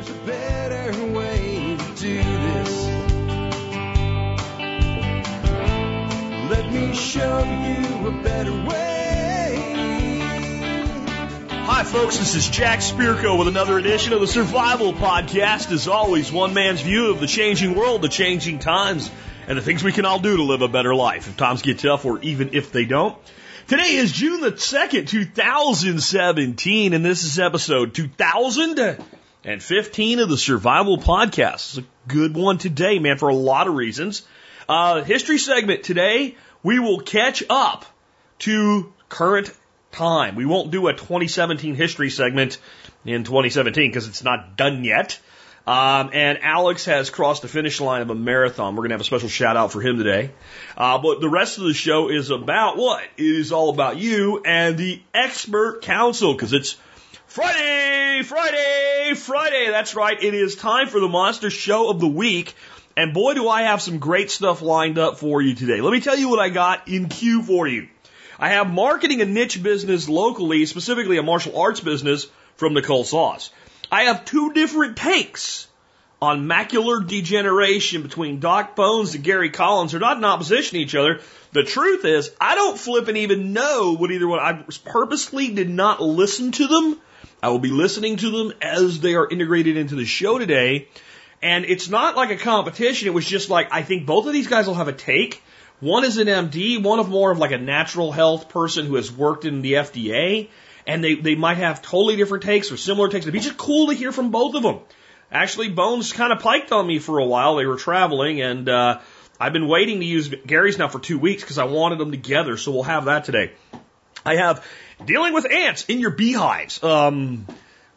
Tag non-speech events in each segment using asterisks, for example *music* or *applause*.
There's a better way to do this. Let me show you a better way. Hi, folks. This is Jack Spirko with another edition of the Survival Podcast. As always, one man's view of the changing world, the changing times, and the things we can all do to live a better life if times get tough or even if they don't. Today is June the 2nd, 2017, and this is episode 2015 of the Survival Podcast. It's a good one today, man, for a lot of reasons. Uh, history segment today, we will catch up to current time. We won't do a 2017 history segment in 2017 because it's not done yet. Um, and Alex has crossed the finish line of a marathon. We're going to have a special shout out for him today. Uh, but the rest of the show is about what? It is all about you and the expert council because it's Friday, Friday, Friday. That's right. It is time for the monster show of the week. And boy, do I have some great stuff lined up for you today. Let me tell you what I got in queue for you. I have marketing a niche business locally, specifically a martial arts business from Nicole Sauce. I have two different takes on macular degeneration between Doc Bones and Gary Collins. They're not in opposition to each other. The truth is, I don't flip and even know what either one. I purposely did not listen to them. I will be listening to them as they are integrated into the show today. And it's not like a competition. It was just like, I think both of these guys will have a take. One is an MD, one of more of like a natural health person who has worked in the FDA and they, they might have totally different takes or similar takes. It'd be just cool to hear from both of them. Actually, Bones kind of piked on me for a while. They were traveling, and uh, I've been waiting to use Gary's now for two weeks because I wanted them together. So we'll have that today. I have dealing with ants in your beehives. Um,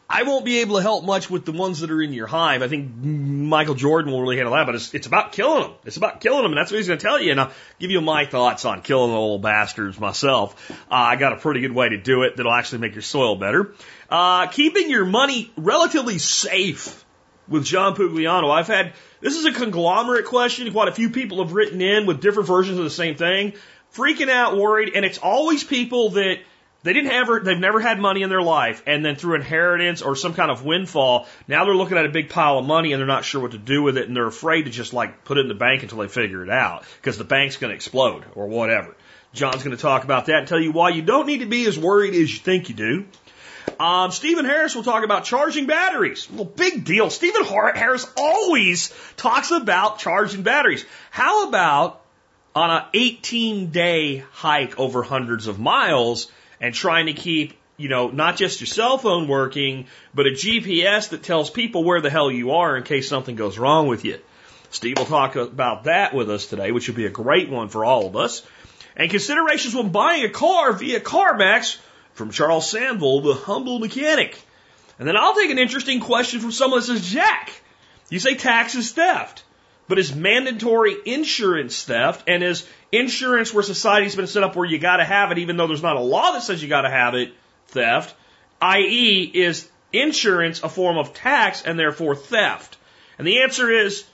I won't be able to help much with the ones that are in your hive. I think Michael Jordan will really handle that, but it's, it's about killing them. It's about killing them, and that's what he's going to tell you. And I'll give you my thoughts on killing the little bastards myself. Uh, I got a pretty good way to do it that'll actually make your soil better. Uh, keeping your money relatively safe with John Pugliano. I've had, this is a conglomerate question. Quite a few people have written in with different versions of the same thing, freaking out, worried, and it's always people that they didn't have, they've never had money in their life, and then through inheritance or some kind of windfall, now they're looking at a big pile of money and they're not sure what to do with it, and they're afraid to just like put it in the bank until they figure it out because the bank's going to explode or whatever. John's going to talk about that and tell you why you don't need to be as worried as you think you do. Um, Stephen Harris will talk about charging batteries. Well, big deal. Stephen Harris always talks about charging batteries. How about on an 18 day hike over hundreds of miles? And trying to keep, you know, not just your cell phone working, but a GPS that tells people where the hell you are in case something goes wrong with you. Steve will talk about that with us today, which would be a great one for all of us. And considerations when buying a car via CarMax from Charles Sanville, the humble mechanic. And then I'll take an interesting question from someone that says, Jack, you say tax is theft, but is mandatory insurance theft and is insurance where society's been set up where you got to have it, even though there's not a law that says you got to have it, theft, i.e., is insurance a form of tax and therefore theft? And the answer is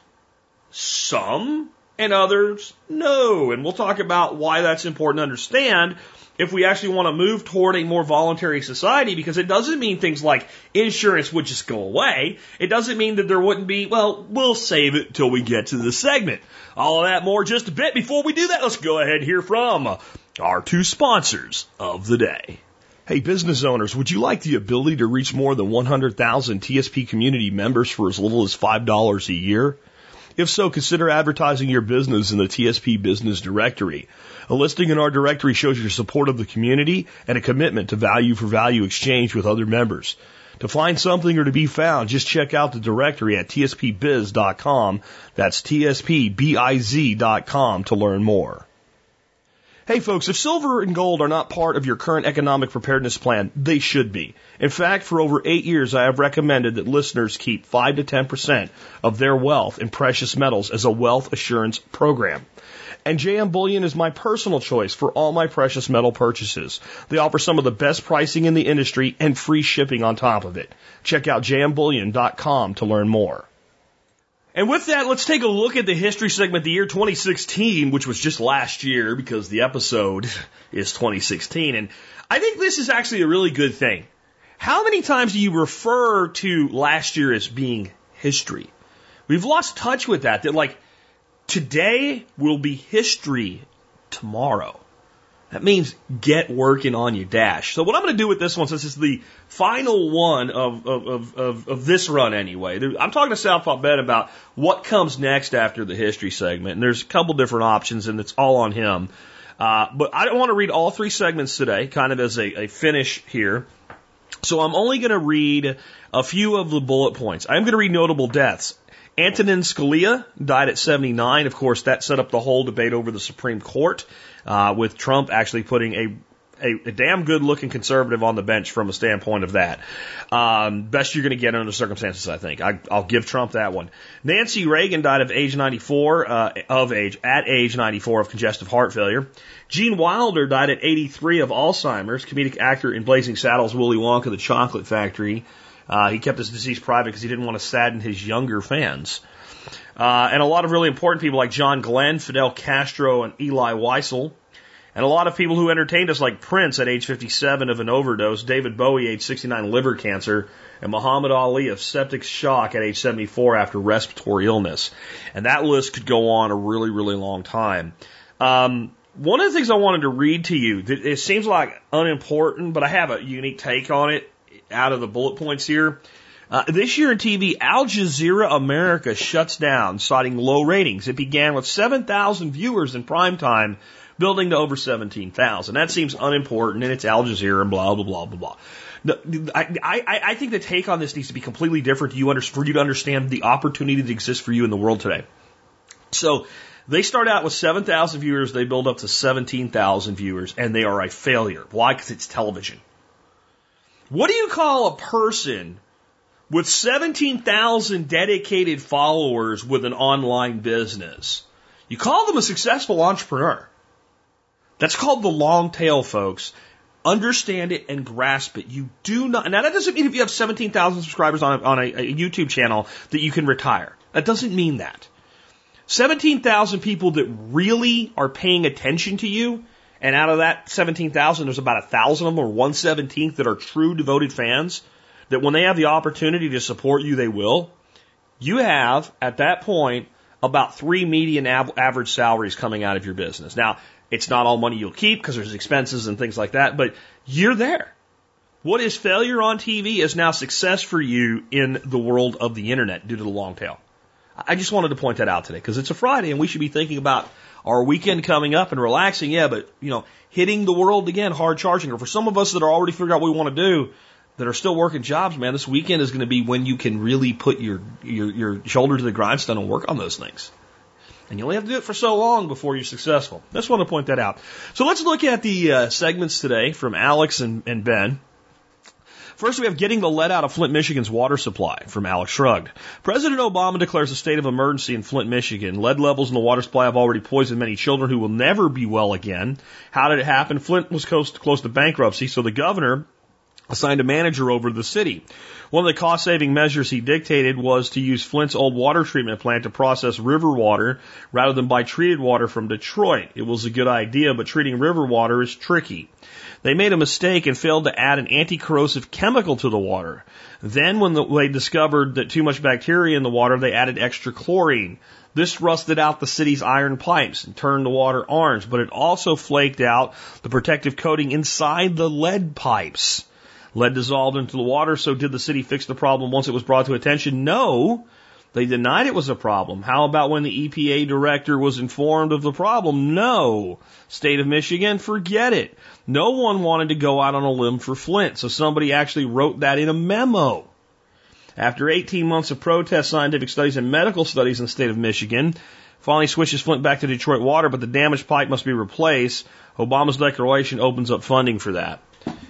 some and others no. And we'll talk about why that's important to understand if we actually want to move toward a more voluntary society, because it doesn't mean things like insurance would just go away. It doesn't mean that there wouldn't be, well, we'll save it till we get to the segment. All of that more just a bit. Before we do that, let's go ahead and hear from our two sponsors of the day. Hey, business owners, would you like the ability to reach more than 100,000 TSP community members for as little as $5 a year? If so, consider advertising your business in the TSP Business Directory. A listing in our directory shows your support of the community and a commitment to value for value exchange with other members. To find something or to be found, just check out the directory at tspbiz.com. That's tspbiz.com to learn more. Hey folks, if silver and gold are not part of your current economic preparedness plan, they should be. In fact, for over eight years, I have recommended that listeners keep 5 to 10% of their wealth in precious metals as a wealth assurance program. And JM Bullion is my personal choice for all my precious metal purchases. They offer some of the best pricing in the industry and free shipping on top of it. Check out jmbullion.com to learn more. And with that, let's take a look at the history segment, the year 2016, which was just last year because the episode *laughs* is 2016. And I think this is actually a really good thing. How many times do you refer to last year as being history? We've lost touch with that. That like today will be history tomorrow. That means get working on your dash. So what I'm going to do with this one, since it's the final one of, of, of, of, this run anyway, I'm talking to Southpaw Ben about what comes next after the history segment. And there's a couple different options and it's all on him. Uh, but I don't want to read all three segments today, kind of as a, a finish here. So I'm only going to read a few of the bullet points. I'm going to read notable deaths. Antonin Scalia died at 79. Of course, that set up the whole debate over the Supreme Court, uh, with Trump actually putting a a, a, damn good looking conservative on the bench from a standpoint of that. Um, best you're going to get under the circumstances, I think. I, will give Trump that one. Nancy Reagan died of age 94, uh, of age, at age 94 of congestive heart failure. Gene Wilder died at 83 of Alzheimer's, comedic actor in Blazing Saddles, Willy Wonka, The Chocolate Factory. Uh, he kept his disease private because he didn't want to sadden his younger fans. Uh, and a lot of really important people like John Glenn, Fidel Castro, and Elie Wiesel. And a lot of people who entertained us, like Prince at age 57 of an overdose, David Bowie, at age 69, liver cancer, and Muhammad Ali of septic shock at age 74 after respiratory illness. And that list could go on a really, really long time. Um, one of the things I wanted to read to you, it seems like unimportant, but I have a unique take on it out of the bullet points here. Uh, this year in TV, Al Jazeera America shuts down, citing low ratings. It began with 7,000 viewers in prime time, building to over 17,000. That seems unimportant, and it's Al Jazeera and blah, blah, blah, blah, blah. I, I, I think the take on this needs to be completely different you under, for you to understand the opportunity that exists for you in the world today. So they start out with 7,000 viewers, they build up to 17,000 viewers, and they are a failure. Why? Because it's television. What do you call a person with 17,000 dedicated followers with an online business? You call them a successful entrepreneur. That's called the long tail, folks. Understand it and grasp it. You do not, now that doesn't mean if you have 17,000 subscribers on, a, on a, a YouTube channel that you can retire. That doesn't mean that. 17,000 people that really are paying attention to you and out of that 17,000, there's about a thousand of them or one seventeenth that are true devoted fans that when they have the opportunity to support you, they will. You have at that point about three median av- average salaries coming out of your business. Now, it's not all money you'll keep because there's expenses and things like that, but you're there. What is failure on TV is now success for you in the world of the internet due to the long tail. I just wanted to point that out today because it's a Friday and we should be thinking about our weekend coming up and relaxing, yeah, but you know, hitting the world again, hard charging. Or for some of us that are already figuring out what we want to do, that are still working jobs, man, this weekend is going to be when you can really put your, your, your shoulder to the grindstone and work on those things. And you only have to do it for so long before you're successful. I just want to point that out. So let's look at the uh, segments today from Alex and, and Ben. First, we have getting the lead out of Flint, Michigan's water supply from Alex Shrugged. President Obama declares a state of emergency in Flint, Michigan. Lead levels in the water supply have already poisoned many children who will never be well again. How did it happen? Flint was close to, close to bankruptcy, so the governor assigned a manager over the city. One of the cost saving measures he dictated was to use Flint's old water treatment plant to process river water rather than buy treated water from Detroit. It was a good idea, but treating river water is tricky. They made a mistake and failed to add an anti-corrosive chemical to the water. Then when the, they discovered that too much bacteria in the water, they added extra chlorine. This rusted out the city's iron pipes and turned the water orange, but it also flaked out the protective coating inside the lead pipes. Lead dissolved into the water, so did the city fix the problem once it was brought to attention? No. They denied it was a problem. How about when the EPA director was informed of the problem? No. State of Michigan, forget it. No one wanted to go out on a limb for Flint, so somebody actually wrote that in a memo. After 18 months of protest, scientific studies, and medical studies in the state of Michigan, finally switches Flint back to Detroit water, but the damaged pipe must be replaced. Obama's declaration opens up funding for that.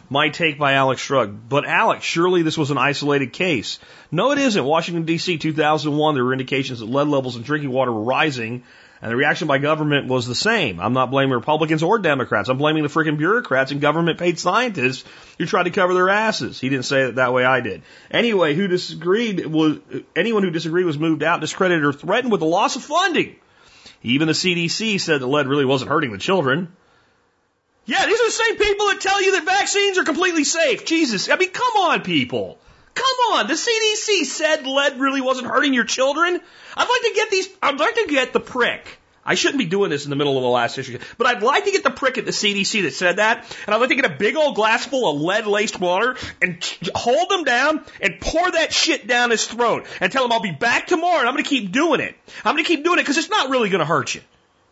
My take by Alex Shrug. But Alex, surely this was an isolated case. No, it isn't. Washington D.C. 2001, there were indications that lead levels in drinking water were rising, and the reaction by government was the same. I'm not blaming Republicans or Democrats. I'm blaming the freaking bureaucrats and government paid scientists who tried to cover their asses. He didn't say it that way. I did. Anyway, who disagreed was anyone who disagreed was moved out, discredited, or threatened with the loss of funding. Even the CDC said that lead really wasn't hurting the children. Yeah, these are the same people that tell you that vaccines are completely safe. Jesus, I mean, come on, people. Come on, the CDC said lead really wasn't hurting your children. I'd like to get these, I'd like to get the prick. I shouldn't be doing this in the middle of the last issue, but I'd like to get the prick at the CDC that said that, and I'd like to get a big old glass full of lead laced water and hold him down and pour that shit down his throat and tell him I'll be back tomorrow and I'm going to keep doing it. I'm going to keep doing it because it's not really going to hurt you.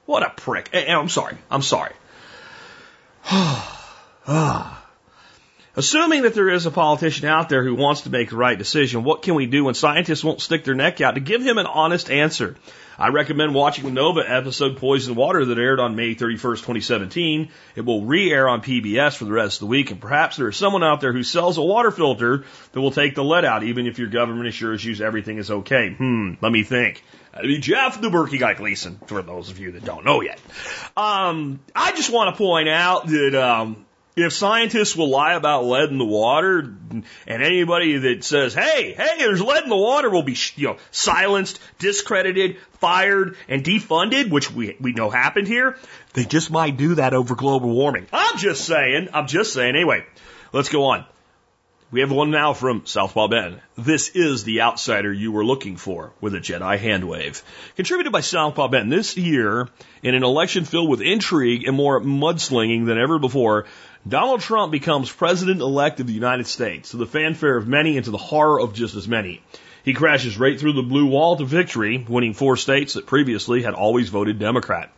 What a prick. And I'm sorry. I'm sorry. *sighs* Assuming that there is a politician out there who wants to make the right decision, what can we do when scientists won't stick their neck out to give him an honest answer? I recommend watching the Nova episode Poison Water that aired on May 31st, 2017. It will re-air on PBS for the rest of the week, and perhaps there is someone out there who sells a water filter that will take the lead out, even if your government assures you everything is okay. Hmm, let me think. That'd be Jeff the Berkey Guy Gleason, for those of you that don't know yet. Um, I just want to point out that um, if scientists will lie about lead in the water, and anybody that says, "Hey, hey, there's lead in the water," will be you know silenced, discredited, fired, and defunded, which we we know happened here. They just might do that over global warming. I'm just saying. I'm just saying. Anyway, let's go on. We have one now from Southpaw Ben. This is the outsider you were looking for with a Jedi hand wave. Contributed by Southpaw Ben. This year, in an election filled with intrigue and more mudslinging than ever before, Donald Trump becomes president elect of the United States to the fanfare of many and to the horror of just as many. He crashes right through the blue wall to victory, winning four states that previously had always voted Democrat.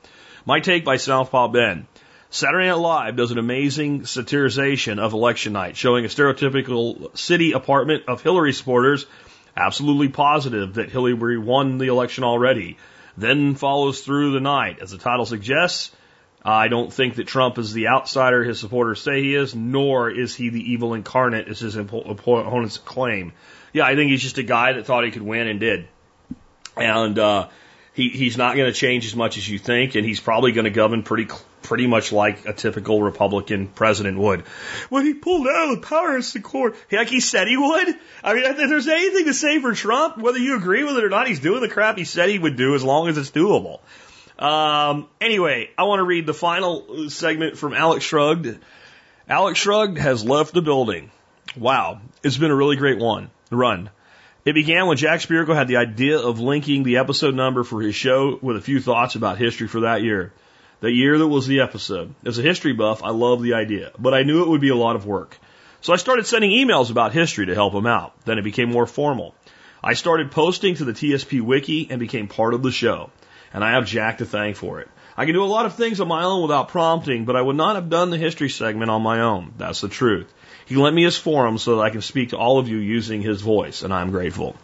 My take by Southpaw Ben. Saturday Night Live does an amazing satirization of election night, showing a stereotypical city apartment of Hillary supporters absolutely positive that Hillary won the election already. Then follows through the night. As the title suggests, I don't think that Trump is the outsider his supporters say he is, nor is he the evil incarnate as his opponents claim. Yeah, I think he's just a guy that thought he could win and did. And, uh, he, he's not going to change as much as you think, and he's probably going to govern pretty pretty much like a typical Republican president would. When he pulled out of the Paris accord, like he said he would. I mean, if there's anything to say for Trump, whether you agree with it or not, he's doing the crap he said he would do as long as it's doable. Um, anyway, I want to read the final segment from Alex Shrugged. Alex Shrugged has left the building. Wow, it's been a really great one run. It began when Jack Spirko had the idea of linking the episode number for his show with a few thoughts about history for that year. The year that was the episode. As a history buff, I love the idea, but I knew it would be a lot of work. So I started sending emails about history to help him out. Then it became more formal. I started posting to the TSP wiki and became part of the show. And I have Jack to thank for it. I can do a lot of things on my own without prompting, but I would not have done the history segment on my own. That's the truth. He lent me his forum so that I can speak to all of you using his voice, and I'm grateful.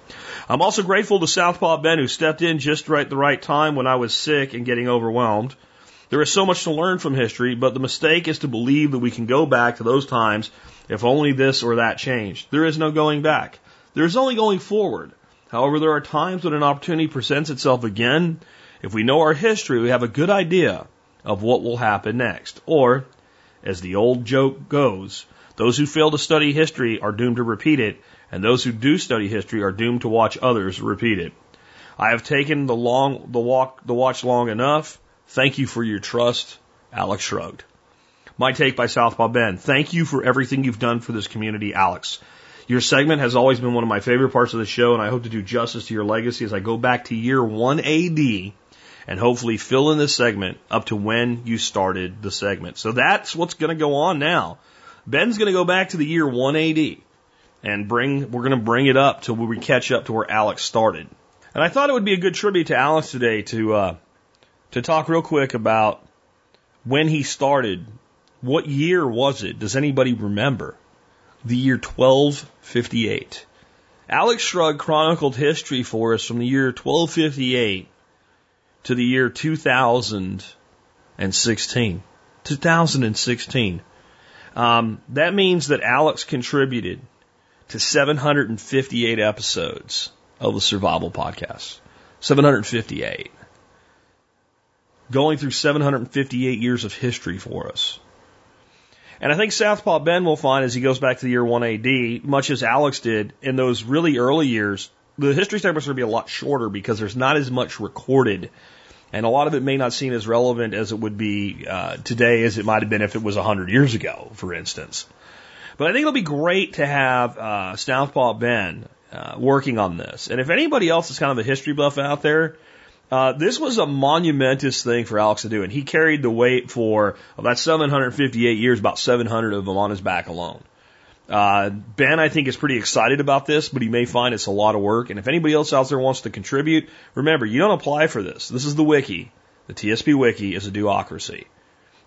I'm also grateful to Southpaw Ben who stepped in just right the right time when I was sick and getting overwhelmed. There is so much to learn from history, but the mistake is to believe that we can go back to those times if only this or that changed. There is no going back. There is only going forward. However, there are times when an opportunity presents itself again. If we know our history, we have a good idea of what will happen next. Or, as the old joke goes, those who fail to study history are doomed to repeat it, and those who do study history are doomed to watch others repeat it. I have taken the long, the walk, the watch long enough. Thank you for your trust. Alex shrugged. My take by Southpaw Ben. Thank you for everything you've done for this community, Alex. Your segment has always been one of my favorite parts of the show, and I hope to do justice to your legacy as I go back to year 1 AD and hopefully fill in this segment up to when you started the segment. So that's what's going to go on now. Ben's going to go back to the year 1 AD and bring, we're going to bring it up to where we catch up to where Alex started. And I thought it would be a good tribute to Alex today to, uh, to talk real quick about when he started. What year was it? Does anybody remember? The year 1258. Alex Shrug chronicled history for us from the year 1258 to the year 2016. 2016. Um, that means that Alex contributed to 758 episodes of the Survival Podcast. 758. Going through 758 years of history for us. And I think Southpaw Ben will find as he goes back to the year 1 AD, much as Alex did in those really early years, the history segments are going to be a lot shorter because there's not as much recorded And a lot of it may not seem as relevant as it would be uh, today as it might have been if it was 100 years ago, for instance. But I think it'll be great to have uh, Southpaw Ben uh, working on this. And if anybody else is kind of a history buff out there, uh, this was a monumentous thing for Alex to do, and he carried the weight for about 758 years, about 700 of them on his back alone. Uh, ben, I think, is pretty excited about this, but he may find it's a lot of work. And if anybody else out there wants to contribute, remember, you don't apply for this. This is the wiki. The TSP wiki is a do-ocracy.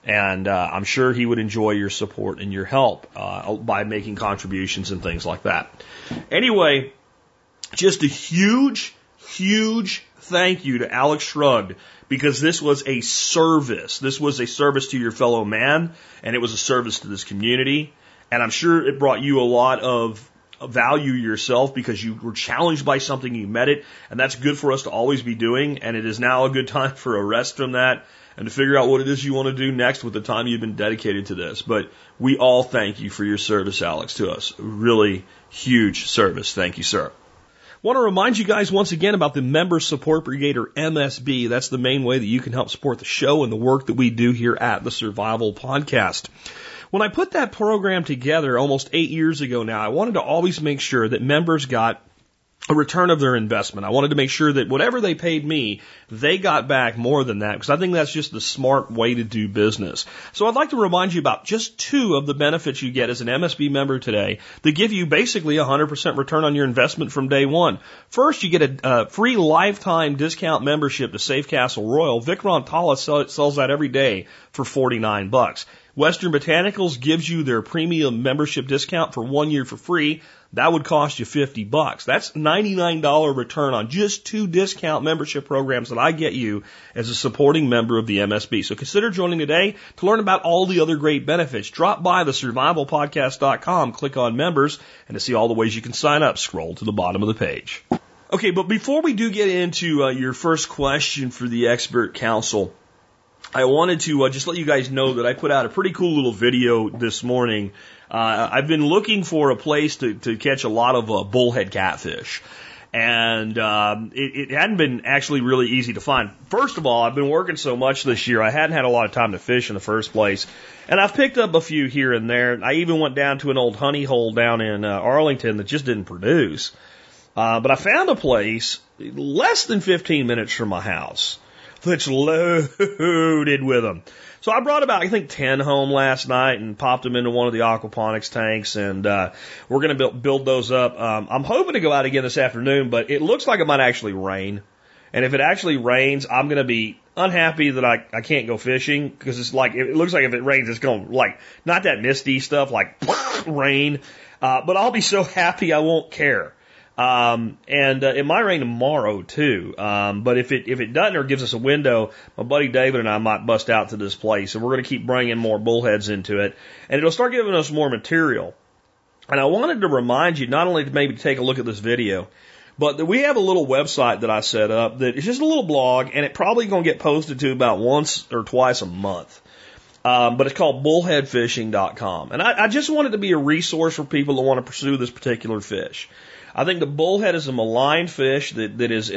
And uh, I'm sure he would enjoy your support and your help uh, by making contributions and things like that. Anyway, just a huge, huge thank you to Alex Shrugged because this was a service. This was a service to your fellow man, and it was a service to this community. And I'm sure it brought you a lot of value yourself because you were challenged by something, you met it, and that's good for us to always be doing. And it is now a good *laughs* time for a rest from that and to figure out what it is you want to do next with the time you've been dedicated to this. But we all thank you for your service, Alex, to us. Really huge service. Thank you, sir. Want to remind you guys once again about the Member Support Brigade or MSB. That's the main way that you can help support the show and the work that we do here at the Survival Podcast. When I put that program together almost eight years ago now, I wanted to always make sure that members got a return of their investment. I wanted to make sure that whatever they paid me, they got back more than that because I think that's just the smart way to do business. So I'd like to remind you about just two of the benefits you get as an MSB member today that give you basically a 100% return on your investment from day one. First, you get a, a free lifetime discount membership to Safe Castle Royal. Vic Tala sells that every day for 49 bucks. Western Botanicals gives you their premium membership discount for one year for free. That would cost you 50 bucks. That's $99 return on just two discount membership programs that I get you as a supporting member of the MSB. So consider joining today to learn about all the other great benefits. Drop by the survivalpodcast.com, click on members, and to see all the ways you can sign up, scroll to the bottom of the page. Okay, but before we do get into uh, your first question for the expert council, I wanted to uh, just let you guys know that I put out a pretty cool little video this morning. Uh, I've been looking for a place to, to catch a lot of uh, bullhead catfish. And um, it, it hadn't been actually really easy to find. First of all, I've been working so much this year, I hadn't had a lot of time to fish in the first place. And I've picked up a few here and there. I even went down to an old honey hole down in uh, Arlington that just didn't produce. Uh, but I found a place less than 15 minutes from my house that's *laughs* loaded with them. So I brought about, I think, 10 home last night and popped them into one of the aquaponics tanks, and uh, we're going to build, build those up. Um, I'm hoping to go out again this afternoon, but it looks like it might actually rain. And if it actually rains, I'm going to be unhappy that I, I can't go fishing because it's like, it looks like if it rains, it's going to, like, not that misty stuff, like *laughs* rain. Uh, but I'll be so *laughs* happy I won't care. Um, and uh, it might rain tomorrow too. Um, but if it if it doesn't or gives us a window, my buddy David and I might bust out to this place, and we're going to keep bringing more bullheads into it, and it'll start giving us more material. And I wanted to remind you not only to maybe take a look at this video, but that we have a little website that I set up that is just a little blog, and it probably going to get posted to about once or twice a month. Um, but it's called bullheadfishing.com. And I, I just wanted it to be a resource for people that want to pursue this particular fish. I think the bullhead is a maligned fish that, that is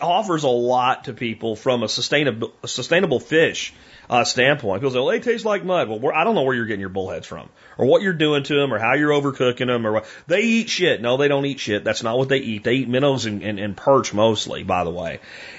offers a lot to people from a sustainable sustainable fish uh, standpoint. People say, well, they taste like mud. Well, I don't know where you're getting your bullheads from, or what you're doing to them, or how you're overcooking them, or what. They eat shit. No, they don't eat shit. That's not what they eat. They eat minnows and, and, and perch mostly, by the way.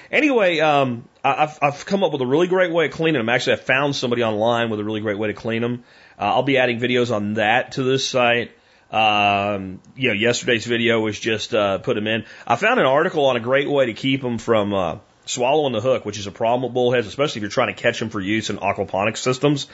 Anyway, um, I've, I've come up with a really great way of cleaning them. Actually, I found somebody online with a really great way to clean them. Uh, I'll be adding videos on that to this site. Um, you know, yesterday's video was just uh, put them in. I found an article on a great way to keep them from uh, swallowing the hook, which is a problem with bullheads, especially if you're trying to catch them for use in aquaponics systems.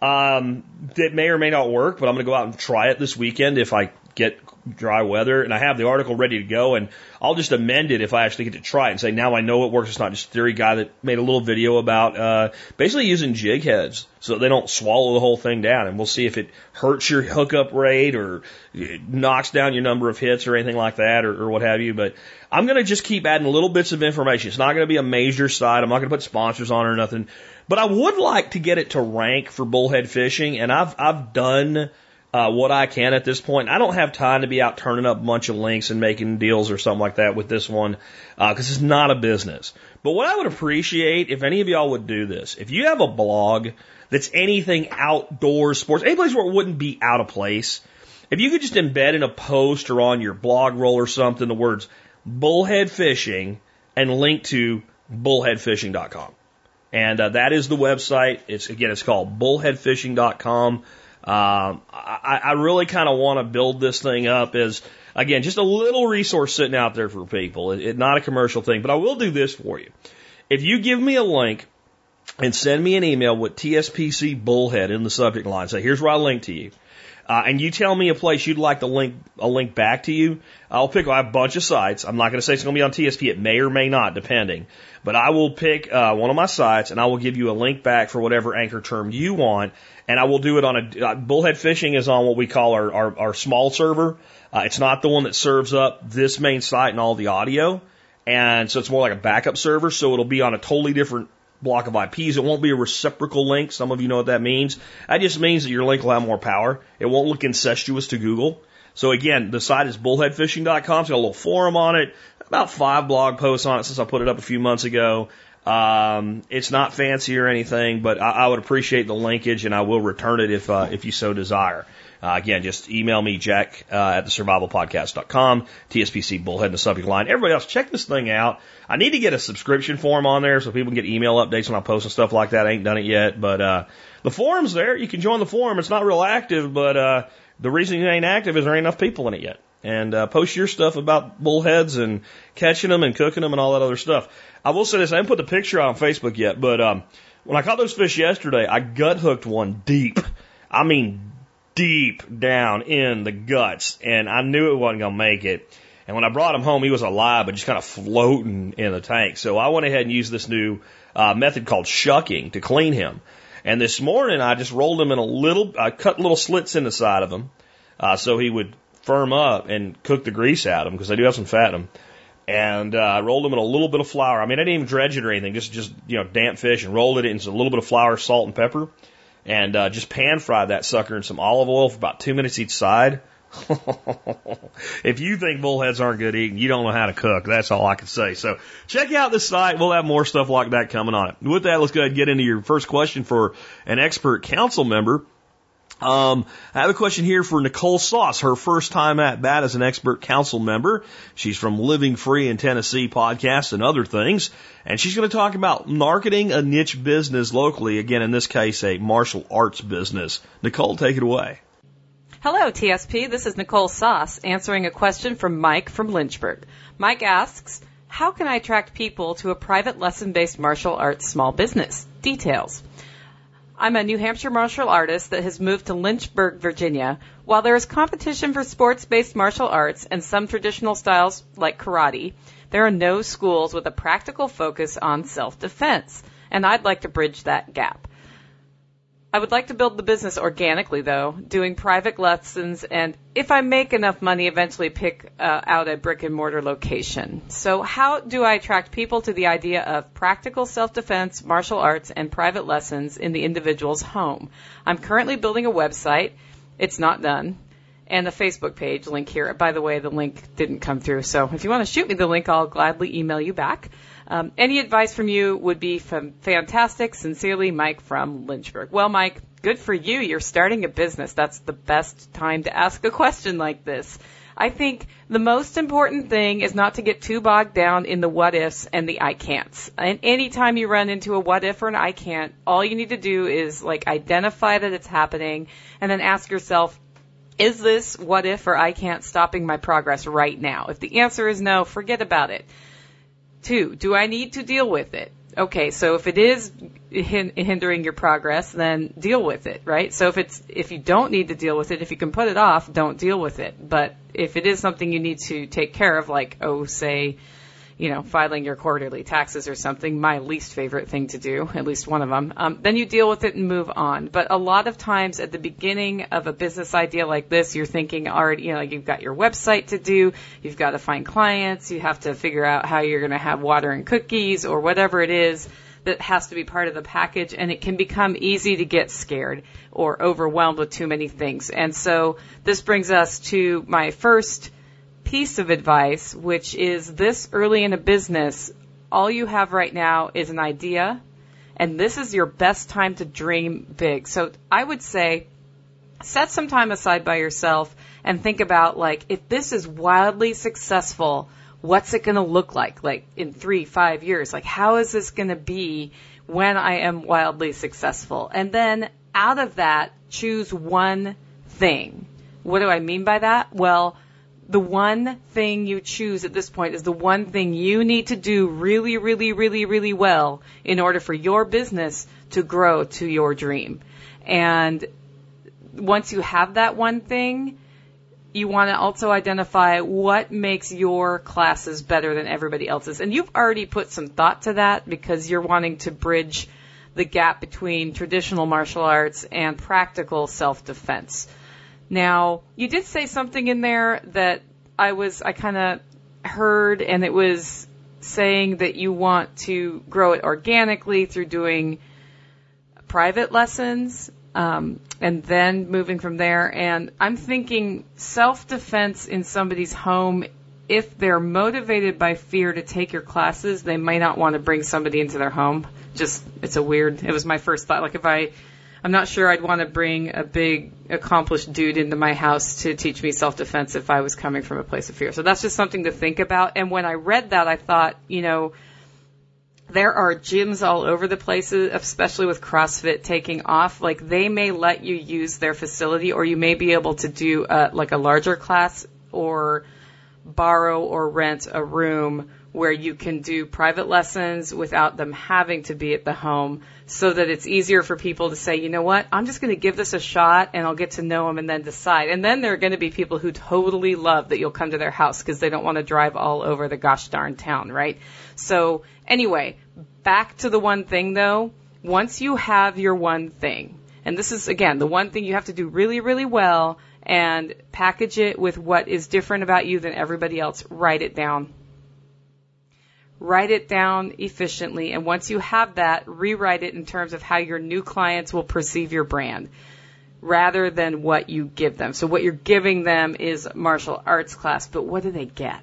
Um, that may or may not work, but I'm going to go out and try it this weekend if I get dry weather. And I have the article ready to go, and I'll just amend it if I actually get to try it and say, now I know it works. It's not just theory guy that made a little video about uh, basically using jig heads so they don't swallow the whole thing down. And we'll see if it hurts your hookup rate or knocks down your number of hits or anything like that or, or what have you. But I'm going to just keep adding little bits of information. It's not going to be a major site. I'm not going to put sponsors on or nothing. But I would like to get it to rank for bullhead fishing, and I've I've done uh, what I can at this point. I don't have time to be out turning up a bunch of links and making deals or something like that with this one because it's not a business. But what I would appreciate if any of y'all would do this, if you have a blog that's anything outdoors, sports, any place where it wouldn't be out of place, if you could just embed in a post or on your blog roll or something the words bullhead fishing and link to bullheadfishing.com. And uh, that is the website. It's again, it's called bullheadfishing.com. Um, I, I really kind of want to build this thing up as again just a little resource sitting out there for people. It, it, not a commercial thing, but I will do this for you. If you give me a link and send me an email with TSPC Bullhead in the subject line, say here's where I link to you. Uh, and you tell me a place you'd like to link a link back to you, I'll pick. A bunch of sites. I'm not going to say it's going to be on TSP. It may or may not, depending. But I will pick uh, one of my sites and I will give you a link back for whatever anchor term you want, and I will do it on a uh, bullhead fishing is on what we call our our, our small server. Uh, it's not the one that serves up this main site and all the audio, and so it's more like a backup server. So it'll be on a totally different block of IPs. It won't be a reciprocal link. Some of you know what that means. That just means that your link will have more power. It won't look incestuous to Google. So again, the site is bullheadfishing.com. It's got a little forum on it, about five blog posts on it since I put it up a few months ago. Um, it's not fancy or anything, but I, I would appreciate the linkage and I will return it if, uh, if you so desire. Uh, again, just email me, Jack, uh, at the survivalpodcast.com, TSPC Bullhead in the subject line. Everybody else, check this thing out. I need to get a subscription form on there so people can get email updates when I post and stuff like that. I ain't done it yet, but, uh, the forum's there. You can join the forum. It's not real active, but, uh, the reason it ain't active is there ain't enough people in it yet. And, uh, post your stuff about bullheads and catching them and cooking them and all that other stuff. I will say this. I haven't put the picture on Facebook yet, but, um, when I caught those fish yesterday, I gut hooked one deep. I mean, deep down in the guts, and I knew it wasn't going to make it. And when I brought him home, he was alive, but just kind of floating in the tank. So I went ahead and used this new uh, method called shucking to clean him. And this morning, I just rolled him in a little, I cut little slits in the side of him, uh, so he would firm up and cook the grease out of him because they do have some fat in them. And uh, I rolled him in a little bit of flour. I mean, I didn't even dredge it or anything, just just you know damp fish and rolled it into a little bit of flour, salt, and pepper and uh, just pan fry that sucker in some olive oil for about two minutes each side. *laughs* if you think bullheads aren't good eating, you don't know how to cook. That's all I can say. So check out the site. We'll have more stuff like that coming on it. With that, let's go ahead and get into your first question for an expert council member. Um, I have a question here for Nicole Sauce, her first time at bat as an expert council member. She's from Living Free in Tennessee podcast and other things. And she's going to talk about marketing a niche business locally. Again, in this case, a martial arts business. Nicole, take it away. Hello, TSP. This is Nicole Sauce answering a question from Mike from Lynchburg. Mike asks, how can I attract people to a private lesson based martial arts small business? Details. I'm a New Hampshire martial artist that has moved to Lynchburg, Virginia. While there is competition for sports based martial arts and some traditional styles like karate, there are no schools with a practical focus on self defense, and I'd like to bridge that gap. I would like to build the business organically, though, doing private lessons, and if I make enough money, eventually pick uh, out a brick and mortar location. So, how do I attract people to the idea of practical self defense, martial arts, and private lessons in the individual's home? I'm currently building a website. It's not done. And a Facebook page link here. By the way, the link didn't come through. So if you want to shoot me the link, I'll gladly email you back. Um, any advice from you would be from fantastic. Sincerely, Mike from Lynchburg. Well, Mike, good for you. You're starting a business. That's the best time to ask a question like this. I think the most important thing is not to get too bogged down in the what ifs and the I can'ts. And anytime you run into a what if or an I can't, all you need to do is like identify that it's happening and then ask yourself, is this what if or I can't stopping my progress right now? If the answer is no, forget about it. Two, do I need to deal with it? Okay, so if it is hindering your progress, then deal with it, right? So if it's if you don't need to deal with it, if you can put it off, don't deal with it. But if it is something you need to take care of, like oh, say you know, filing your quarterly taxes or something, my least favorite thing to do, at least one of them, um, then you deal with it and move on. But a lot of times at the beginning of a business idea like this, you're thinking already, you know, like you've got your website to do, you've got to find clients, you have to figure out how you're going to have water and cookies or whatever it is that has to be part of the package and it can become easy to get scared or overwhelmed with too many things. And so this brings us to my first piece of advice, which is this early in a business, all you have right now is an idea and this is your best time to dream big. So I would say set some time aside by yourself and think about like if this is wildly successful, what's it going to look like like in 3 5 years? Like how is this going to be when I am wildly successful? And then out of that choose one thing. What do I mean by that? Well, the one thing you choose at this point is the one thing you need to do really, really, really, really well in order for your business to grow to your dream. And once you have that one thing, you want to also identify what makes your classes better than everybody else's. And you've already put some thought to that because you're wanting to bridge the gap between traditional martial arts and practical self-defense. Now, you did say something in there that I was, I kind of heard, and it was saying that you want to grow it organically through doing private lessons um, and then moving from there. And I'm thinking self defense in somebody's home. If they're motivated by fear to take your classes, they might not want to bring somebody into their home. Just, it's a weird, it was my first thought. Like if I, I'm not sure I'd want to bring a big accomplished dude into my house to teach me self-defense if I was coming from a place of fear. So that's just something to think about. And when I read that, I thought, you know, there are gyms all over the place, especially with CrossFit taking off. Like they may let you use their facility, or you may be able to do a, like a larger class, or borrow or rent a room where you can do private lessons without them having to be at the home, so that it's easier for people to say, you know what, I'm just going to give this a shot, and I'll get to know them and then decide. And then there are going to be people who totally love that you'll come to their house because they don't want to drive all over the gosh darn town, right? So anyway, back to the one thing though. Once you have your one thing, and this is again the one thing you have to do really, really well and package it with what is different about you than everybody else, write it down. Write it down efficiently, and once you have that, rewrite it in terms of how your new clients will perceive your brand rather than what you give them. So what you're giving them is martial arts class, but what do they get?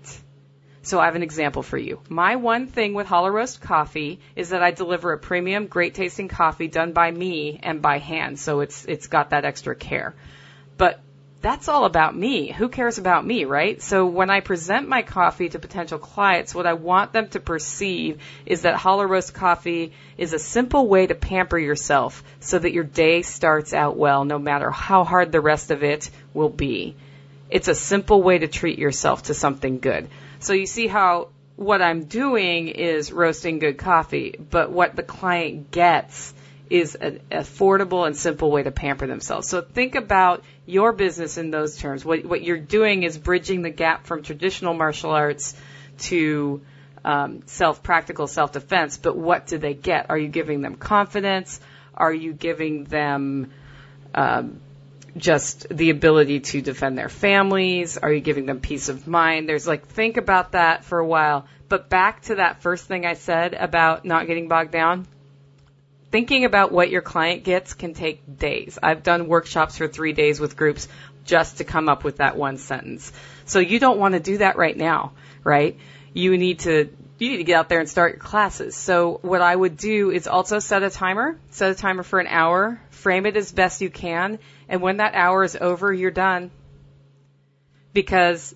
So I have an example for you. My one thing with Hollow Roast Coffee is that I deliver a premium, great tasting coffee done by me and by hand. So it's it's got that extra care. But that's all about me. Who cares about me, right? So when I present my coffee to potential clients, what I want them to perceive is that Hollow Roast Coffee is a simple way to pamper yourself so that your day starts out well, no matter how hard the rest of it will be. It's a simple way to treat yourself to something good. So you see how what I'm doing is roasting good coffee, but what the client gets is an affordable and simple way to pamper themselves. So think about your business in those terms. What, what you're doing is bridging the gap from traditional martial arts to um, self practical self defense. But what do they get? Are you giving them confidence? Are you giving them um, just the ability to defend their families? Are you giving them peace of mind? There's like, think about that for a while. But back to that first thing I said about not getting bogged down. Thinking about what your client gets can take days. I've done workshops for three days with groups just to come up with that one sentence. So you don't want to do that right now, right? You need to you need to get out there and start your classes. So what I would do is also set a timer, set a timer for an hour, frame it as best you can, and when that hour is over, you're done. Because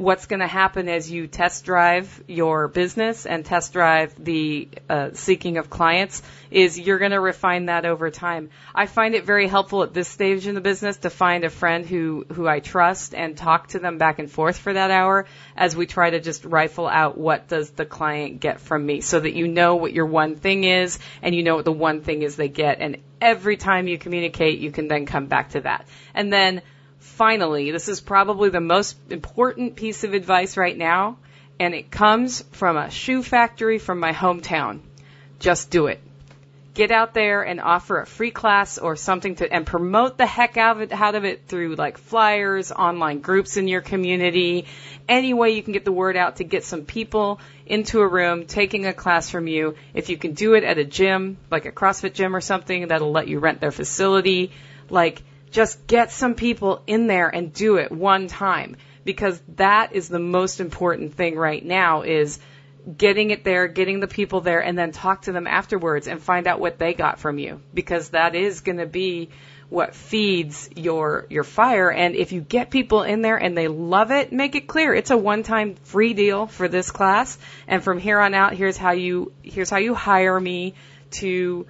what's going to happen as you test drive your business and test drive the uh, seeking of clients is you're going to refine that over time. I find it very helpful at this stage in the business to find a friend who who I trust and talk to them back and forth for that hour as we try to just rifle out what does the client get from me so that you know what your one thing is and you know what the one thing is they get and every time you communicate you can then come back to that. And then finally, this is probably the most important piece of advice right now, and it comes from a shoe factory from my hometown. Just do it. get out there and offer a free class or something to and promote the heck out of it, out of it through like flyers, online groups in your community, any way you can get the word out to get some people into a room taking a class from you. If you can do it at a gym, like a CrossFit gym or something, that'll let you rent their facility. Like just get some people in there and do it one time because that is the most important thing right now is getting it there, getting the people there, and then talk to them afterwards and find out what they got from you because that is going to be what feeds your your fire. And if you get people in there and they love it make it clear. It's a one time free deal for this class. And from here on out here's how you here's how you hire me to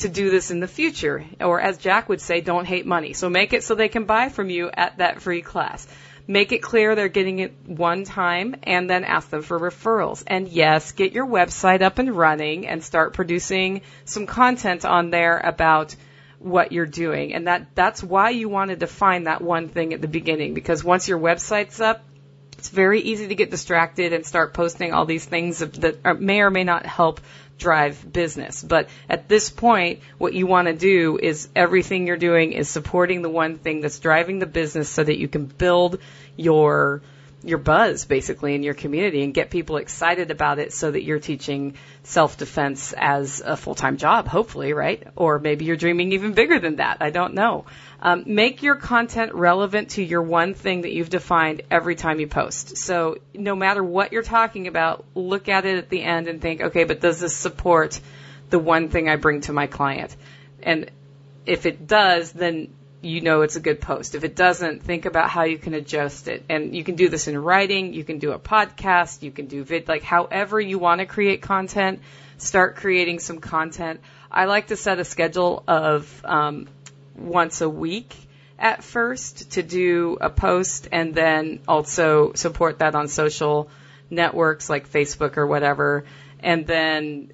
to do this in the future or as Jack would say don't hate money so make it so they can buy from you at that free class Make it clear they're getting it one time and then ask them for referrals. And yes, get your website up and running and start producing some content on there about what you're doing. And that, that's why you want to define that one thing at the beginning because once your website's up, it's very easy to get distracted and start posting all these things that may or may not help drive business. But at this point, what you want to do is everything you're doing is supporting the one thing that's driving the business so that you can build your your buzz basically in your community and get people excited about it so that you're teaching self-defense as a full-time job hopefully right or maybe you're dreaming even bigger than that i don't know um, make your content relevant to your one thing that you've defined every time you post. So no matter what you're talking about, look at it at the end and think, okay, but does this support the one thing I bring to my client? And if it does, then you know it's a good post. If it doesn't, think about how you can adjust it. And you can do this in writing, you can do a podcast, you can do vid, like however you want to create content, start creating some content. I like to set a schedule of um, once a week at first to do a post and then also support that on social networks like Facebook or whatever. And then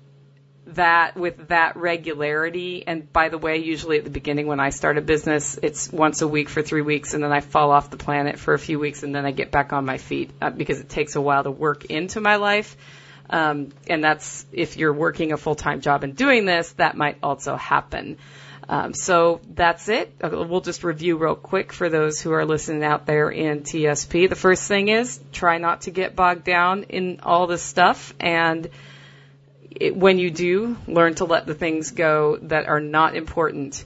that with that regularity and by the way usually at the beginning when i start a business it's once a week for three weeks and then i fall off the planet for a few weeks and then i get back on my feet uh, because it takes a while to work into my life um, and that's if you're working a full-time job and doing this that might also happen um, so that's it. Uh, we'll just review real quick for those who are listening out there in TSP. The first thing is try not to get bogged down in all this stuff and it, when you do, learn to let the things go that are not important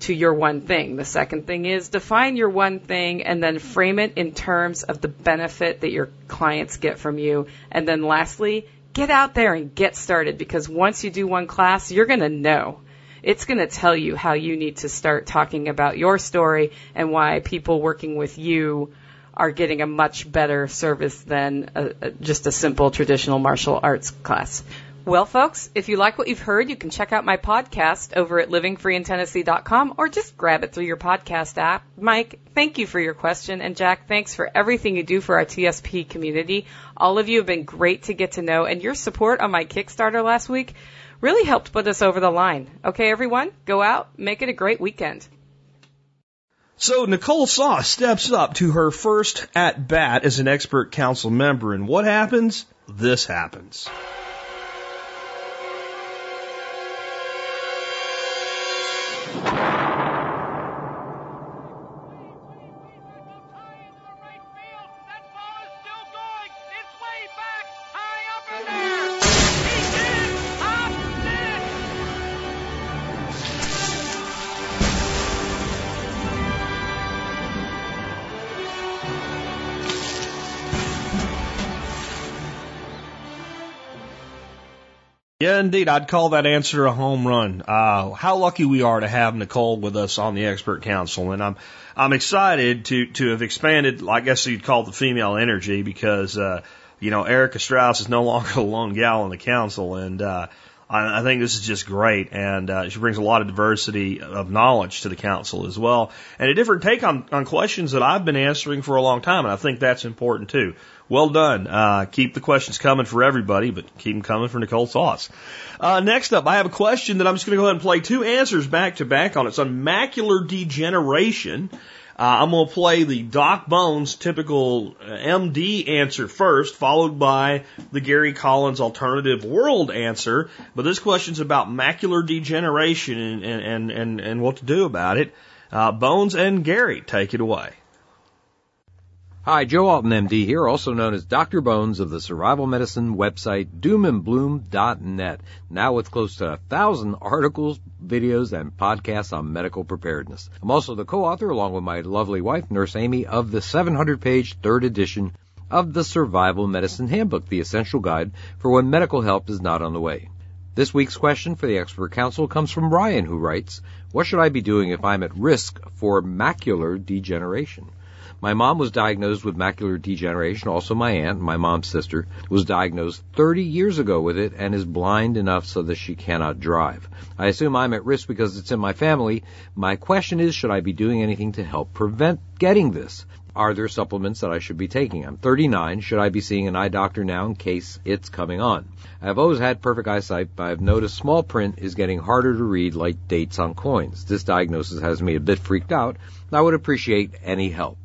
to your one thing. The second thing is define your one thing and then frame it in terms of the benefit that your clients get from you. And then lastly, get out there and get started because once you do one class, you're going to know it's going to tell you how you need to start talking about your story and why people working with you are getting a much better service than a, a, just a simple traditional martial arts class. Well, folks, if you like what you've heard, you can check out my podcast over at livingfreeintennessee.com or just grab it through your podcast app. Mike, thank you for your question. And Jack, thanks for everything you do for our TSP community. All of you have been great to get to know and your support on my Kickstarter last week really helped put us over the line. Okay, everyone, go out, make it a great weekend. So Nicole Sauce steps up to her first at bat as an expert council member, and what happens? This happens. Indeed. I'd call that answer a home run. Uh, how lucky we are to have Nicole with us on the expert council. And I'm, I'm excited to, to have expanded, I guess you'd call it the female energy because, uh, you know, Erica Strauss is no *laughs* longer the lone gal on the council. And, uh, I, I think this is just great. And, uh, she brings a lot of diversity of knowledge to the council as well and a different take on, on questions that I've been answering for a long time. And I think that's important too. Well done. Uh, keep the questions coming for everybody, but keep them coming for Nicole Sauce. Uh, next up, I have a question that I'm just going to go ahead and play two answers back to back on. It's on macular degeneration. Uh, I'm going to play the Doc Bones typical uh, MD answer first, followed by the Gary Collins alternative world answer. But this question's about macular degeneration and, and, and, and what to do about it. Uh, Bones and Gary, take it away. Hi, Joe Alton MD here, also known as Dr. Bones of the survival medicine website doomandbloom.net, now with close to a thousand articles, videos, and podcasts on medical preparedness. I'm also the co-author, along with my lovely wife, Nurse Amy, of the 700-page third edition of the Survival Medicine Handbook, the essential guide for when medical help is not on the way. This week's question for the expert council comes from Ryan, who writes, What should I be doing if I'm at risk for macular degeneration? My mom was diagnosed with macular degeneration. Also, my aunt, my mom's sister, was diagnosed 30 years ago with it and is blind enough so that she cannot drive. I assume I'm at risk because it's in my family. My question is, should I be doing anything to help prevent getting this? Are there supplements that I should be taking? I'm 39. Should I be seeing an eye doctor now in case it's coming on? I've always had perfect eyesight, but I've noticed small print is getting harder to read like dates on coins. This diagnosis has me a bit freaked out. I would appreciate any help.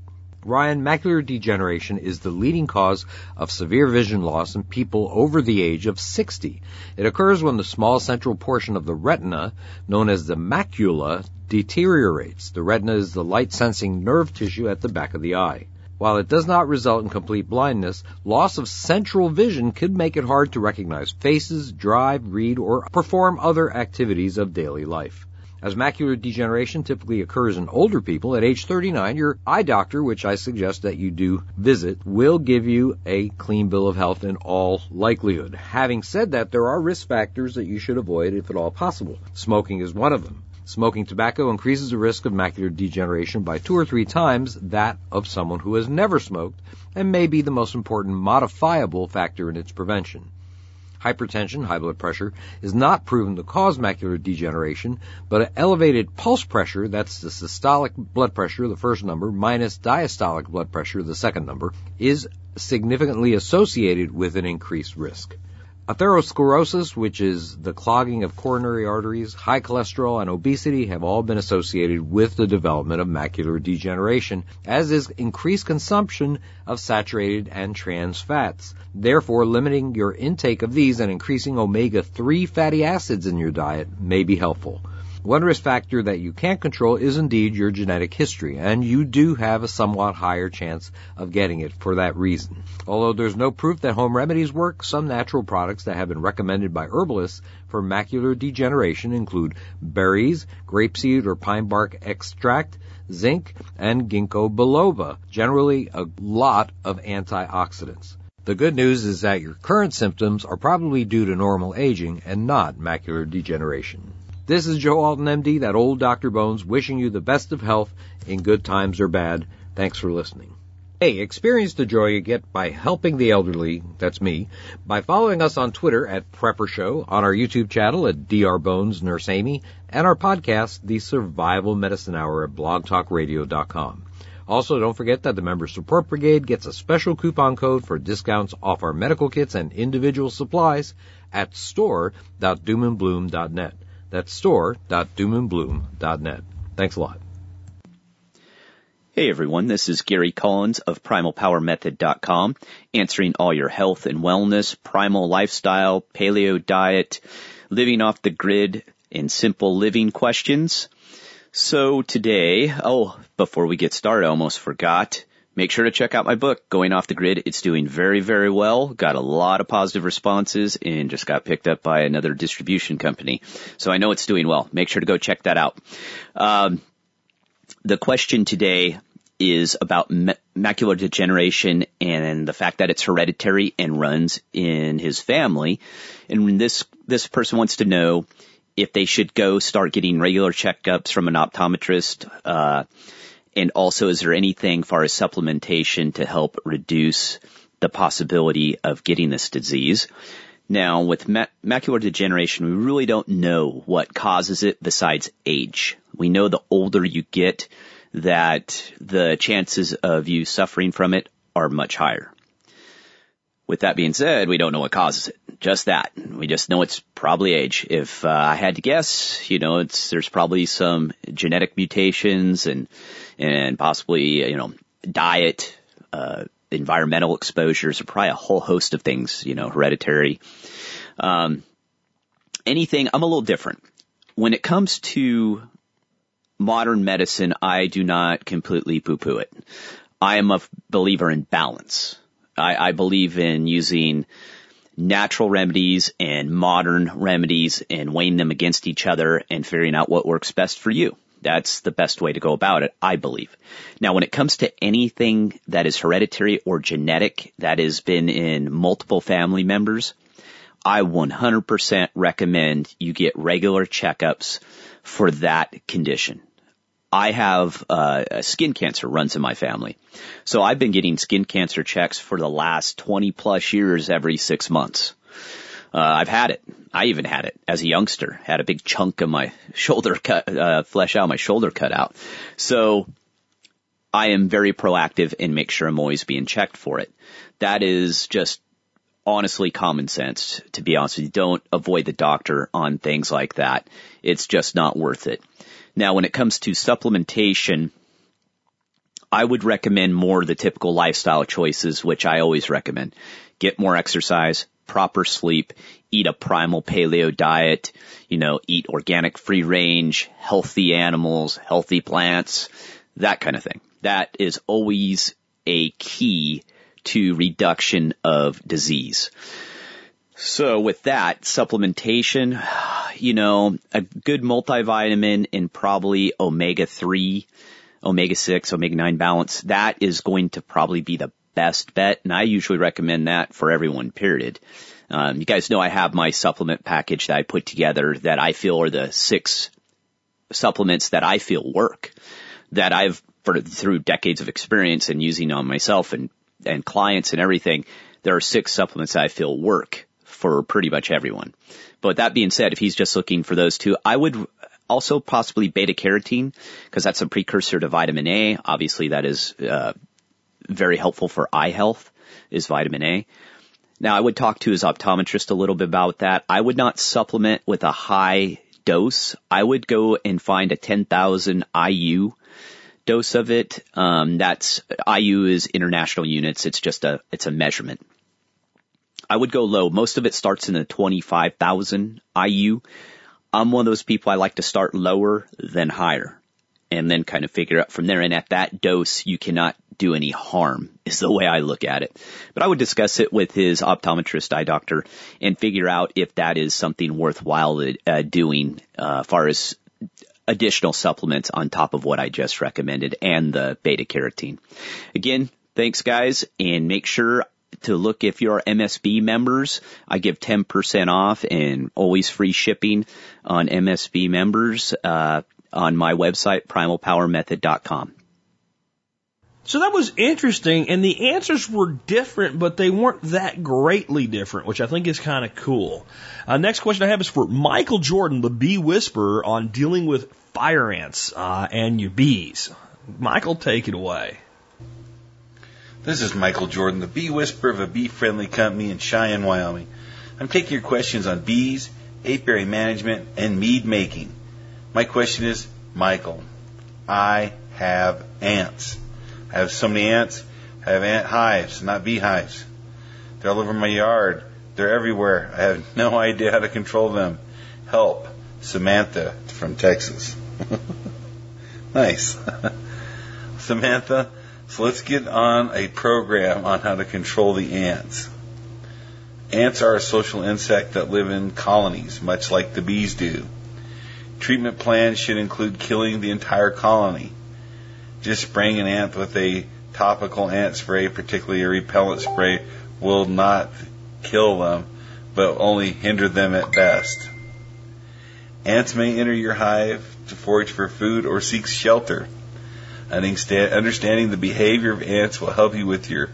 Ryan, macular degeneration is the leading cause of severe vision loss in people over the age of 60. It occurs when the small central portion of the retina, known as the macula, deteriorates. The retina is the light sensing nerve tissue at the back of the eye. While it does not result in complete blindness, loss of central vision could make it hard to recognize faces, drive, read, or perform other activities of daily life. As macular degeneration typically occurs in older people, at age 39, your eye doctor, which I suggest that you do visit, will give you a clean bill of health in all likelihood. Having said that, there are risk factors that you should avoid if at all possible. Smoking is one of them. Smoking tobacco increases the risk of macular degeneration by two or three times that of someone who has never smoked and may be the most important modifiable factor in its prevention. Hypertension, high blood pressure, is not proven to cause macular degeneration, but elevated pulse pressure, that's the systolic blood pressure, the first number, minus diastolic blood pressure, the second number, is significantly associated with an increased risk. Atherosclerosis, which is the clogging of coronary arteries, high cholesterol, and obesity have all been associated with the development of macular degeneration, as is increased consumption of saturated and trans fats. Therefore, limiting your intake of these and increasing omega-3 fatty acids in your diet may be helpful. One risk factor that you can't control is indeed your genetic history, and you do have a somewhat higher chance of getting it for that reason. Although there's no proof that home remedies work, some natural products that have been recommended by herbalists for macular degeneration include berries, grapeseed or pine bark extract, zinc, and ginkgo biloba, generally a lot of antioxidants. The good news is that your current symptoms are probably due to normal aging and not macular degeneration. This is Joe Alton, MD, that old Dr. Bones, wishing you the best of health in good times or bad. Thanks for listening. Hey, experience the joy you get by helping the elderly, that's me, by following us on Twitter at Prepper Show, on our YouTube channel at Dr. Bones Nurse Amy, and our podcast, The Survival Medicine Hour at blogtalkradio.com. Also, don't forget that the Member Support Brigade gets a special coupon code for discounts off our medical kits and individual supplies at store.doomandbloom.net. That's store.doomandbloom.net. Thanks a lot. Hey everyone, this is Gary Collins of PrimalPowerMethod.com, answering all your health and wellness, primal lifestyle, paleo diet, living off the grid, and simple living questions. So today, oh, before we get started, I almost forgot. Make sure to check out my book, Going Off the Grid. It's doing very, very well. Got a lot of positive responses and just got picked up by another distribution company. So I know it's doing well. Make sure to go check that out. Um, the question today is about macular degeneration and the fact that it's hereditary and runs in his family. And this, this person wants to know if they should go start getting regular checkups from an optometrist, uh, and also, is there anything far as supplementation to help reduce the possibility of getting this disease? Now, with ma- macular degeneration, we really don't know what causes it besides age. We know the older you get, that the chances of you suffering from it are much higher. With that being said, we don't know what causes it. Just that. We just know it's probably age. If uh, I had to guess, you know, it's there's probably some genetic mutations and and possibly you know diet, uh, environmental exposures, or probably a whole host of things. You know, hereditary. Um, anything. I'm a little different when it comes to modern medicine. I do not completely poo-poo it. I am a believer in balance. I, I believe in using natural remedies and modern remedies and weighing them against each other and figuring out what works best for you. That's the best way to go about it, I believe. Now, when it comes to anything that is hereditary or genetic that has been in multiple family members, I 100% recommend you get regular checkups for that condition. I have uh, skin cancer runs in my family. So I've been getting skin cancer checks for the last 20 plus years every six months. Uh, I've had it. I even had it as a youngster. Had a big chunk of my *laughs* shoulder cut, uh, flesh out, my shoulder cut out. So I am very proactive and make sure I'm always being checked for it. That is just honestly common sense, to be honest with you. Don't avoid the doctor on things like that. It's just not worth it. Now, when it comes to supplementation, I would recommend more the typical lifestyle choices, which I always recommend. Get more exercise, proper sleep, eat a primal paleo diet, you know, eat organic free range, healthy animals, healthy plants, that kind of thing. That is always a key to reduction of disease. So with that, supplementation, you know, a good multivitamin and probably omega 3, omega 6, omega 9 balance, that is going to probably be the best bet. And I usually recommend that for everyone, period. Um, you guys know I have my supplement package that I put together that I feel are the six supplements that I feel work that I've for, through decades of experience and using on myself and, and clients and everything. There are six supplements I feel work for pretty much everyone. But that being said, if he's just looking for those two, I would also possibly beta carotene because that's a precursor to vitamin A. Obviously, that is uh, very helpful for eye health. Is vitamin A. Now, I would talk to his optometrist a little bit about that. I would not supplement with a high dose. I would go and find a 10,000 IU dose of it. Um, that's IU is international units. It's just a it's a measurement. I would go low. Most of it starts in the 25,000 IU. I'm one of those people I like to start lower than higher and then kind of figure out from there. And at that dose, you cannot do any harm is the way I look at it. But I would discuss it with his optometrist eye doctor and figure out if that is something worthwhile uh, doing, uh, far as additional supplements on top of what I just recommended and the beta carotene. Again, thanks guys and make sure to look if you're MSB members. I give 10% off and always free shipping on MSB members uh, on my website, primalpowermethod.com. So that was interesting, and the answers were different, but they weren't that greatly different, which I think is kind of cool. Uh, next question I have is for Michael Jordan, the bee whisperer, on dealing with fire ants uh, and your bees. Michael, take it away. This is Michael Jordan, the bee whisperer of a bee friendly company in Cheyenne, Wyoming. I'm taking your questions on bees, apiary management, and mead making. My question is, Michael, I have ants. I have so many ants. I have ant hives, not beehives. They're all over my yard. They're everywhere. I have *laughs* no idea how to control them. Help. Samantha from Texas. *laughs* nice. *laughs* Samantha, so let's get on a program on how to control the ants. Ants are a social insect that live in colonies, much like the bees do. Treatment plans should include killing the entire colony. Just spraying an ant with a topical ant spray, particularly a repellent spray, will not kill them, but only hinder them at best. Ants may enter your hive to forage for food or seek shelter. Understanding the behavior of ants will help you with your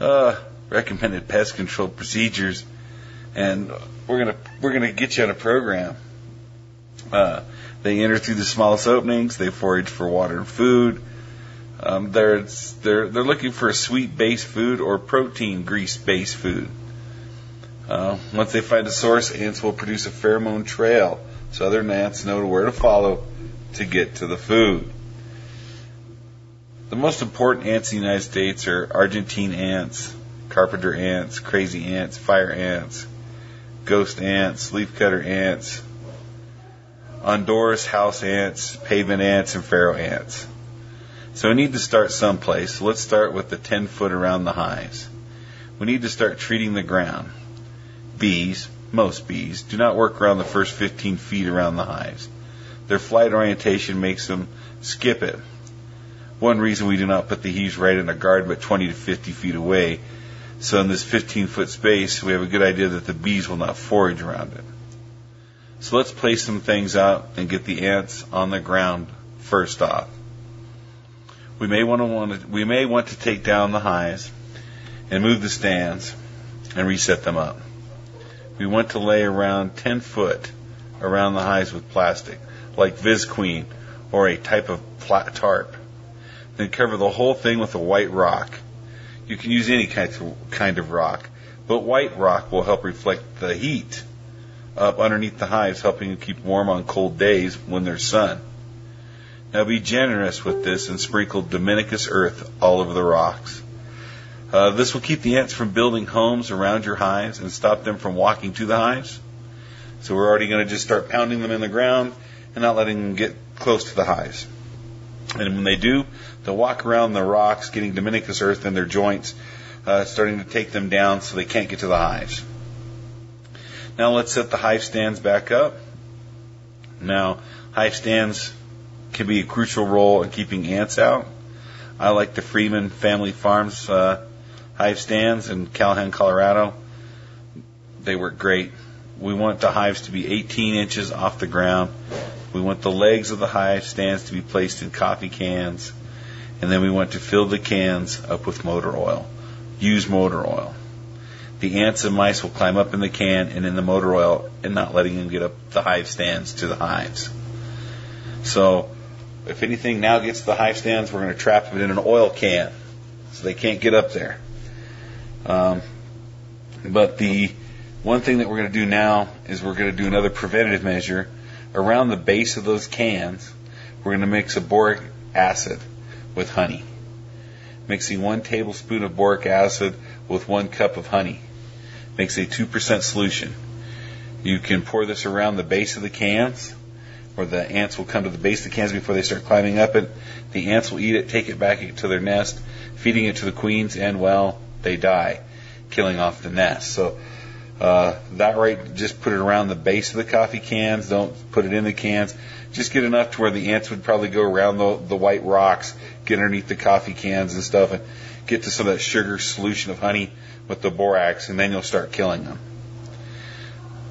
uh, recommended pest control procedures, and we're gonna we're gonna get you on a program. Uh, they enter through the smallest openings. They forage for water and food. Um, they're they're they're looking for a sweet based food or protein grease based food. Uh, once they find a source, ants will produce a pheromone trail, so other ants know where to follow to get to the food. The most important ants in the United States are Argentine ants, carpenter ants, crazy ants, fire ants, ghost ants, leafcutter ants, Honduras house ants, pavement ants, and pharaoh ants. So we need to start someplace. Let's start with the 10 foot around the hives. We need to start treating the ground. Bees, most bees, do not work around the first 15 feet around the hives. Their flight orientation makes them skip it. One reason we do not put the hives right in a garden but 20 to 50 feet away. So in this 15 foot space, we have a good idea that the bees will not forage around it. So let's place some things out and get the ants on the ground first off. We may want to, want to we may want to take down the hives and move the stands and reset them up. We want to lay around 10 foot around the hives with plastic, like Visqueen or a type of tarp. Then cover the whole thing with a white rock. You can use any kind of, kind of rock, but white rock will help reflect the heat up underneath the hives, helping you keep warm on cold days when there's sun. Now be generous with this and sprinkle diatomaceous earth all over the rocks. Uh, this will keep the ants from building homes around your hives and stop them from walking to the hives. So we're already going to just start pounding them in the ground and not letting them get close to the hives. And when they do, they'll walk around the rocks, getting diatomaceous earth in their joints, uh, starting to take them down so they can't get to the hives. Now let's set the hive stands back up. Now, hive stands can be a crucial role in keeping ants out. I like the Freeman Family Farms uh, hive stands in Calhan, Colorado. They work great. We want the hives to be 18 inches off the ground. We want the legs of the hive stands to be placed in coffee cans. And then we want to fill the cans up with motor oil. Use motor oil. The ants and mice will climb up in the can and in the motor oil and not letting them get up the hive stands to the hives. So, if anything now gets to the hive stands, we're going to trap it in an oil can so they can't get up there. Um, but the one thing that we're going to do now is we're going to do another preventative measure around the base of those cans. We're going to mix a boric acid with honey. Mixing one tablespoon of boric acid with one cup of honey makes a 2% solution. You can pour this around the base of the cans, or the ants will come to the base of the cans before they start climbing up it. The ants will eat it, take it back to their nest, feeding it to the queens, and well, they die, killing off the nest. So uh, that right, just put it around the base of the coffee cans. Don't put it in the cans. Just get enough to where the ants would probably go around the, the white rocks, get underneath the coffee cans and stuff, and get to some of that sugar solution of honey with the borax, and then you'll start killing them.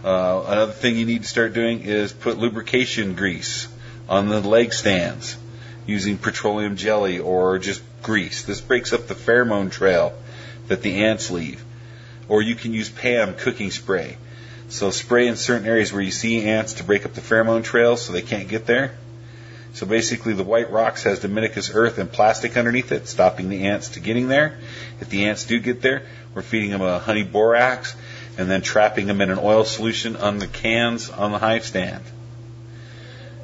Uh, another thing you need to start doing is put lubrication grease on the leg stands using petroleum jelly or just grease. This breaks up the pheromone trail that the ants leave. Or you can use PAM cooking spray. So spray in certain areas where you see ants to break up the pheromone trail so they can't get there. So basically the white rocks has diatomaceous earth and plastic underneath it, stopping the ants to getting there. If the ants do get there, we're feeding them a honey borax and then trapping them in an oil solution on the cans on the hive stand.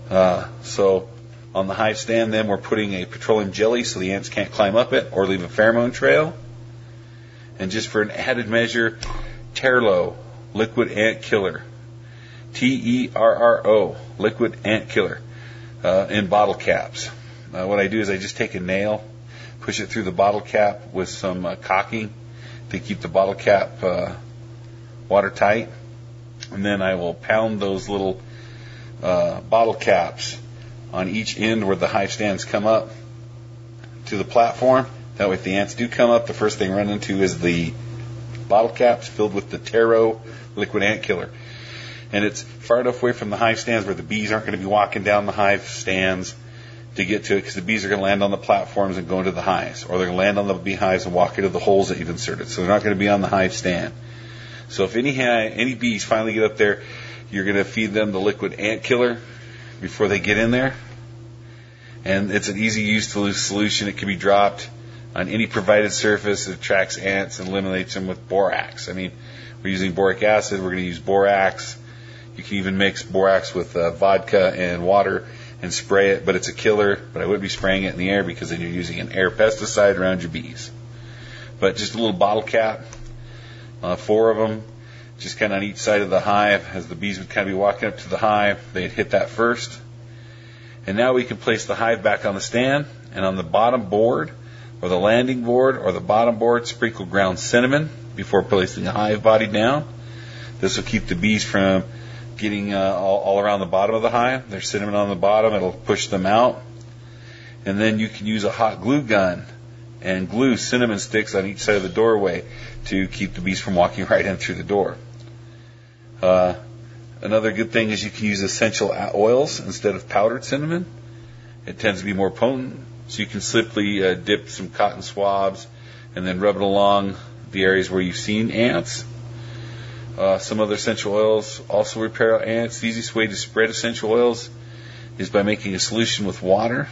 Uh, so on the hive stand, then we're putting a petroleum jelly so the ants can't climb up it or leave a pheromone trail. And just for an added measure, Terro liquid ant killer, T E R R O liquid ant killer, uh, in bottle caps. Uh, what I do is I just take a nail, push it through the bottle cap with some uh, caulking to keep the bottle cap uh, watertight, and then I will pound those little uh, bottle caps on each end where the hive stands come up to the platform. That way, if the ants do come up, the first thing run into is the bottle caps filled with the Terro liquid ant killer. And it's far enough away from the hive stands where the bees aren't going to be walking down the hive stands to get to it because the bees are going to land on the platforms and go into the hives, or they're going to land on the beehives and walk into the holes that you've inserted. So they're not going to be on the hive stand. So if any any bees finally get up there, you're going to feed them the liquid ant killer before they get in there. And it's an easy use solution. It can be dropped on any provided surface that attracts ants and eliminates them with borax. I mean, We're using boric acid. We're going to use borax. You can even mix borax with uh, vodka and water and spray it, but it's a killer. But I wouldn't be spraying it in the air because then you're using an air pesticide around your bees. But just a little bottle cap, uh, four of them, just kind of on each side of the hive. As the bees would kind of be walking up to the hive, they'd hit that first. And now we can place the hive back on the stand, and on the bottom board, or the landing board, or the bottom board, sprinkle ground cinnamon before placing the hive body down. This will keep the bees from getting uh, all, all around the bottom of the hive. There's cinnamon on the bottom, it'll push them out. And then you can use a hot glue gun and glue cinnamon sticks on each side of the doorway to keep the bees from walking *laughs* right in through the door. Uh, another good thing is you can use essential oils instead of powdered cinnamon. It tends to be more potent, so you can simply uh, dip some cotton swabs and then rub it along the areas where you've seen ants. Uh, some other essential oils also repair ants. The easiest way to spread essential oils is by making a solution with water,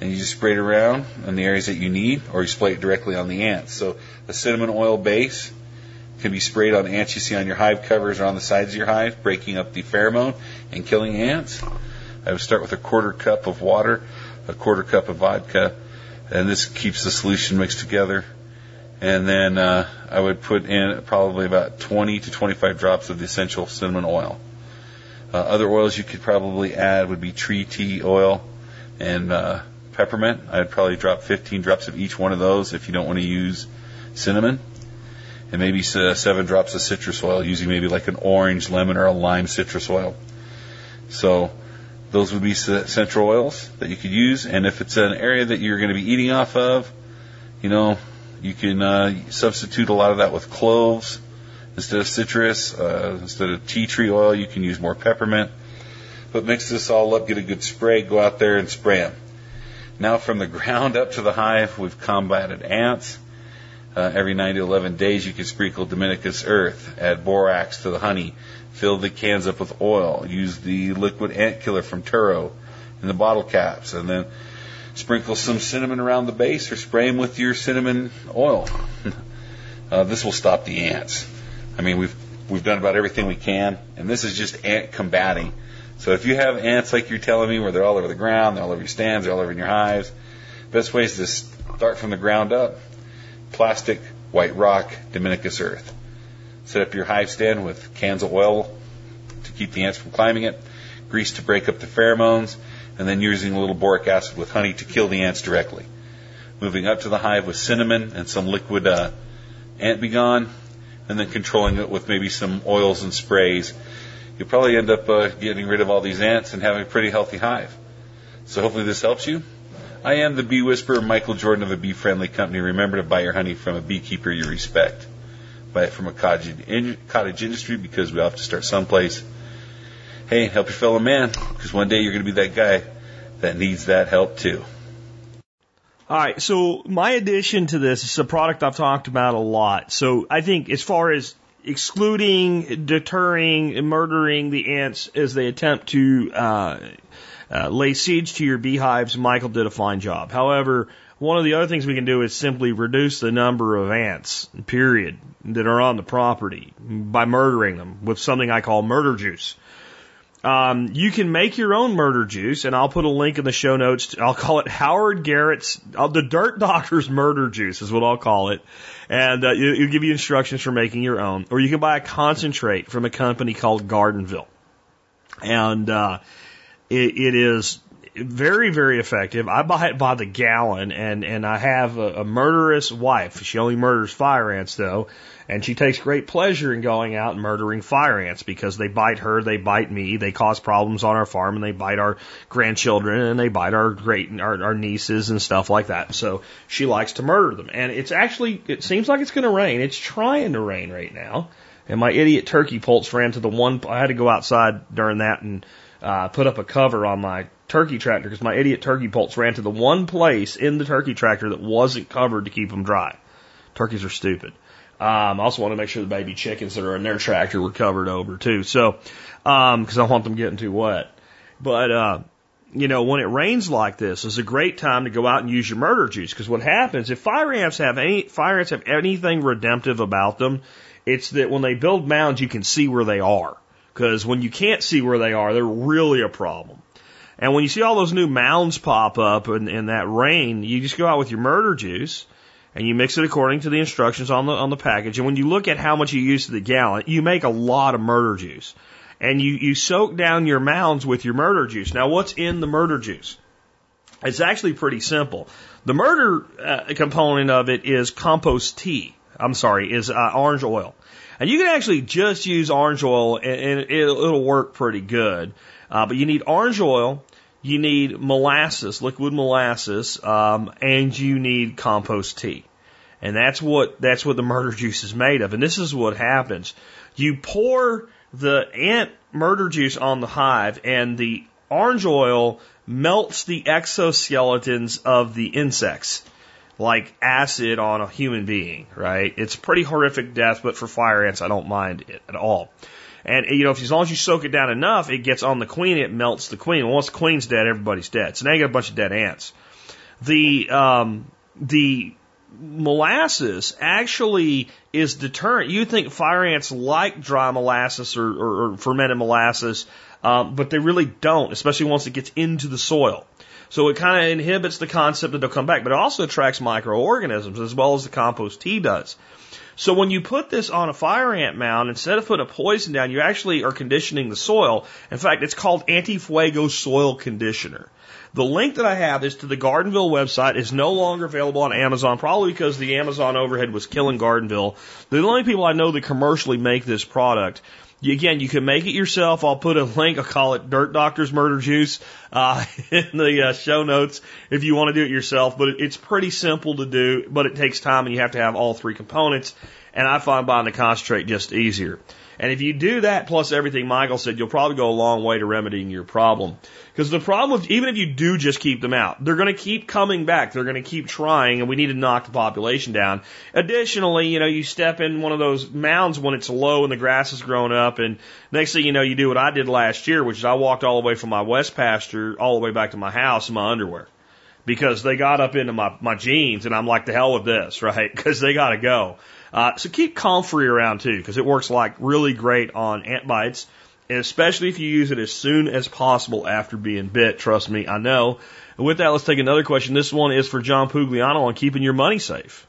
and you just spray it around in the areas that you need, or you spray it directly on the ants. So a cinnamon oil base can be sprayed on ants you see on your hive covers or on the sides of your hive, breaking up the pheromone and killing ants. I would start with a quarter cup of water, a quarter cup of vodka, and this keeps the solution mixed together. And then uh, I would put in probably about 20 to 25 drops of the essential cinnamon oil. Uh, other oils you could probably add would be tree tea oil and uh, peppermint. I'd probably drop 15 drops of each one of those if you don't want to use cinnamon and maybe seven drops of citrus oil, using maybe like an orange, lemon, or a lime citrus oil. So those would be central oils that you could use. And if it's an area that you're going to be eating off of, you know, you can uh, substitute a lot of that with cloves instead of citrus. Uh, instead of tea tree oil, you can use more peppermint. But mix this all up, get a good spray, go out there and spray them. Now from the *laughs* ground up to the hive, we've combated ants uh, every 9 to 11 days, you can sprinkle diatomaceous earth, add borax to the honey, fill the cans up with oil, use the liquid ant killer from Terro in the bottle caps, and then sprinkle some cinnamon around the base or spray them with your cinnamon oil. *laughs* uh, this will stop the ants. I mean, we've we've done about everything we can, and this is just ant combating. So if you have ants like you're telling me, where they're all over the ground, they're all over your stands, they're all over in your hives, best way is to start from the ground up plastic, white rock, diatomaceous earth. Set up your hive stand with cans of oil to keep the ants from climbing it, grease to break up the pheromones, and then using a little boric acid with honey to kill the ants directly. Moving up to the hive with cinnamon and some liquid uh, ant begone, and then controlling it with maybe some oils and sprays. You'll probably end up uh, getting rid of all these ants and having a pretty healthy hive. So hopefully this helps you. I am the bee whisperer, Michael Jordan of a bee friendly company. Remember to buy your honey from a beekeeper you respect. Buy it from a cottage, in, cottage industry because we all have to start someplace. Hey, help your fellow man because one day you're going to be that guy that needs that help too. All right, so my addition to this is a product I've talked about a lot. So I think as far as excluding, deterring, murdering the ants as they attempt to uh, uh, lay siege to your beehives, Michael did a fine job. However, one of the other things we can do is simply reduce the number of ants, period, that are on the property by murdering them with something I call murder juice. Um, you can make your own murder juice, and I'll put a link in the show notes. To, I'll call it Howard Garrett's, uh, the Dirt Doctor's Murder Juice is what I'll call it. And uh, it, it'll give you instructions for making your own. Or you can buy a concentrate from a company called Gardenville. And uh, it, it is very, very effective. I buy it by the gallon, and and I have a, a murderous wife. She only murders fire ants though, and she takes great pleasure in going out and murdering fire ants because they bite her, they bite me, they cause problems on our farm, and they bite our grandchildren, and they bite our great our, our nieces and stuff like that. So she likes to murder them, and it's actually it seems like it's going to rain. It's trying to rain right now, and my idiot turkey poults ran to the one. I had to go outside during that and uh, put up a cover on my turkey tractor because my idiot turkey poults ran to the one place in the turkey tractor that wasn't covered to keep them dry. Turkeys are stupid. Um, I also want to make sure the baby chickens that are in their tractor were covered over too. So, um, cause I want them getting too wet. But, uh, you know, when it rains like this, it's a great time to go out and use your murder juice. Cause what happens if fire ants have any, fire ants have anything redemptive about them, It's that when they build mounds, you can see where they are. Because when you can't see where they are, they're really a problem. And when you see all those new mounds pop up in, in that rain, you just go out with your murder juice and you mix it according to the instructions on the on the package. And when you look at how much you use to the gallon, you make a lot of murder juice. And you, you soak down your mounds with your murder juice. Now, what's in the murder juice? It's actually pretty simple. The murder uh, component of it is compost tea. I'm sorry, is uh, orange oil. And you can actually just use orange oil and, and it'll, it'll, work pretty good. Uh, but you need orange oil, you need molasses, liquid molasses, um, and you need compost tea. And that's what, that's what the murder juice is made of. And this is what happens. You pour the ant murder juice on the hive and the orange oil melts the exoskeletons of the insects like acid on a human being, right? It's pretty horrific death, but for fire ants, I don't mind it at all. And you know, if as long as you soak it down enough, it gets on the queen, it melts the queen. Once the queen's dead, everybody's dead. So now you got a bunch of dead ants. The um, the molasses actually is deterrent. You think fire ants like dry molasses or, or, or fermented molasses, um, but they really don't, especially once it gets into the soil. So it kind of inhibits the concept that they'll come back, but it also attracts microorganisms as well as the compost tea does. So when you put this on a fire ant mound, instead of putting a poison down, you actually are conditioning the soil. In fact, it's called anti-fuego soil conditioner. The link that I have is to the Gardenville website. is no longer available on Amazon, probably because the Amazon overhead was killing Gardenville. The only people I know that commercially make this product Again, you can make it yourself. I'll put a link. I'll call it Dirt Doctor's Murder Juice uh, *laughs* in the uh, show notes if you want to do it yourself. But it's pretty simple to do, but it takes time and you have to have all three components. And I find buying the concentrate just easier. And if you do that plus everything Michael said, you'll probably go a long way to remedying your problem. Because the problem, even if you do just keep them out, they're going to keep coming back. They're going to keep trying, and we need to knock the population down. Additionally, you know, you step in one of those mounds when it's low and the grass is growing up, and next thing you know, you do what I did last year, which is I walked all the way from my west pasture all the way back to my house in my underwear. Because they got up into my, my jeans, and I'm like, the hell with this, *laughs* right? Because they got to go. Uh, so keep comfrey around too, because it works like really great on ant bites, and especially if you use it as soon as possible after being bit. Trust me, I know. And with that, let's take another question. This one is for John Pugliano on keeping your money safe.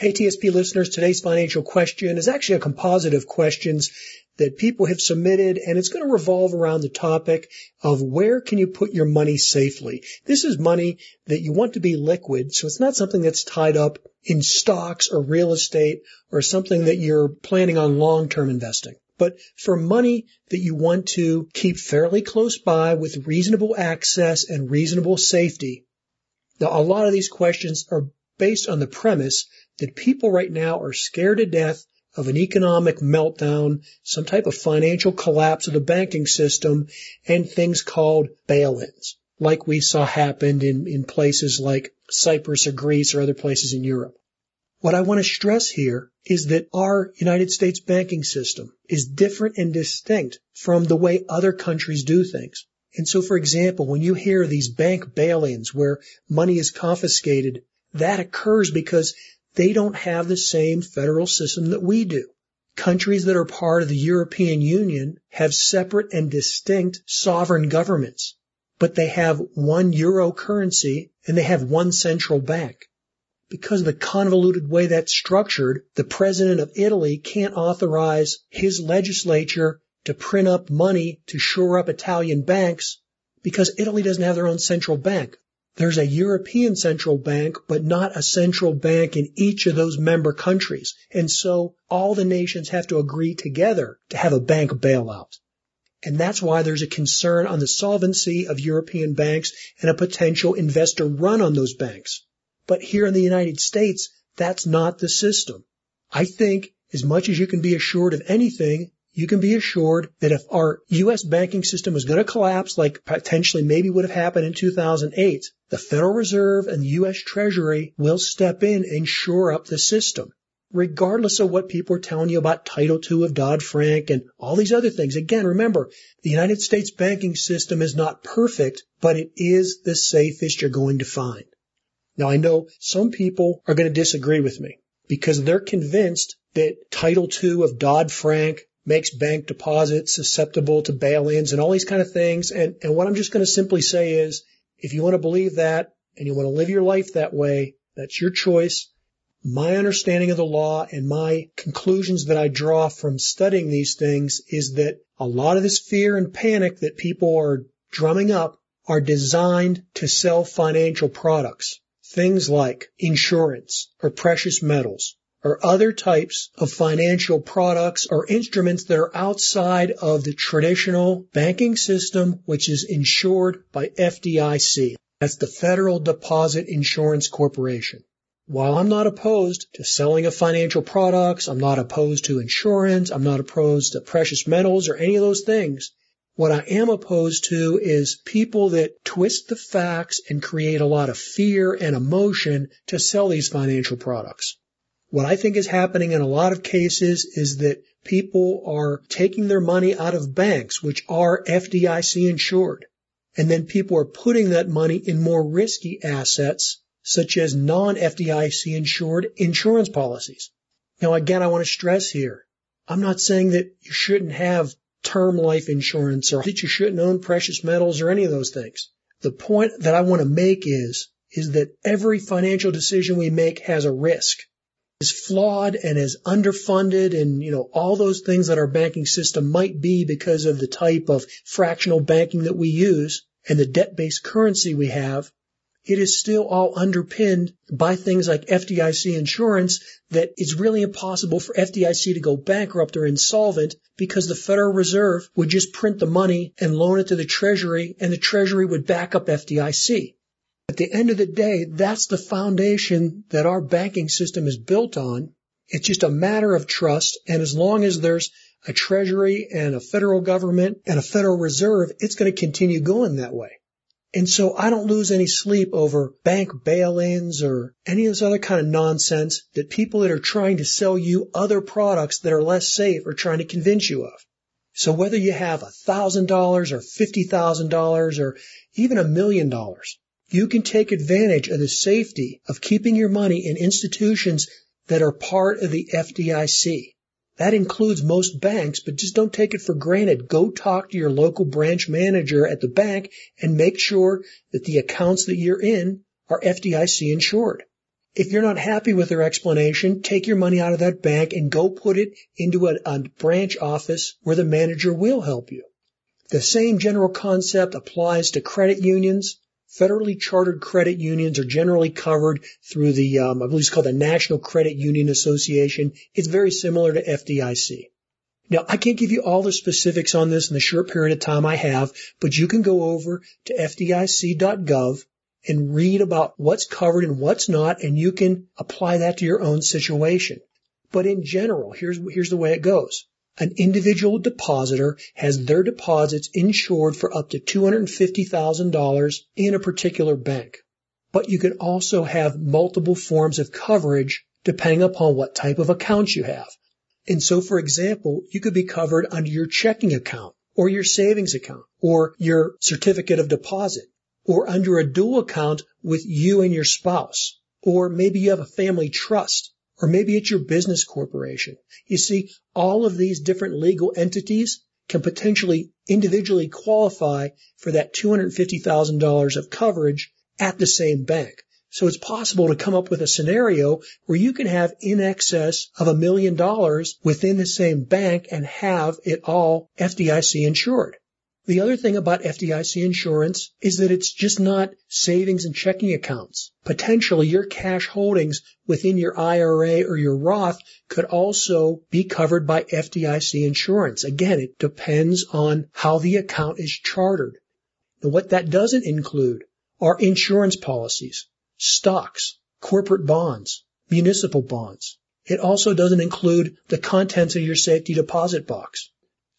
Hey TSP listeners, today's financial question is actually a composite of questions that people have submitted and it's going to revolve around the topic of where can you put your money safely. This is money that you want to be liquid, so it's not something that's tied up in stocks or real estate or something that you're planning on long-term investing. But for money that you want to keep fairly close by with reasonable access and reasonable safety. Now, a lot of these questions are based on the premise that people right now are scared to death of an economic meltdown, some type of financial collapse of the banking system, and things called bail-ins, like we saw happened in, in places like Cyprus or Greece or other places in Europe. What I want to stress here is that our United States banking system is different and distinct from the way other countries do things. And so, for example, when you hear these bank bail-ins where money is confiscated, that occurs because they don't have the same federal system that we do. Countries that are part of the European Union have separate and distinct sovereign governments, but they have one euro currency and they have one central bank. Because of the convoluted way that's structured, the president of Italy can't authorize his legislature to print up money to shore up Italian banks because Italy doesn't have their own central bank. There's a European central bank, but not a central bank in each of those member countries. And so all the nations have to agree together to have a bank bailout. And that's why there's a concern on the solvency of European banks and a potential investor run on those banks. But here in the United States, that's not the system. I think as much as you can be assured of anything, you can be assured that if our U.S. banking system was going to collapse, like potentially maybe would have happened in 2008, the Federal Reserve and the U.S. Treasury will step in and shore up the system. Regardless of what people are telling you about Title II of Dodd-Frank and all these other things. Again, remember, the United States banking system is not perfect, but it is the safest you're going to find. Now I know some people are going to disagree with me because they're convinced that Title II of Dodd-Frank makes bank deposits susceptible to bail-ins and all these kind of things. And, and what I'm just going to simply say is, if you want to believe that and you want to live your life that way, that's your choice. My understanding of the law and my conclusions that I draw from studying these things is that a lot of this fear and panic that people are drumming up are designed to sell financial products. Things like insurance or precious metals or other types of financial products or instruments that are outside of the traditional banking system, which is insured by FDIC. That's the Federal Deposit Insurance Corporation. While I'm not opposed to selling of financial products, I'm not opposed to insurance, I'm not opposed to precious metals or any of those things. What I am opposed to is people that twist the facts and create a lot of fear and emotion to sell these financial products. What I think is happening in a lot of cases is that people are taking their money out of banks, which are FDIC insured. And then people are putting that money in more risky assets, such as non-FDIC insured insurance policies. Now again, I want to stress here, I'm not saying that you shouldn't have term life insurance or that you shouldn't own precious metals or any of those things. The point that I want to make is, is that every financial decision we make has a risk. Is flawed and is underfunded and, you know, all those things that our banking system might be because of the type of fractional banking that we use and the debt-based currency we have it is still all underpinned by things like FDIC insurance that it's really impossible for FDIC to go bankrupt or insolvent because the Federal Reserve would just print the money and loan it to the Treasury and the Treasury would back up FDIC. At the end of the day, that's the foundation that our banking system is built on. It's just a matter of trust. And as long as there's a Treasury and a federal government and a Federal Reserve, it's going to continue going that way. And so I don't lose any sleep over bank bail-ins or any of this other kind of nonsense that people that are trying to sell you other products that are less safe are trying to convince you of. So whether you have $1,000 or $50,000 or even a million dollars, you can take advantage of the safety of keeping your money in institutions that are part of the FDIC. That includes most banks, but just don't take it for granted. Go talk to your local branch manager at the bank and make sure that the accounts that you're in are FDIC insured. If you're not happy with their explanation, take your money out of that bank and go put it into a, a branch office where the manager will help you. The same general concept applies to credit unions, Federally chartered credit unions are generally covered through the, um, I believe it's called the National Credit Union Association. It's very similar to FDIC. Now, I can't give you all the specifics on this in the short period of time I have, but you can go over to fdic.gov and read about what's covered and what's not, and you can apply that to your own situation. But in general, here's, here's the way it goes. An individual depositor has their deposits insured for up to $250,000 in a particular bank. But you can also have multiple forms of coverage depending upon what type of account you have. And so, for example, you could be covered under your checking account or your savings account or your certificate of deposit or under a dual account with you and your spouse. Or maybe you have a family trust or maybe it's your business corporation. You see, all of these different legal entities can potentially individually qualify for that $250,000 of coverage at the same bank. So it's possible to come up with a scenario where you can have in excess of a million dollars within the same bank and have it all FDIC insured. The other thing about FDIC insurance is that it's just not savings and checking accounts. Potentially your cash holdings within your IRA or your Roth could also be covered by FDIC insurance. Again, it depends on how the account is chartered. What that doesn't include are insurance policies, stocks, corporate bonds, municipal bonds. It also doesn't include the contents of your safety deposit box.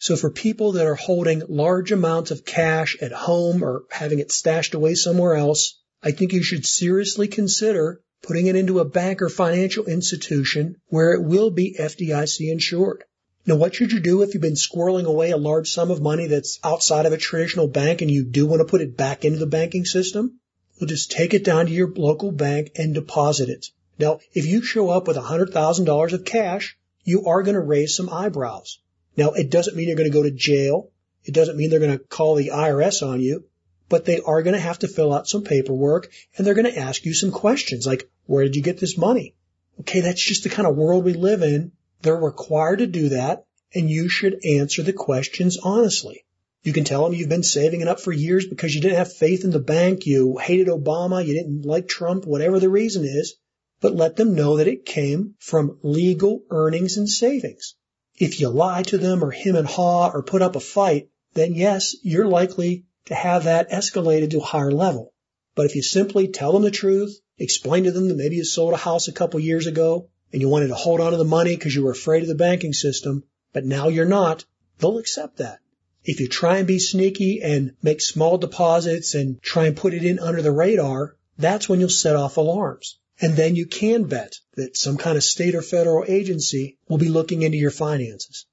So for people that are holding large amounts of cash at home or having it stashed away somewhere else, I think you should seriously consider putting it into a bank or financial institution where it will be FDIC insured. Now, what should you do if you've been squirreling away a large sum of money that's outside of a traditional bank and you do want to put it back into the banking system? Well, just take it down to your local bank and deposit it. Now, if you show up with $100,000 of cash, you are going to raise some eyebrows. Now, it doesn't mean you're going to go to jail. It doesn't mean they're going to call the IRS on you, but they are going to have to fill out some paperwork and they're going to ask you some questions like, where did you get this money? Okay, that's just the kind of world we live in. They're required to do that and you should answer the questions honestly. You can tell them you've been saving it up for years because you didn't have faith in the bank, you hated Obama, you didn't like Trump, whatever the reason is, but let them know that it came from legal earnings and savings. If you lie to them or him and haw or put up a fight, then yes, you're likely to have that escalated to a higher level. But if you simply tell them the truth, explain to them that maybe you sold a house a couple years ago and you wanted to hold on to the money because you were afraid of the banking system, but now you're not, they'll accept that. If you try and be sneaky and make small deposits and try and put it in under the radar, that's when you'll set off alarms. And then you can bet that some kind of state or federal agency will be looking into your finances.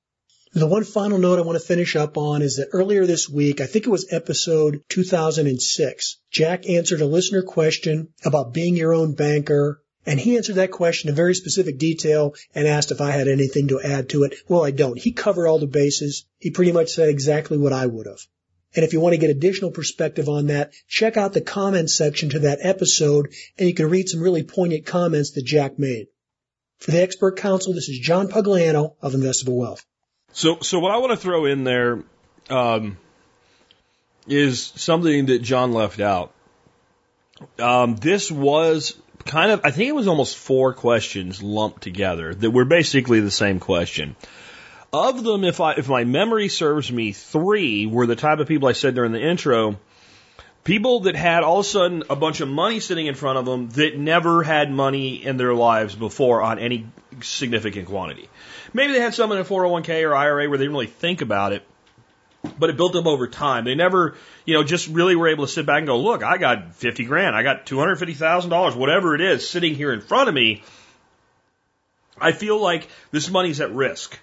The one final note I want to finish up on is that earlier this week, I think it was episode 2006, Jack answered a listener question about being your own banker and he answered that question in very specific detail and asked if I had anything to add to it. Well, I don't. He covered all the bases. He pretty much said exactly what I would have. And if you want to get additional perspective on that, check out the comments section to that episode and you can read some really poignant comments that Jack made. For the Expert Council, this is John Pugliano of Investable Wealth. So, so what I want to throw in there um, is something that John left out. Um, this was kind of, I think it was almost four questions lumped together that were basically the same question. Of them, if I, if my memory serves me, three were the type of people I said during the intro. People that had all of a sudden a bunch of money sitting in front of them that never had money in their lives before on any significant quantity. Maybe they had some in a 401k or IRA where they didn't really think about it, but it built up over time. They never, you know, just really were able to sit back and go, look, I got 50 grand, I got $250,000, whatever it is sitting here in front of me. I feel like this money's at risk.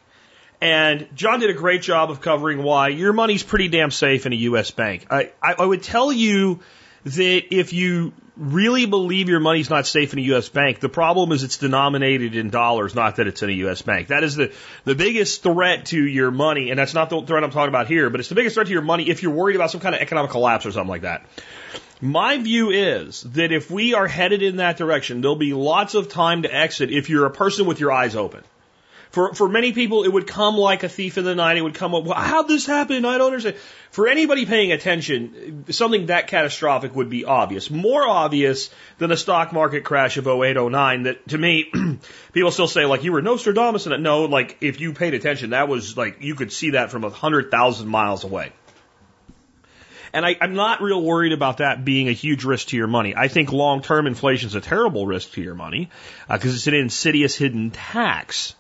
And John did a great job of covering why your money's pretty damn safe in a U.S. bank. I, I, I would tell you that if you really believe your money's not safe in a U.S. bank, the problem is it's denominated in dollars, not that it's in a U.S. bank. That is the, the biggest threat to your money, and that's not the threat I'm talking about here, but it's the biggest threat to your money if you're worried about some kind of economic collapse or something like that. My view is that if we are headed in that direction, there'll be lots of time to exit if you're a person with your eyes open. For, for many people, it would come like a thief in the night. It would come up, well, how'd this happen? I don't understand. For anybody paying attention, something that catastrophic would be obvious. More obvious than the stock market crash of 08, 09 that to me, *clears throat* people still say like, you were Nostradamus. And no, like, if you paid attention, that was like, you could see that from a hundred thousand miles away. And I, I'm not real worried about that being a huge risk to your money. I think long term inflation is a terrible risk to your money because uh, it's an insidious hidden tax.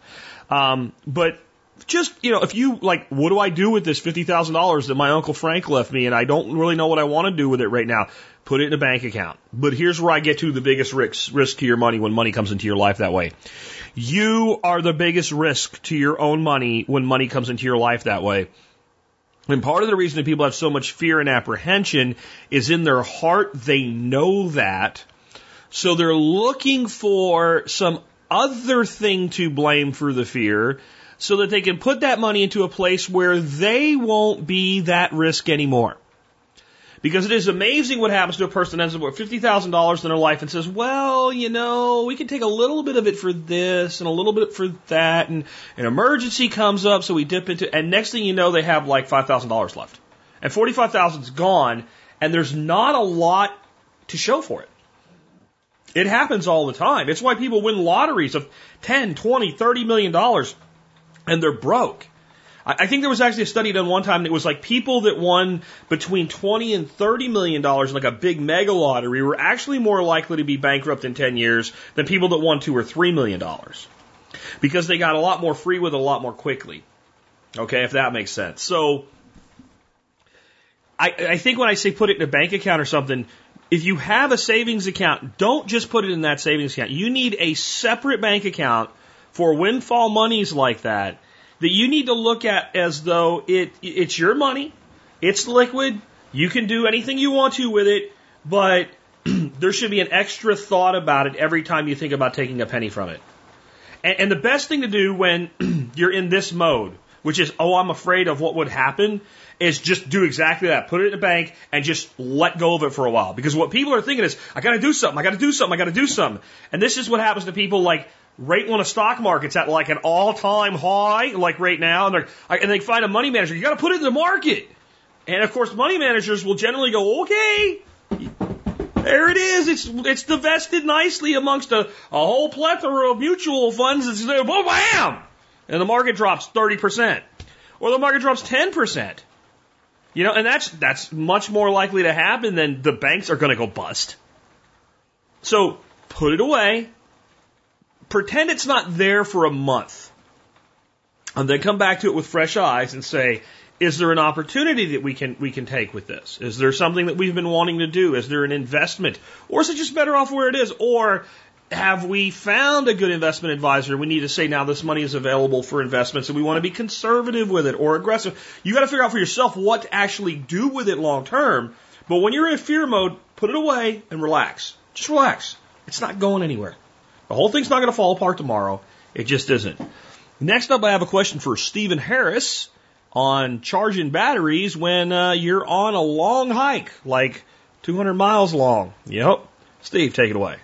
Um, but just, you know, if you like, what do I do with this $50,000 that my Uncle Frank left me and I don't really know what I want to do with it right now? Put it in a bank account. But here's where I get to the biggest risk, risk to your money when money comes into your life that way. You are the biggest risk to your own money when money comes into your life that way. And part of the reason that people have so much fear and apprehension is in their heart, they know that. So they're looking for some other thing to blame for the fear so that they can put that money into a place where they won't be that risk anymore. Because it is amazing what happens to a person that ends up with $50,000 in their life and says, well, you know, we can take a little bit of it for this and a little bit for that and an emergency comes up so we dip into, and next thing you know, they have like $5,000 left. And 45,000 is gone and there's not a lot to show for it. It happens all the time. It's why people win lotteries of 10, 20, 30 million dollars and they're broke. I think there was actually a study done one time that was like people that won between 20 and 30 million dollars in like a big mega lottery were actually more likely to be bankrupt in 10 years than people that won 2 or 3 million dollars. Because they got a lot more free with a lot more quickly. Okay, if that makes sense. So I, I think when I say put it in a bank account or something, if you have a savings account, don't just put it in that savings account. You need a separate bank account for windfall monies like that that you need to look at as though it it's your money, it's liquid, you can do anything you want to with it, but *clears throat* there should be an extra thought about it every time you think about taking a penny from it. And, and the best thing to do when *clears throat* you're in this mode, which is, oh, I'm afraid of what would happen, is just do exactly that. Put it in a bank and just let go of it for a while. Because what people are thinking is, I gotta do something, I gotta do something, I gotta do something. And this is what happens to people like right when a stock market's at like an all time high, like right now, and, and they find a money manager, you gotta put it in the market. And of course, money managers will generally go, okay, there it is. It's it's divested nicely amongst a, a whole plethora of mutual funds. It's there, bam, and the market drops thirty percent, or the market drops ten percent. You know, and that's that's much more likely to happen than the banks are going to go bust. So put it away. Pretend it's not there for a month. And then come back to it with fresh eyes and say, is there an opportunity that we can we can take with this? Is there something that we've been wanting to do? Is there an investment? Or is it just better off where it is? Or have we found a good investment advisor? We need to say now this money is available for investments and we want to be conservative with it or aggressive. You got to figure out for yourself what to actually do with it long term. But when you're in fear mode, put it away and relax. Just relax. It's not going anywhere. The whole thing's not going to fall apart tomorrow. It just isn't. Next up, I have a question for Stephen Harris on charging batteries when uh, you're on a long hike, like 200 miles long. Yep. Steve, take it away.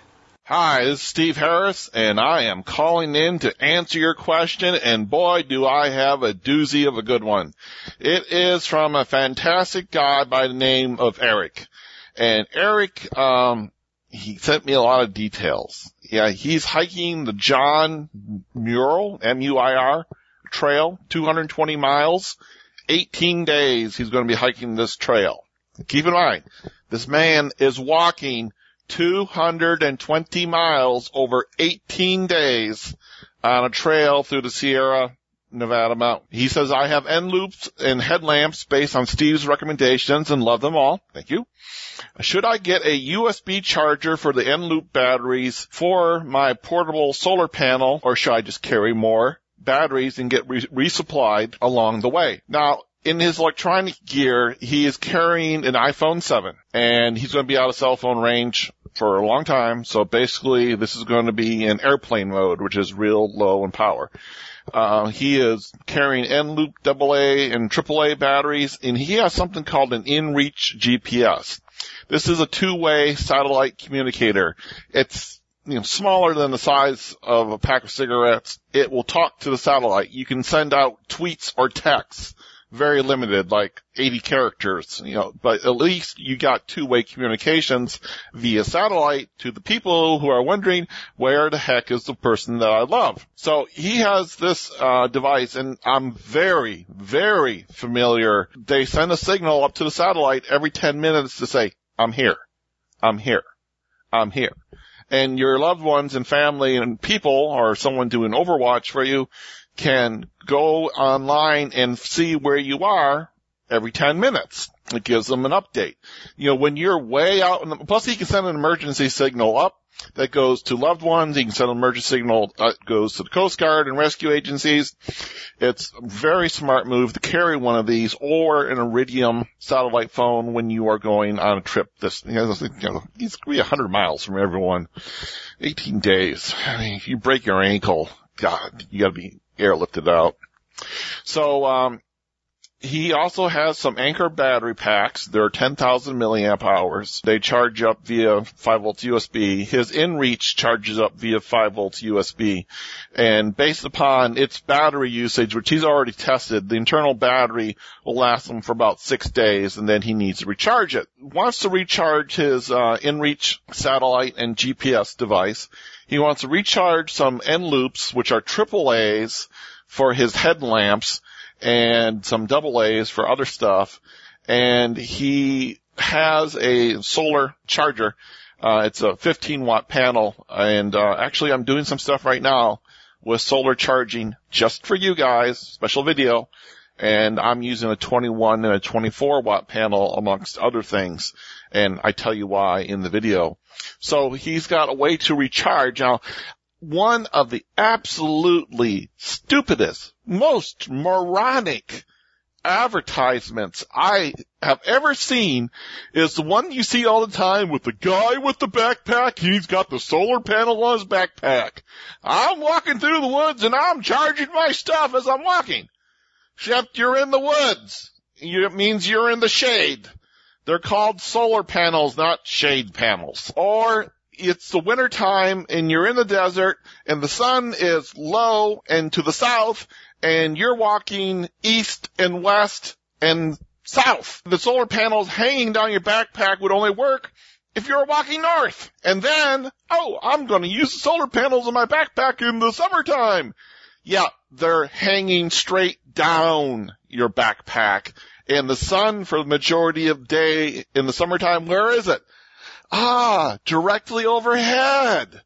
Hi, this is Steve Harris, and I am calling in to answer your question, and boy, do I have a doozy of a good one. It is from a fantastic guy by the name of Eric. And Eric, um, he sent me a lot of details. Yeah, he's hiking the John Muir, M-U-I-R, trail, 220 miles, 18 days he's going to be hiking this trail. Keep in mind, this man is walking 220 miles over 18 days on a trail through the Sierra Nevada mountain. He says, I have Eneloops and headlamps based on Steve's recommendations and love them all. Thank you. Should I get a USB charger for the Eneloop batteries for my portable solar panel or should I just carry more? batteries and get re- resupplied along the way. Now, in his electronic gear, he is carrying an iPhone 7 and he's going to be out of cell phone range for a long time. So basically this is going to be in airplane mode, which is real low in power. Uh, he is carrying Eneloop AA and AAA batteries and he has something called an inReach GPS. This is a two-way satellite communicator. It's you know, smaller than the size of a pack of cigarettes. It will talk to the satellite. You can send out tweets or texts, very limited, like 80 characters, you know, but at least you got two-way communications via satellite to the people who are wondering where the heck is the person that I love. So he has this, uh, device and I'm very, very familiar. They send a signal up to the satellite every 10 minutes to say, I'm here. I'm here. I'm here and your loved ones and family and people or someone doing Overwatch for you can go online and see where you are every 10 minutes. It gives them an update. You know, when you're way out, in the, plus he can send an emergency signal up that goes to loved ones. He can send an emergency signal that goes to the Coast Guard and rescue agencies. It's a very smart move to carry one of these or an Iridium satellite phone when you are going on a trip. This, you know, it's be a hundred miles from everyone. 18 days. I mean, if you break your ankle, God, you gotta be airlifted out. So, um, he also has some Anker battery packs. They're 10,000 milliamp hours. They charge up via 5 volts USB. His InReach charges up via 5 volts USB. And based upon its battery usage, which he's already tested, the internal battery will last him for about six days and then he needs to recharge it. Wants to recharge his, uh, InReach satellite and GPS device. He wants to recharge some Eneloops, which are triple A's for his headlamps and some double A's for other stuff. And he has a solar charger. Uh, it's a 15 watt panel and, uh, actually I'm doing some stuff right now with solar charging just for you guys, special video. And I'm using a 21 and a 24 watt panel amongst other things. And I tell you why in the video. So he's got a way to recharge. Now, one of the absolutely stupidest, most moronic advertisements I have ever seen is the one you see all the time with the guy with the backpack. He's got the solar panel on his backpack. I'm walking through the woods and I'm charging my stuff as I'm walking. Except you're in the woods. It means you're in the shade. They're called solar panels, not shade panels. Or it's the winter time and you're in the desert and the sun is low and to the south and you're walking east and west and south. The solar panels hanging down your backpack would only work if you're walking north. And then, oh, I'm going to use the solar panels in my backpack in the summertime. Yeah, they're hanging straight down your backpack. And the sun for the majority of day in the summertime, where is it? Ah, directly overhead.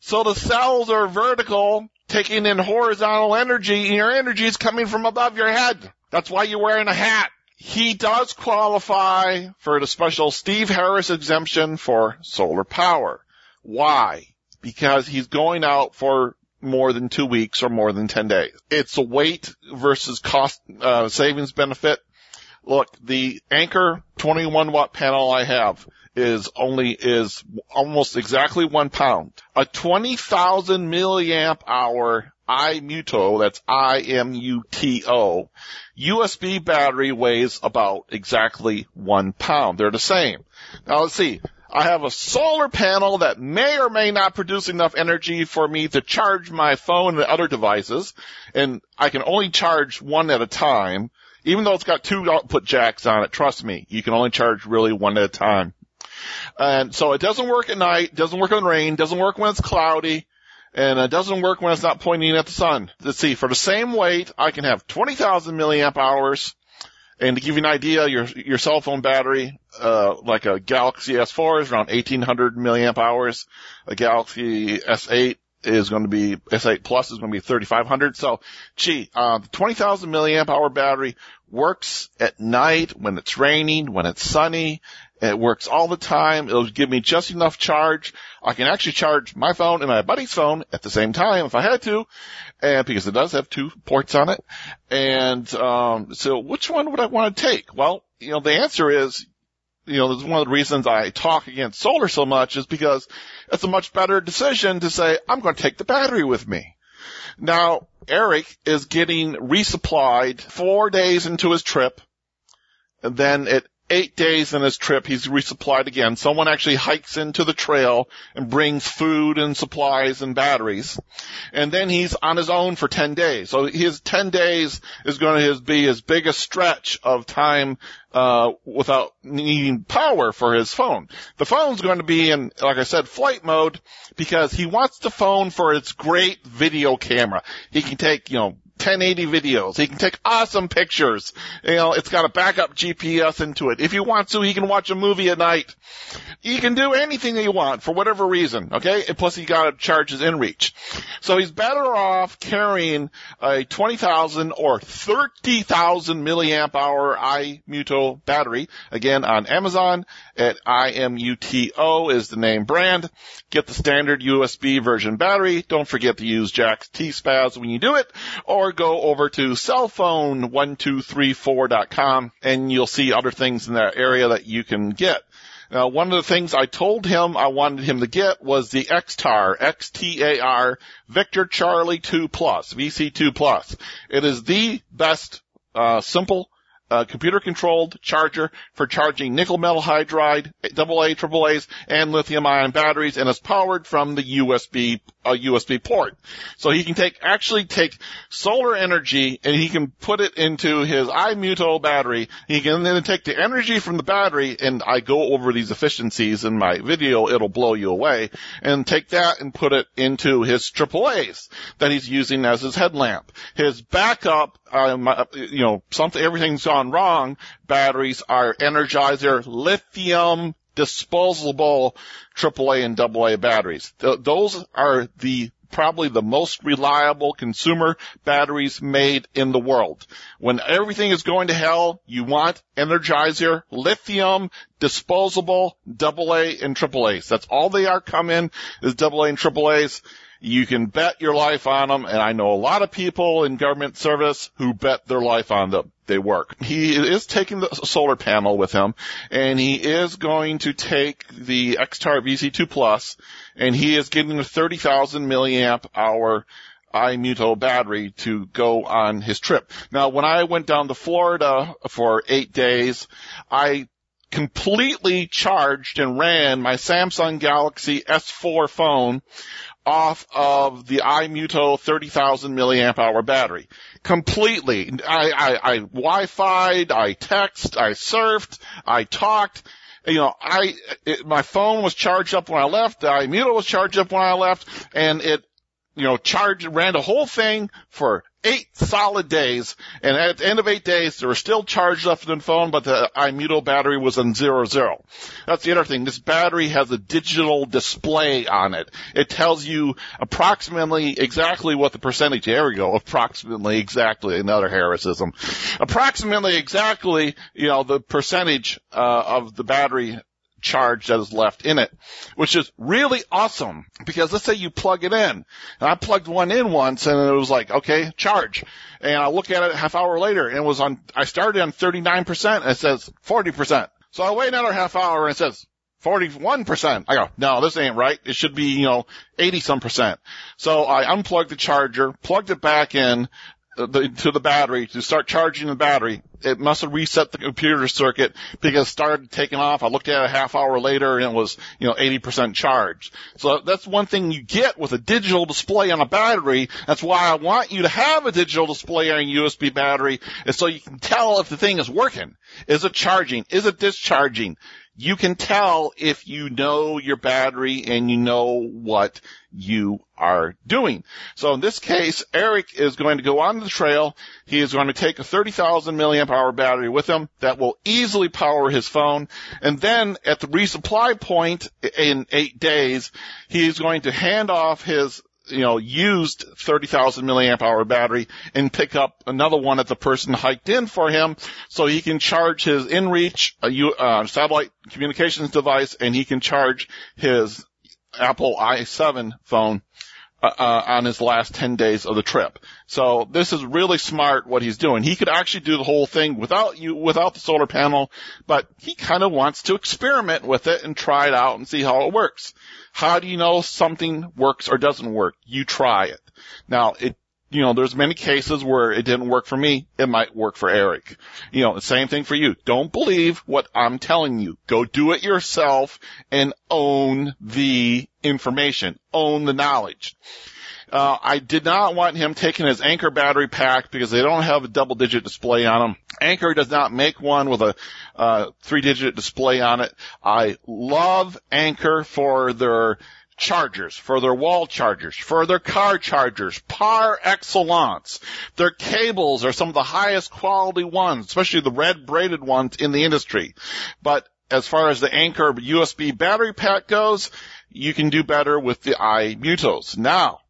So the cells are vertical, taking in horizontal energy, and your energy is coming from above your head. That's why you're wearing a hat. He does qualify for the special Steve Harris exemption for solar power. Why? Because he's going out for more than two weeks or more than 10 days. It's a weight versus cost, uh, savings benefit. Look, the Anker 21 watt panel I have is only, is almost exactly one pound. A 20,000 milliamp hour iMuto, that's I-M-U-T-O, USB battery weighs about exactly one pound. They're the same. Now let's see. I have a solar panel that may or may not produce enough energy for me to charge my phone and other devices, and I can only charge one at a time. Even though it's got two output jacks on it, trust me, you can only charge really one at a time. And so it doesn't work at night, doesn't work in rain, doesn't work when it's cloudy, and it doesn't work when it's not pointing at the sun. Let's see, for the same weight, I can have 20,000 milliamp hours, and to give you an idea, your your cell phone battery, uh, like a Galaxy S4 is around 1800 milliamp hours. A Galaxy S8 is going to be S8 Plus is going to be 3500. So, gee, uh, the 20,000 milliamp hour battery works at night when it's raining, when it's sunny. It works all the time. It'll give me just enough charge. I can actually charge my phone and my buddy's phone at the same time if I had to, and because it does have two ports on it. And um, so, which one would I want to take? Well, you know, the answer is, you know, is one of the reasons I talk against solar so much is because it's a much better decision to say I'm going to take the battery with me. Now, Eric is getting resupplied four days into his trip. And then at eight days in his trip, he's resupplied again. Someone actually hikes into the trail and brings food and supplies and batteries. And then he's on his own for 10 days. So his 10 days is going to be his biggest stretch of time uh, without needing power for his phone. The phone's going to be in, like I said, flight mode because he wants the phone for its great video camera. He can take, you know, 1080 videos. He can take awesome pictures. You know, it's got a backup GPS into it. If he wants to, he can watch a movie at night. He can do anything that you want for whatever reason, okay? And plus he got to charge his inReach. So he's better off carrying a 20,000 or 30,000 milliamp hour iMuto battery, again on Amazon at IMUTO is the name brand. Get the standard USB version battery. Don't forget to use Jack's T-Spaz when you do it, or go over to cellphone1234.com and you'll see other things in that area that you can get. Now, one of the things I told him I wanted him to get was the XTAR, X-T-A-R, Victor Charlie 2 Plus, VC2 Plus. It is the best, uh, simple, uh, computer controlled charger for charging nickel metal hydride, AA, AAAs, and lithium ion batteries, and is powered from the USB, uh, USB port. So he can take, actually take solar energy and he can put it into his iMuto battery. He can then take the energy from the battery and I go over these efficiencies in my video, it'll blow you away, and take that and put it into his AAAs that he's using as his headlamp. His backup, um, you know, something, everything's gone wrong. Batteries are Energizer lithium disposable AAA and AA batteries. Th- those are the probably the most reliable consumer batteries made in the world. When everything is going to hell, you want Energizer, lithium, disposable, AA and AAAs. That's all they are come in is AA and AAAs. You can bet your life on them, and I know a lot of people in government service who bet their life on them. They work. He is taking the solar panel with him, and he is going to take the XTAR VC2 Plus, and he is getting a 30,000 milliamp hour iMuto battery to go on his trip. Now, when I went down to Florida for eight days, I completely charged and ran my Samsung Galaxy S4 phone off of the iMuto 30,000 milliamp hour battery. Completely. I, I, I Wi-Fi'd, I text, I surfed, I talked. You know, I, it, my phone was charged up when I left, the iMuto was charged up when I left, and it you know, charged, ran the whole thing for eight solid days. And at the end of eight days, there were still charged left in the phone, but the iMuto battery was on zero zero. That's the other thing. This battery has a digital display on it. It tells you approximately exactly what the percentage, there we go, approximately exactly, another Harrisism. Approximately exactly, you know, the percentage, uh, of the battery charge that is left in it, which is really awesome because let's say you plug it in and I plugged one in once and it was like, okay, charge. And I look at it half hour later and it was on, I started on 39% and it says 40%. So I wait another half hour and it says 41%. I go, no, this ain't right. It should be, you know, 80 some percent. So I unplugged the charger, plugged it back in, the, to the battery to start charging the battery. It must have reset the computer circuit because it started taking off. I looked at it a half hour later and it was, you know, 80% charged. So that's one thing you get with a digital display on a battery. That's why I want you to have a digital display on a USB battery is so you can tell if the thing is working. Is it charging? Is it discharging? You can tell if you know your battery and you know what you are doing. So in this case, Eric is going to go on the trail. He is going to take a 30,000 milliamp hour battery with him that will easily power his phone. And then at the resupply point in eight days, he is going to hand off his you know, used 30,000 milliamp hour battery and pick up another one that the person hiked in for him so he can charge his inReach uh, uh, satellite communications device and he can charge his Apple i7 phone uh, uh, on his last 10 days of the trip. So this is really smart what he's doing. He could actually do the whole thing without you, without the solar panel, but he kind of wants to experiment with it and try it out and see how it works. How do you know something works or doesn't work? You try it. Now, it, you know, there's many cases where it didn't work for me. It might work for Eric. You know, the same thing for you. Don't believe what I'm telling you. Go do it yourself and own the information. Own the knowledge. Uh, I did not want him taking his Anker battery pack because they don't have a double digit display on them. Anker does not make one with a uh, three digit display on it. I love Anker for their chargers, for their wall chargers, for their car chargers, par excellence. Their cables are some of the highest quality ones, especially the red braided ones in the industry. But as far as the Anker USB battery pack goes, you can do better with the iMutos. Now,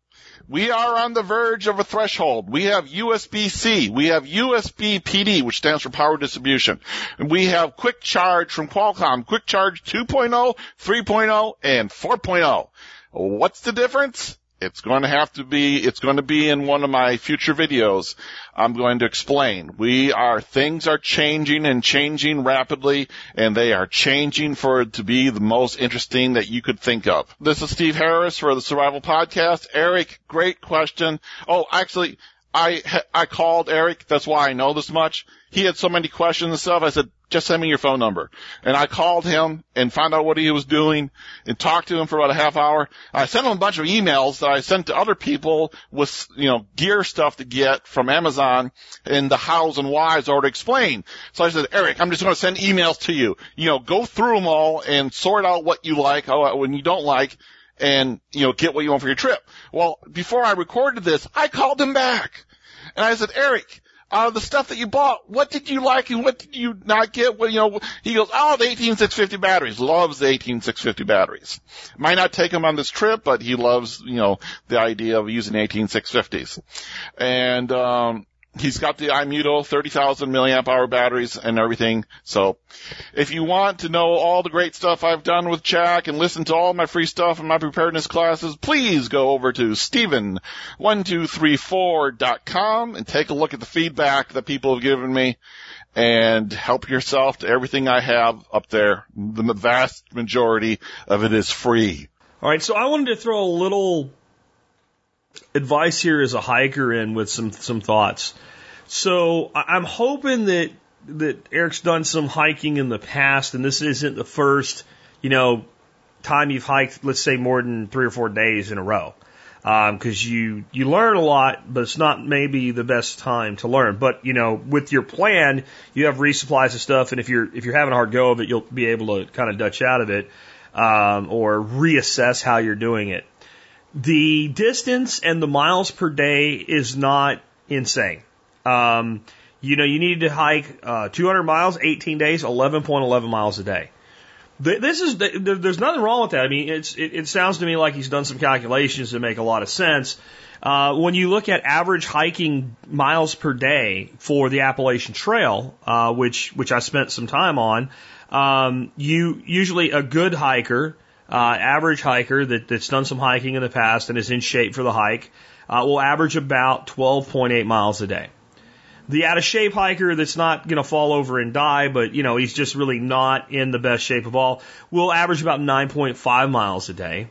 we are on the verge of a threshold. We have USB-C. We have USB PD, which stands for power distribution. And we have quick charge from Qualcomm, quick charge 2.0, 3.0, and 4.0. What's the difference? It's going to have to be, it's going to be in one of my future videos. I'm going to explain. We are, things are changing and changing rapidly and they are changing for it to be the most interesting that you could think of. This is Steve Harris for the Survival Podcast. Eric, great question. Oh, actually, I, I called Eric. That's why I know this much. He had so many questions and stuff. I said, just send me your phone number. And I called him and found out what he was doing and talked to him for about a half hour. I sent him a bunch of emails that I sent to other people with, you know, gear stuff to get from Amazon and the hows and whys already explained. So I said, Eric, I'm just going to send emails to you. You know, go through them all and sort out what you like, when you don't like, and, you know, get what you want for your trip. Well, before I recorded this, I called him back. And I said, Eric, uh, the stuff that you bought, what did you like and what did you not get? Well, you know, he goes, oh, the 18650 batteries, loves the 18650 batteries. Might not take him on this trip, but he loves, you know, the idea of using 18650s. And, um, He's got the iMuto 30,000 milliamp hour batteries and everything. So if you want to know all the great stuff I've done with Jack and listen to all my free stuff and my preparedness classes, please go over to Steven1234.com and take a look at the feedback that people have given me and help yourself to everything I have up there. The vast majority of it is free. All right, so I wanted to throw a little advice here as a hiker in with some some thoughts. So I'm hoping that that Eric's done some hiking in the past, and this isn't the first, you know, time you've hiked, let's say, more than three or four days in a row, because you you learn a lot, but it's not maybe the best time to learn. But you know, with your plan, you have resupplies of stuff, and if you're if you're having a hard go of it, you'll be able to kind of dutch out of it um, or reassess how you're doing it. The distance and the miles per day is not insane. Um, you know, you need to hike uh, 200 miles, 18 days, 11.11 miles a day. This is there's nothing wrong with that. I mean, it's it, it sounds to me like he's done some calculations that make a lot of sense. Uh, when you look at average hiking miles per day for the Appalachian Trail, uh, which which I spent some time on, um, you usually a good hiker, uh, average hiker that, that's done some hiking in the past and is in shape for the hike, uh, will average about 12.8 miles a day. The out of shape hiker that's not going to fall over and die, but you know he's just really not in the best shape of all, will average about 9.5 miles a day.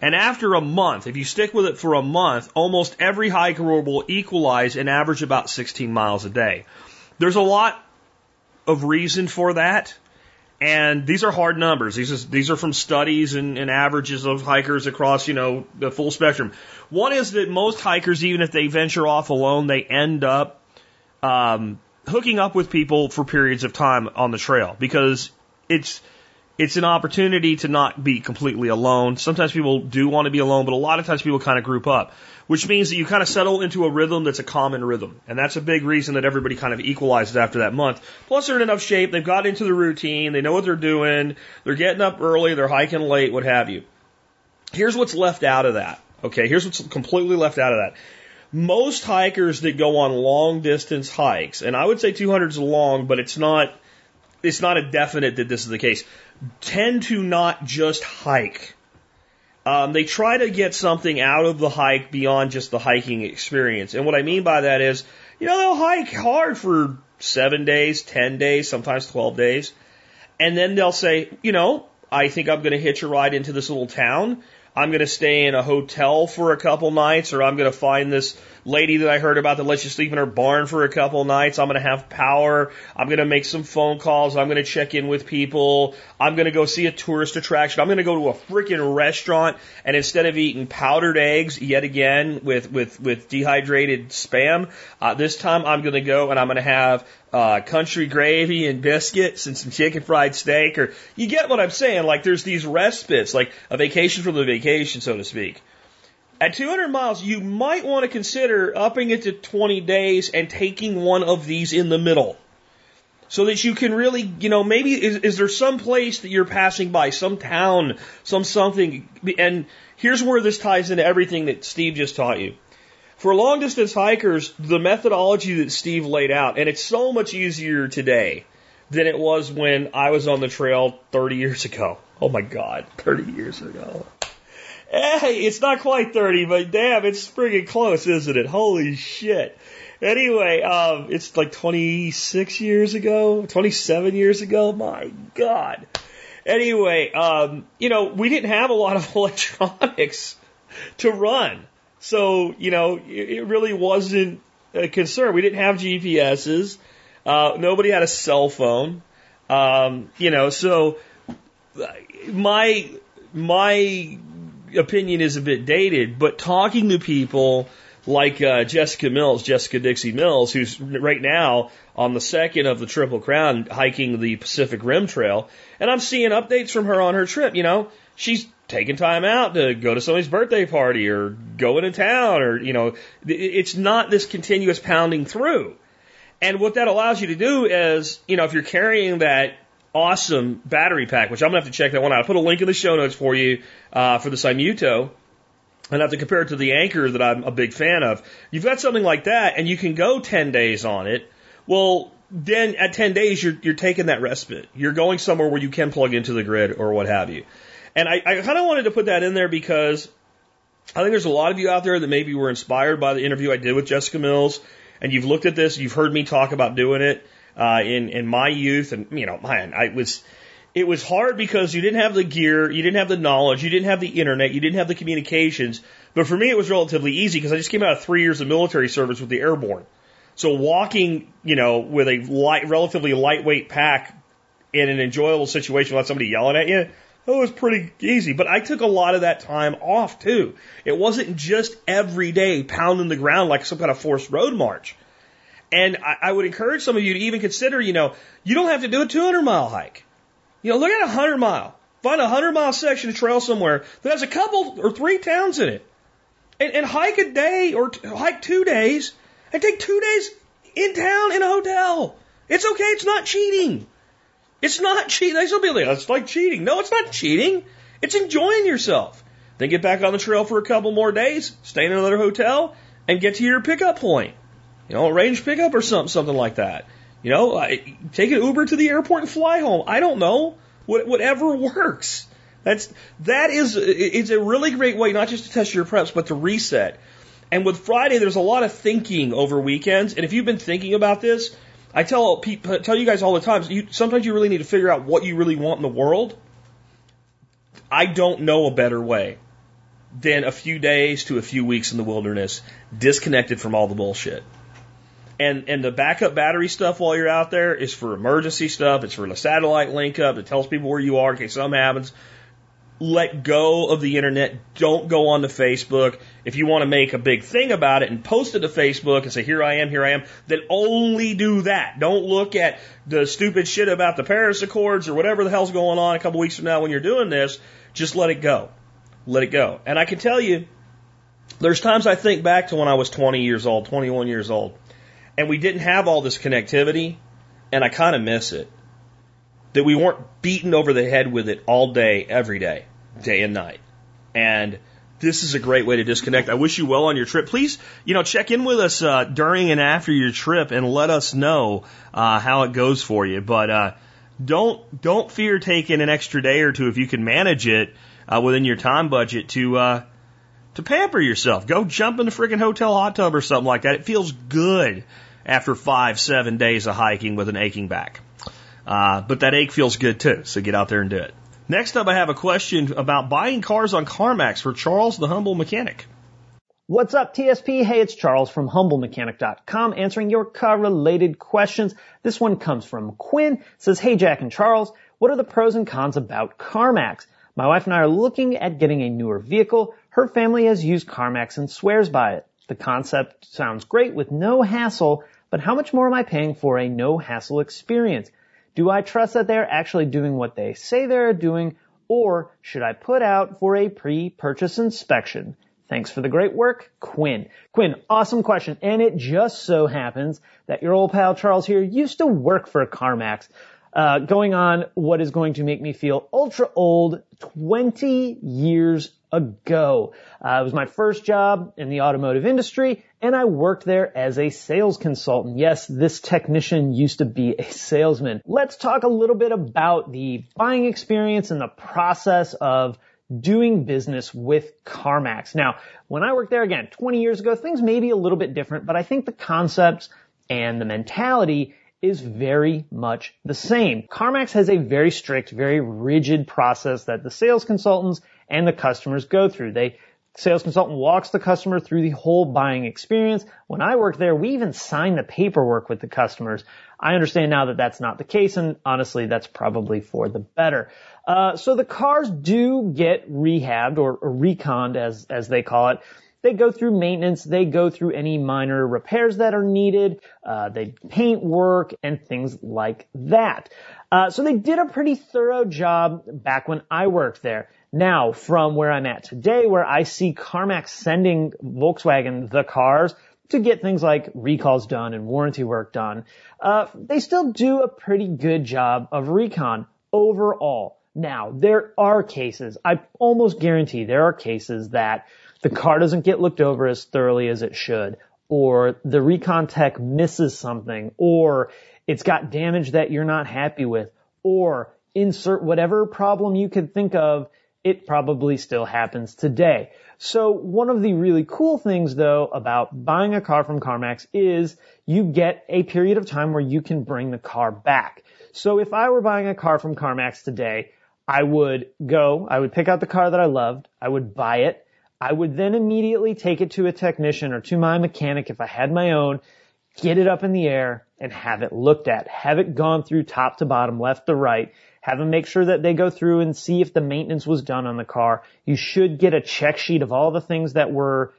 And after a month, if you stick with it for a month, almost every hiker will equalize and average about 16 miles a day. There's a lot of reason for that. And these are hard numbers. These are, these are from studies and, and averages of hikers across, you know, the full spectrum. One is that most hikers, even if they venture off alone, they end up um, hooking up with people for periods of time on the trail because it's it's an opportunity to not be completely alone. Sometimes people do want to be alone, but a lot of times people kind of group up, which means that you kind of settle into a rhythm that's a common rhythm. And that's a big reason that everybody kind of equalizes after that month. Plus they're in enough shape, they've got into the routine, they know what they're doing, they're getting up early, they're hiking late, what have you. Here's what's left out of that. Okay, here's what's completely left out of that. Most hikers that go on long distance hikes, and I would say 200 is long, but it's not, it's not a definite that this is the case, tend to not just hike. Um, they try to get something out of the hike beyond just the hiking experience. And what I mean by that is, you know, they'll hike hard for seven days, 10 days, sometimes 12 days. And then they'll say, you know, I think I'm going to hitch a ride into this little town. I'm going to stay in a hotel for a couple nights, or I'm going to find this lady that I heard about that lets you sleep in her barn for a couple nights. I'm going to have power. I'm going to make some phone calls. I'm going to check in with people. I'm going to go see a tourist attraction. I'm going to go to a freaking restaurant, and instead of eating powdered eggs yet again with with with dehydrated spam, uh, this time I'm going to go and I'm going to have uh, country gravy and biscuits and some chicken fried steak. Or you get what I'm saying? Like there's these respites, like a vacation from the vacation, so to speak. At 200 miles, you might want to consider upping it to 20 days and taking one of these in the middle. So that you can really, you know, maybe is, is there some place that you're passing by, some town, some something, and here's where this ties into everything that Steve just taught you. For long distance hikers, the methodology that Steve laid out, and it's so much easier today than it was when I was on the trail 30 years ago. Oh my God, 30 years ago. Hey, it's not quite 30, but damn, it's friggin' close, isn't it? Holy shit. Anyway, um, it's like 26 years ago, 27 years ago. My God. Anyway, um, you know, we didn't have a lot of *laughs* electronics to run. So, you know, it, really wasn't a concern. We didn't have GPSs. Uh, nobody had a cell phone. Um, you know, so my, my opinion is a bit dated, but talking to people like uh, Jessica Mills, Jessica Dixie Mills, who's right now on the second of the Triple Crown hiking the Pacific Rim Trail, and I'm seeing updates from her on her trip. You know, she's taking time out to go to somebody's birthday party or go into town, or you know, it's not this continuous pounding through. And what that allows you to do is, you know, if you're carrying that awesome battery pack, which I'm gonna have to check that one out. I put a link in the show notes for you uh, for the Simuto. and not to compare it to the Anker that I'm a big fan of. You've got something like that, and you can go 10 days on it. Well, then at 10 days, you're, you're taking that respite. You're going somewhere where you can plug into the grid or what have you. And I, I kind of wanted to put that in there because I think there's a lot of you out there that maybe were inspired by the interview I did with Jessica Mills, and you've looked at this, you've heard me talk about doing it uh, in in my youth, and you know, man, I was it was hard because you didn't have the gear, you didn't have the knowledge, you didn't have the internet, you didn't have the communications. But for me, it was relatively easy because I just came out of three years of military service with the airborne. So walking, you know, with a light, relatively lightweight pack in an enjoyable situation without somebody yelling at you, that was pretty easy. But I took a lot of that time off too. It wasn't just every day pounding the ground like some kind of forced road march. And I, I would encourage some of you to even consider, you know, you don't have to do a 200 mile hike. You know, look at a 100 mile. Find a 100 mile section of trail somewhere that has a couple or three towns in it. And, and hike a day or t- hike two days and take two days in town in a hotel. It's okay. It's not cheating. It's not *laughs* cheating. Still be like, it's like cheating. No, it's not cheating. It's enjoying yourself. Then get back on the trail for a couple more days, stay in another hotel, and get to your pickup point. You know, a range pickup or something, something like that. You know, I, take an Uber to the airport and fly home. I don't know. What, whatever works. That's that is it's a really great way not just to test your preps, but to reset. And with Friday, there's a lot of thinking over weekends. And if you've been thinking about this, I tell people, tell you guys all the time. You, sometimes you really need to figure out what you really want in the world. I don't know a better way than a few days to a few weeks in the wilderness, disconnected from all the bullshit. And and the backup battery stuff while you're out there is for emergency stuff. It's for the satellite link up. It tells people where you are in case something happens. Let go of the internet. Don't go on to Facebook. If you want to make a big thing about it and post it to Facebook and say, here I am, here I am, then only do that. Don't look at the stupid shit about the Paris Accords or whatever the hell's going on a couple weeks from now when you're doing this. Just let it go. Let it go. And I can tell you, there's times I think back to when I was 20 years old, 21 years old and we didn't have all this connectivity, and I kind of miss it. That we weren't beaten over the head with it all day, every day, day and night. And this is a great way to disconnect. I wish you well on your trip. Please, you know, check in with us uh, during and after your trip and let us know uh, how it goes for you. But uh, don't don't fear taking an extra day or two if you can manage it uh, within your time budget to uh, to pamper yourself. Go jump in the freaking hotel hot tub or something like that. It feels good after five, seven days of hiking with an aching back. Uh, but that ache feels good too, so get out there and do it. Next up, I have a question about buying cars on CarMax for Charles, the humble mechanic. What's up, TSP? Hey, it's Charles from HumbleMechanic.com answering your car-related questions. This one comes from Quinn. It says, Hey, Jack and Charles, what are the pros and cons about CarMax? My wife and I are looking at getting a newer vehicle. Her family has used CarMax and swears by it. The concept sounds great with no hassle, but how much more am I paying for a no hassle experience? Do I trust that they're actually doing what they say they're doing, or should I put out for a pre-purchase inspection? Thanks for the great work, Quinn. Quinn, awesome question. And it just so happens that your old pal Charles here used to work for CarMax. Uh, going on what is going to make me feel ultra old 20 years ago. Uh, it was my first job in the automotive industry and I worked there as a sales consultant. Yes, this technician used to be a salesman. Let's talk a little bit about the buying experience and the process of doing business with CarMax. Now, when I worked there again 20 years ago, things may be a little bit different, but I think the concepts and the mentality is very much the same. CarMax has a very strict, very rigid process that the sales consultants and the customers go through. They sales consultant walks the customer through the whole buying experience. When I worked there, we even signed the paperwork with the customers. I understand now that that's not the case, and honestly, that's probably for the better. Uh, so the cars do get rehabbed or, or reconned, as as they call it. They go through maintenance. They go through any minor repairs that are needed. Uh, they paint work and things like that. Uh, so they did a pretty thorough job back when I worked there. Now, from where I'm at today, where I see CarMax sending Volkswagen the cars to get things like recalls done and warranty work done, uh, they still do a pretty good job of recon overall. Now, there are cases, I almost guarantee there are cases that the car doesn't get looked over as thoroughly as it should, or the recon tech misses something, or it's got damage that you're not happy with, or insert whatever problem you could think of, it probably still happens today. So one of the really cool things though about buying a car from CarMax is you get a period of time where you can bring the car back. So if I were buying a car from CarMax today, I would go, I would pick out the car that I loved, I would buy it, I would then immediately take it to a technician or to my mechanic if I had my own, get it up in the air and have it looked at, have it gone through top to bottom, left to right, have them make sure that they go through and see if the maintenance was done on the car. You should get a check sheet of all the things that were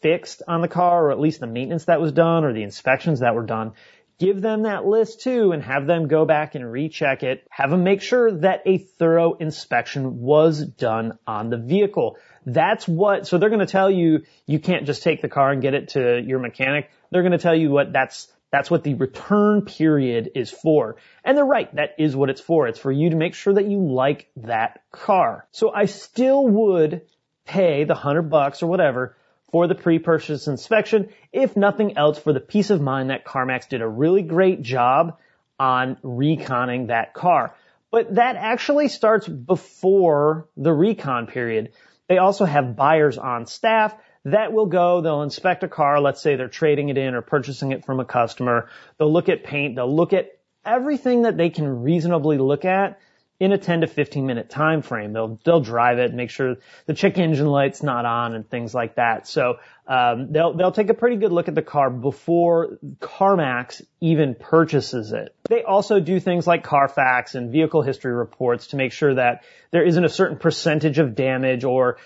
fixed on the car or at least the maintenance that was done or the inspections that were done. Give them that list too and have them go back and recheck it. Have them make sure that a thorough inspection was done on the vehicle. That's what, so they're going to tell you, you can't just take the car and get it to your mechanic. They're going to tell you what that's that's what the return period is for. And they're right. That is what it's for. It's for you to make sure that you like that car. So I still would pay the hundred bucks or whatever for the pre-purchase inspection, if nothing else for the peace of mind that CarMax did a really great job on reconning that car. But that actually starts before the recon period. They also have buyers on staff that will go, they'll inspect a car, let's say they're trading it in or purchasing it from a customer. They'll look at paint, they'll look at everything that they can reasonably look at in a 10 to 15 minute time frame. They'll they'll drive it, make sure the check engine light's not on and things like that. So um, they'll they'll take a pretty good look at the car before CarMax even purchases it. They also do things like Carfax and vehicle history reports to make sure that there isn't a certain percentage of damage or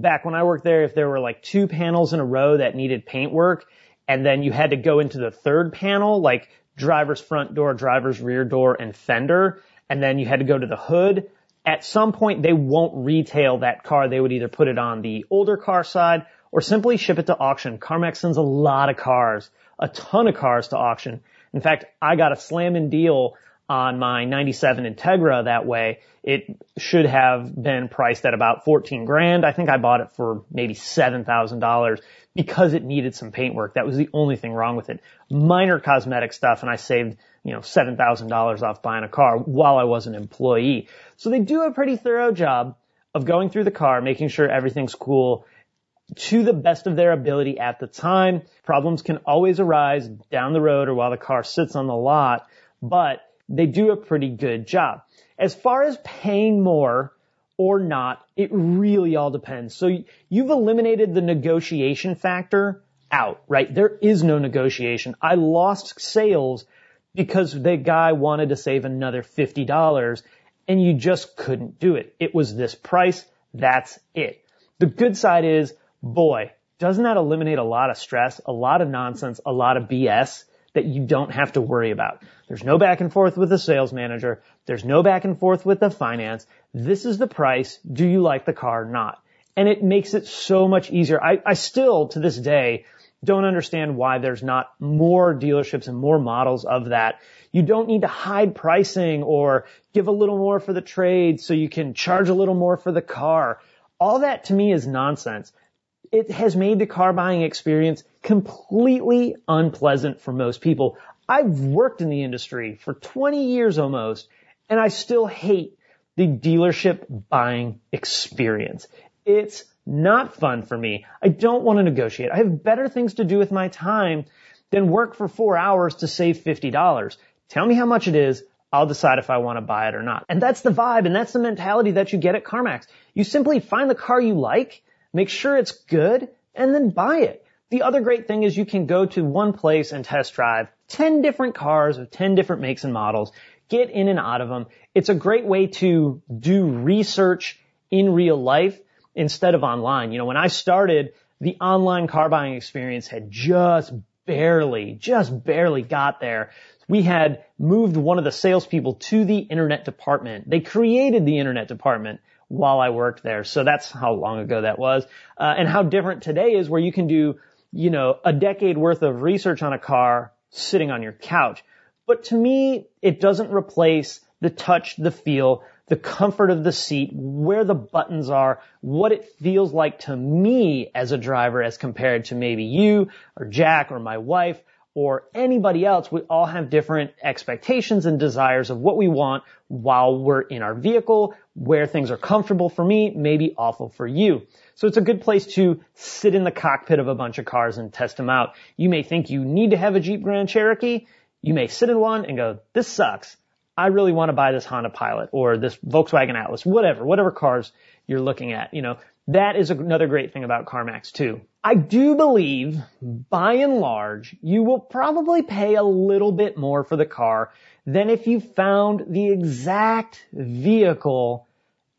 back when I worked there, if there were like two panels in a row that needed paint work, and then you had to go into the third panel, like driver's front door, driver's rear door, and fender, and then you had to go to the hood. At some point, they won't retail that car. They would either put it on the older car side or simply ship it to auction. CarMax sends a lot of cars, a ton of cars to auction. In fact, I got a slamming deal on my 97 Integra that way. It should have been priced at about 14 grand. I think I bought it for maybe $7,000 because it needed some paint work. That was the only thing wrong with it. Minor cosmetic stuff and I saved, you know, $7,000 off buying a car while I was an employee. So they do a pretty thorough job of going through the car, making sure everything's cool to the best of their ability at the time. Problems can always arise down the road or while the car sits on the lot, but they do a pretty good job. As far as paying more or not, it really all depends. So you've eliminated the negotiation factor out, right? There is no negotiation. I lost sales because the guy wanted to save another $50 and you just couldn't do it. It was this price. That's it. The good side is, boy, doesn't that eliminate a lot of stress, a lot of nonsense, a lot of BS? That you don't have to worry about. There's no back and forth with the sales manager. There's no back and forth with the finance. This is the price. Do you like the car or not? And it makes it so much easier. I, I still, to this day, don't understand why there's not more dealerships and more models of that. You don't need to hide pricing or give a little more for the trade so you can charge a little more for the car. All that to me is nonsense it has made the car buying experience completely unpleasant for most people. I've worked in the industry for 20 years almost, and I still hate the dealership buying experience. It's not fun for me. I don't want to negotiate. I have better things to do with my time than work for four hours to save $50. Tell me how much it is. I'll decide if I want to buy it or not. And that's the vibe and that's the mentality that you get at CarMax. You simply find the car you like make sure it's good, and then buy it. The other great thing is you can go to one place and test drive 10 different cars of 10 different makes and models, get in and out of them. It's a great way to do research in real life instead of online. You know, when I started, the online car buying experience had just barely, just barely got there. We had moved one of the salespeople to the internet department. They created the internet department while I worked there. So that's how long ago that was. Uh, and how different today is where you can do, you know, a decade worth of research on a car sitting on your couch. But to me, it doesn't replace the touch, the feel, the comfort of the seat, where the buttons are, what it feels like to me as a driver as compared to maybe you or Jack or my wife or anybody else. We all have different expectations and desires of what we want while we're in our vehicle, where things are comfortable for me, maybe awful for you. So it's a good place to sit in the cockpit of a bunch of cars and test them out. You may think you need to have a Jeep Grand Cherokee. You may sit in one and go, this sucks. I really want to buy this Honda Pilot or this Volkswagen Atlas, whatever, whatever cars you're looking at. You know, that is another great thing about CarMax too. I do believe, by and large, you will probably pay a little bit more for the car than if you found the exact vehicle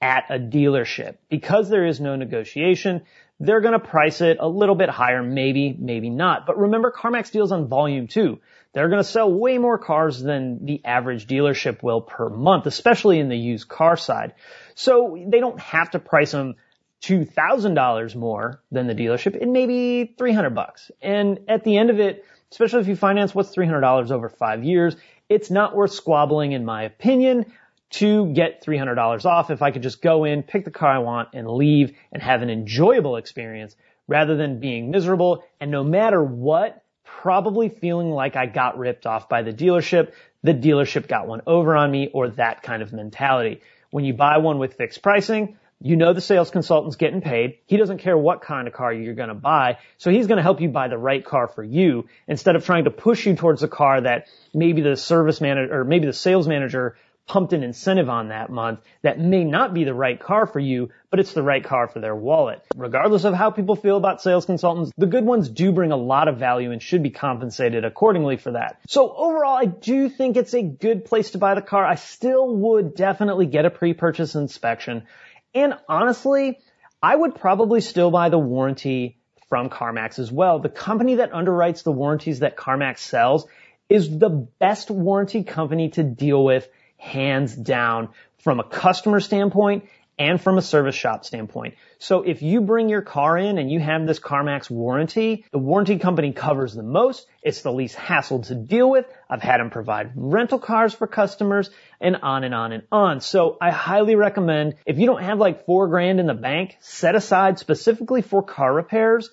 at a dealership. Because there is no negotiation, they're to price it a little bit higher, maybe, maybe not. But remember, CarMax deals on volume too. They're to sell way more cars than the average dealership will per month, especially in the used car side. So they don't have to price them $2,000 more than the dealership. It may be 300 bucks. And at the end of it, especially if you finance what's $300 over five years, it's not worth squabbling in my opinion to get $300 off if I could just go in, pick the car I want and leave and have an enjoyable experience rather than being miserable and no matter what, probably feeling like I got ripped off by the dealership. The dealership got one over on me or that kind of mentality. When you buy one with fixed pricing, you know the sales consultant's getting paid. He doesn't care what kind of car you're going to buy. So he's going to help you buy the right car for you instead of trying to push you towards a car that maybe the service manager or maybe the sales manager pumped an incentive on that month that may not be the right car for you, but it's the right car for their wallet. Regardless of how people feel about sales consultants, the good ones do bring a lot of value and should be compensated accordingly for that. So overall, I do think it's a good place to buy the car. I still would definitely get a pre-purchase inspection. And honestly, I would probably still buy the warranty from CarMax as well. The company that underwrites the warranties that CarMax sells is the best warranty company to deal with hands down from a customer standpoint and from a service shop standpoint. So if you bring your car in and you have this CarMax warranty, the warranty company covers the most. It's the least hassle to deal with. I've had them provide rental cars for customers and on and on and on. So I highly recommend if you don't have like four grand in the bank set aside specifically for car repairs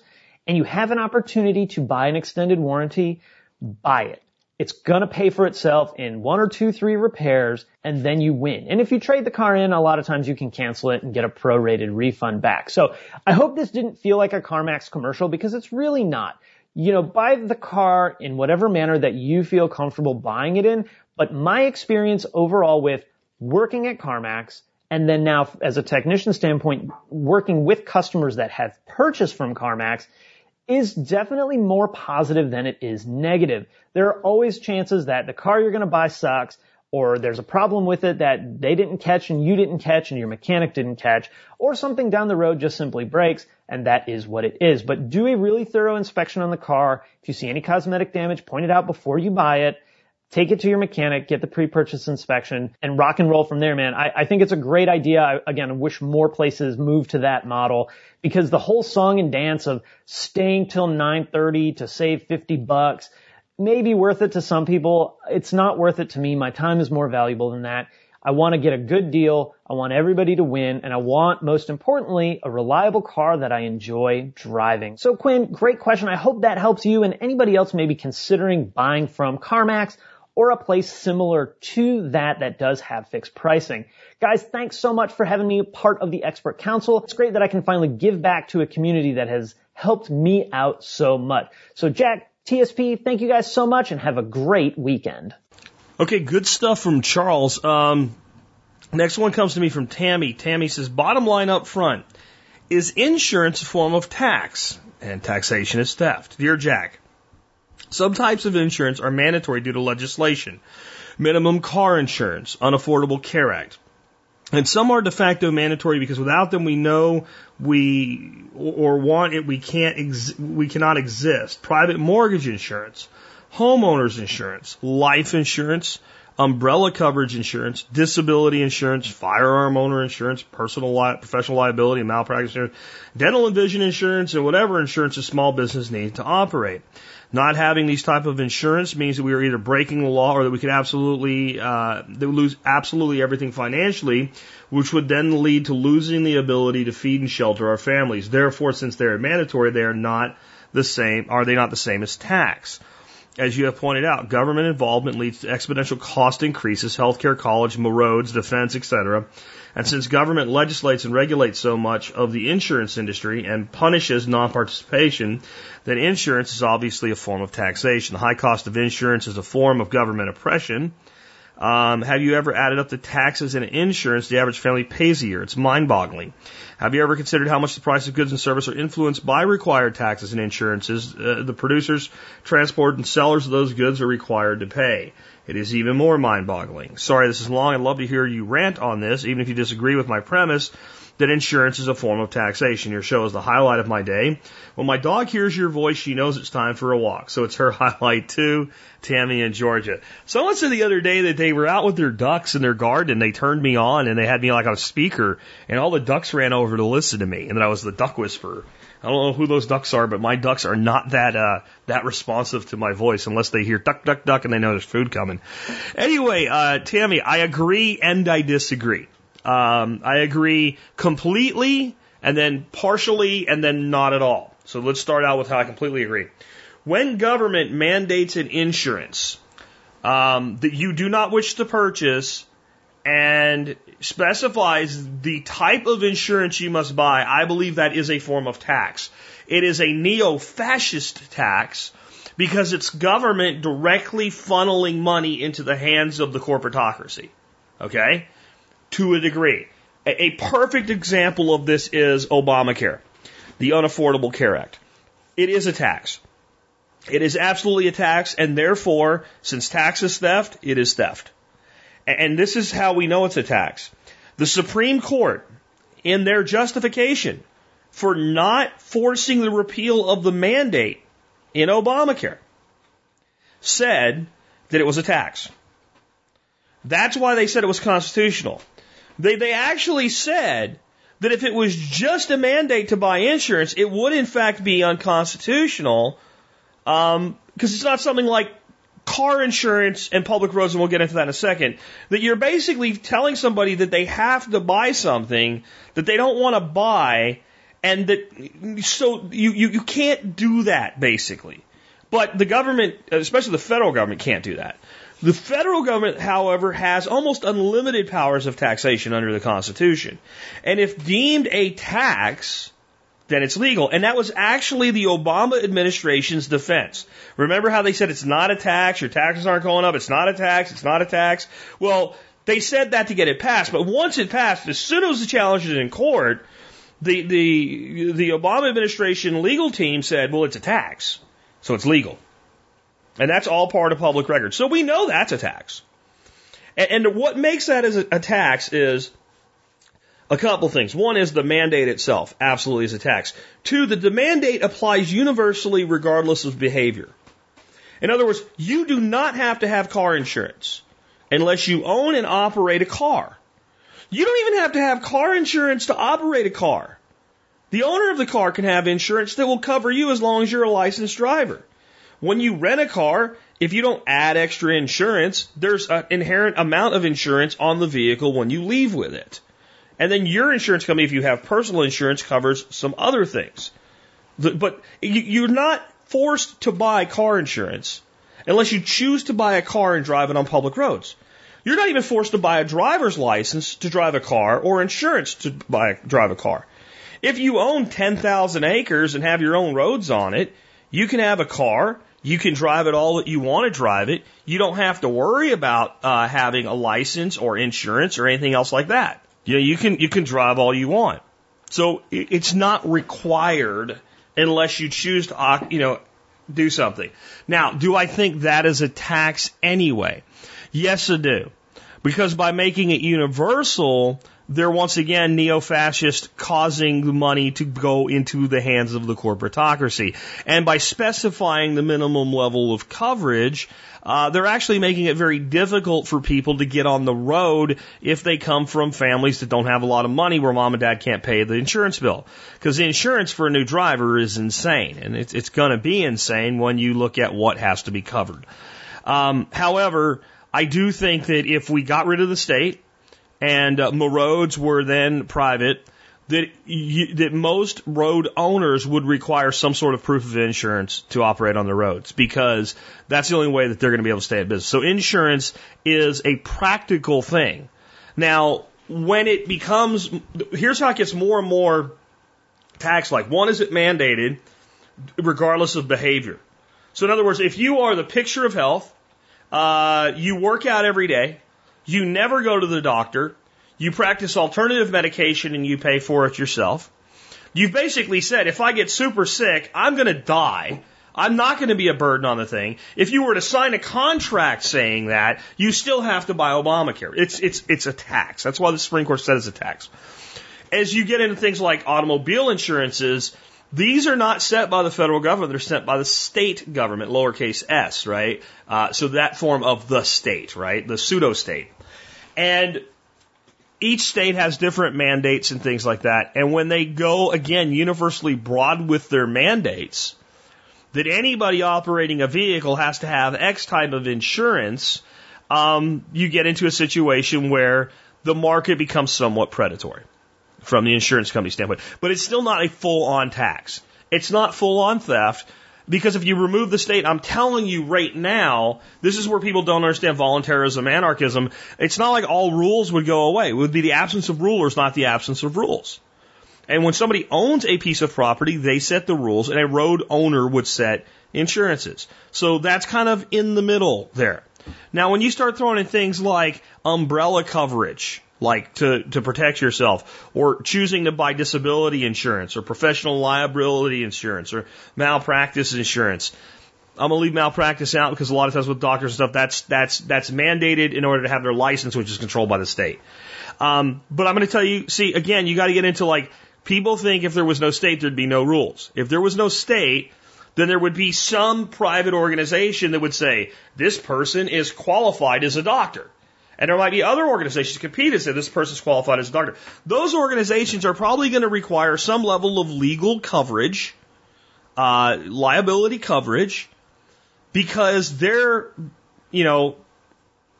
and you have an opportunity to buy an extended warranty, buy it. It's gonna pay for itself in one or two, three repairs and then you win. And if you trade the car in, a lot of times you can cancel it and get a prorated refund back. So I hope this didn't feel like a CarMax commercial because it's really not. You know, buy the car in whatever manner that you feel comfortable buying it in. But my experience overall with working at CarMax and then now as a technician standpoint, working with customers that have purchased from CarMax is definitely more positive than it is negative. There are always chances that the car you're going to buy sucks or there's a problem with it that they didn't catch and you didn't catch and your mechanic didn't catch or something down the road just simply breaks and that is what it is. But do a really thorough inspection on the car. If you see any cosmetic damage, point it out before you buy it. Take it to your mechanic, get the pre-purchase inspection, and rock and roll from there, man. I, I think it's a great idea. I, again, I wish more places move to that model because the whole song and dance of staying till 9:30 to save 50 bucks may be worth it to some people. It's not worth it to me. My time is more valuable than that. I want to get a good deal. I want everybody to win. And I want, most importantly, a reliable car that I enjoy driving. So Quinn, great question. I hope that helps you and anybody else maybe considering buying from CarMax or a place similar to that that does have fixed pricing. Guys, thanks so much for having me part of the expert council. It's great that I can finally give back to a community that has helped me out so much. So Jack, TSP, thank you guys so much and have a great weekend. Okay, good stuff from Charles. Um, next one comes to me from Tammy. Tammy says, bottom line up front, is insurance a form of tax? And taxation is theft. Dear Jack, some types of insurance are mandatory due to legislation. Minimum car insurance, Unaffordable Care Act. And some are de facto mandatory because without them we know we or want it we can't ex- we cannot exist. Private mortgage insurance, homeowners insurance, life insurance, umbrella coverage insurance, disability insurance, firearm owner insurance, personal li- professional liability and malpractice insurance, dental and vision insurance, and whatever insurance a small business needs to operate. Not having these type of insurance means that we are either breaking the law or that we could absolutely uh, that lose absolutely everything financially, which would then lead to losing the ability to feed and shelter our families. Therefore, since they're mandatory, they are not the same. Are they not the same as tax? As you have pointed out, government involvement leads to exponential cost increases, healthcare, college, roads, defense, etc. And since government legislates and regulates so much of the insurance industry and punishes non-participation, then insurance is obviously a form of taxation. The high cost of insurance is a form of government oppression. Um, have you ever added up the taxes and insurance the average family pays a year? It's mind boggling. Have you ever considered how much the price of goods and services are influenced by required taxes and insurances uh, the producers, transport, and sellers of those goods are required to pay? It is even more mind boggling. Sorry this is long. I'd love to hear you rant on this, even if you disagree with my premise that insurance is a form of taxation. Your show is the highlight of my day. When my dog hears your voice, she knows it's time for a walk. So it's her *laughs* highlight too, Tammy in Georgia. Someone said the other day that they were out with their ducks in their garden. They turned me on and they had me like a speaker and all the ducks ran over to listen to me and that I was the duck whisperer. I don't know who those ducks are, but my ducks are not that uh, that responsive to my voice unless they hear duck, duck, duck, and they know there's food coming. Anyway, uh, Tammy, I agree and I disagree. Um, I agree completely, and then partially, and then not at all. So let's start out with how I completely agree. When government mandates an insurance um, that you do not wish to purchase and specifies the type of insurance you must buy, I believe that is a form of tax. It is a neo fascist tax because it's government directly funneling money into the hands of the corporatocracy. Okay? To a degree. A, a perfect example of this is Obamacare, the Unaffordable Care Act. It is a tax. It is absolutely a tax, and therefore, since tax is theft, it is theft. And this is how we know it's a tax. The Supreme Court, in their justification for not forcing the repeal of the mandate in Obamacare, said that it was a tax. That's why they said it was constitutional. They, they actually said that if it was just a mandate to buy insurance, it would in fact be unconstitutional because um, it's not something like car insurance and public roads, and we'll get into that in a second, that you're basically telling somebody that they have to buy something that they don't want to buy, and that so you, you, you can't do that basically. But the government, especially the federal government, can't do that. The federal government, however, has almost unlimited powers of taxation under the Constitution. And if deemed a tax, then it's legal. And that was actually the Obama administration's defense. Remember how they said it's not a tax, your taxes aren't going up, it's not a tax, it's not a tax? Well, they said that to get it passed, but once it passed, as soon as the challenge is in court, the, the, the Obama administration legal team said, well, it's a tax, so it's legal. And that's all part of public record. So we know that's a tax. And, and what makes that as a, a tax is a couple things. One is the mandate itself absolutely is a tax. Two, the mandate applies universally regardless of behavior. In other words, you do not have to have car insurance unless you own and operate a car. You don't even have to have car insurance to operate a car. The owner of the car can have insurance that will cover you as long as you're a licensed driver. When you rent a car, if you don't add extra insurance, there's an inherent amount of insurance on the vehicle when you leave with it. And then your insurance company, if you have personal insurance, covers some other things. But you're not forced to buy car insurance unless you choose to buy a car and drive it on public roads. You're not even forced to buy a driver's license to drive a car or insurance to buy drive a car. If you own 10,000 acres and have your own roads on it, you can have a car. You can drive it all that you want to drive it. You don't have to worry about uh, having a license or insurance or anything else like that. Know, you can you can drive all you want. So it's not required unless you choose to you know do something. Now, do I think that is a tax anyway? Yes, I do. Because by making it universal, they're once again neo-fascist causing the money to go into the hands of the corporatocracy. And by specifying the minimum level of coverage, uh, they're actually making it very difficult for people to get on the road if they come from families that don't have a lot of money where mom and dad can't pay the insurance bill. Because the insurance for a new driver is insane. And it's, it's going to be insane when you look at what has to be covered. Um, however, I do think that if we got rid of the state, and uh, roads were then private, that you, that most road owners would require some sort of proof of insurance to operate on the roads because that's the only way that they're going to be able to stay in business. So insurance is a practical thing. Now, when it becomes, here's how it gets more and more tax like. One is it mandated regardless of behavior. So in other words, if you are the picture of health, uh, you work out every day, you never go to the doctor. You practice alternative medication and you pay for it yourself. You've basically said, if I get super sick, I'm going to die. I'm not going to be a burden on the thing. If you were to sign a contract saying that, you still have to buy Obamacare. It's, it's, it's a tax. That's why the Supreme Court said it's a tax. As you get into things like automobile insurances, these are not set by the federal government. They're set by the state government, lowercase s, right? Uh, so that form of the state, right? The pseudo state. And each state has different mandates and things like that. And when they go, again, universally broad with their mandates, that anybody operating a vehicle has to have X type of insurance, um, you get into a situation where the market becomes somewhat predatory from the insurance company standpoint. But it's still not a full on tax. It's not full on theft because if you remove the state, I'm telling you right now, this is where people don't understand voluntarism, anarchism. It's not like all rules would go away. It would be the absence of rulers, not the absence of rules. And when somebody owns a piece of property, they set the rules, and a road owner would set insurances. So that's kind of in the middle there. Now, when you start throwing in things like umbrella coverage, like to, to protect yourself, or choosing to buy disability insurance, or professional liability insurance, or malpractice insurance. I'm gonna leave malpractice out because a lot of times with doctors and stuff, that's that's that's mandated in order to have their license, which is controlled by the state. Um, but I'm gonna tell you, see, again, you got to get into like people think if there was no state, there'd be no rules. If there was no state, then there would be some private organization that would say this person is qualified as a doctor. And there might be other organizations compete and say this person's qualified as a doctor. Those organizations are probably going to require some level of legal coverage, uh, liability coverage, because they're, you know,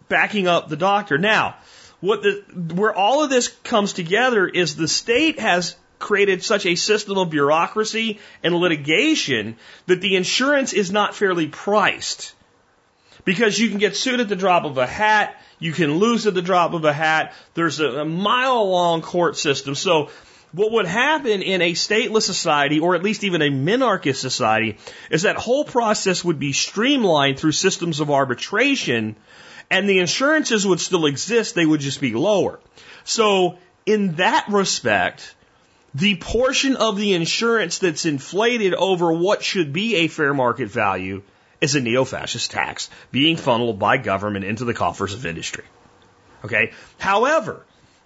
backing up the doctor. Now, what the, where all of this comes together is the state has created such a system of bureaucracy and litigation that the insurance is not fairly priced. Because you can get sued at the drop of a hat, you can lose at the drop of a hat. There's a, a mile long court system. So what would happen in a stateless society, or at least even a minarchist society, is that whole process would be streamlined through systems of arbitration, and the insurances would still exist, they would just be lower. So, in that respect, the portion of the insurance that's inflated over what should be a fair market value is a neo-fascist tax being funneled by government into the coffers of industry. Okay. However,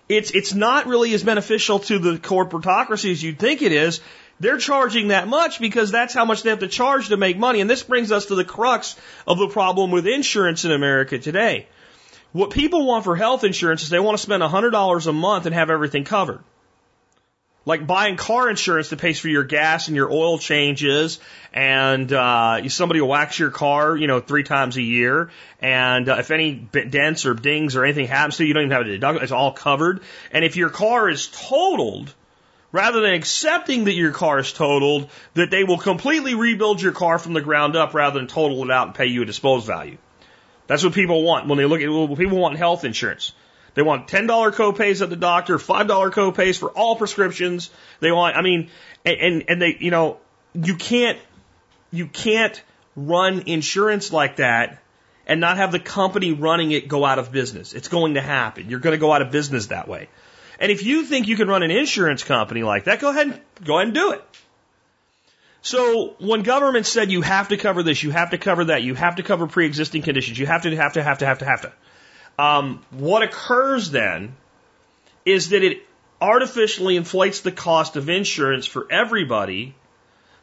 it's, it's not really as beneficial to the corporatocracy as you'd think it is. They're charging that much because that's how much they have to charge to make money. And this brings us to the crux of the problem with insurance in America today. What people want for health insurance is they want to spend $100 a month and have everything covered. Like buying car insurance that pays for your gas and your oil changes, and uh, somebody will wax your car, you know, three times a year. And uh, if any dents or dings or anything happens to you, you don't even have a deductible. It's all covered. And if your car is totaled, rather than accepting that your car is totaled, that they will completely rebuild your car from the ground up rather than total it out and pay you a disposed value. That's what people want when they look at well, people want health insurance. They want $10 copays at the doctor, $5 copays for all prescriptions. They want, I mean, and, and they, you know, you can't, you can't run insurance like that and not have the company running it go out of business. It's going to happen. You're going to go out of business that way. And if you think you can run an insurance company like that, go ahead and go ahead and do it. So when government said you have to cover this, you have to cover that, you have to cover pre-existing conditions, you have to, have to, have to, have to, have to, um, what occurs then is that it artificially inflates the cost of insurance for everybody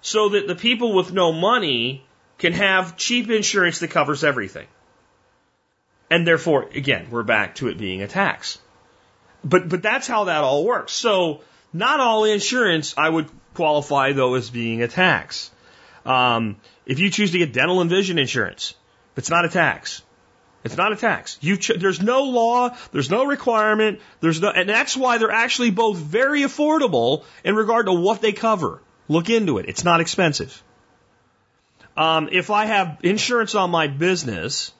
so that the people with no money can have cheap insurance that covers everything. And therefore, again, we're back to it being a tax. But, but that's how that all works. So not all insurance I would qualify though as being a tax. Um, if you choose to get dental and vision insurance, it's not a tax. It's not a tax. Ch- there's no law, there's no requirement, there's no, and that's why they're actually both very affordable in regard to what they cover. Look into it. It's not expensive. Um, if I have insurance on my business,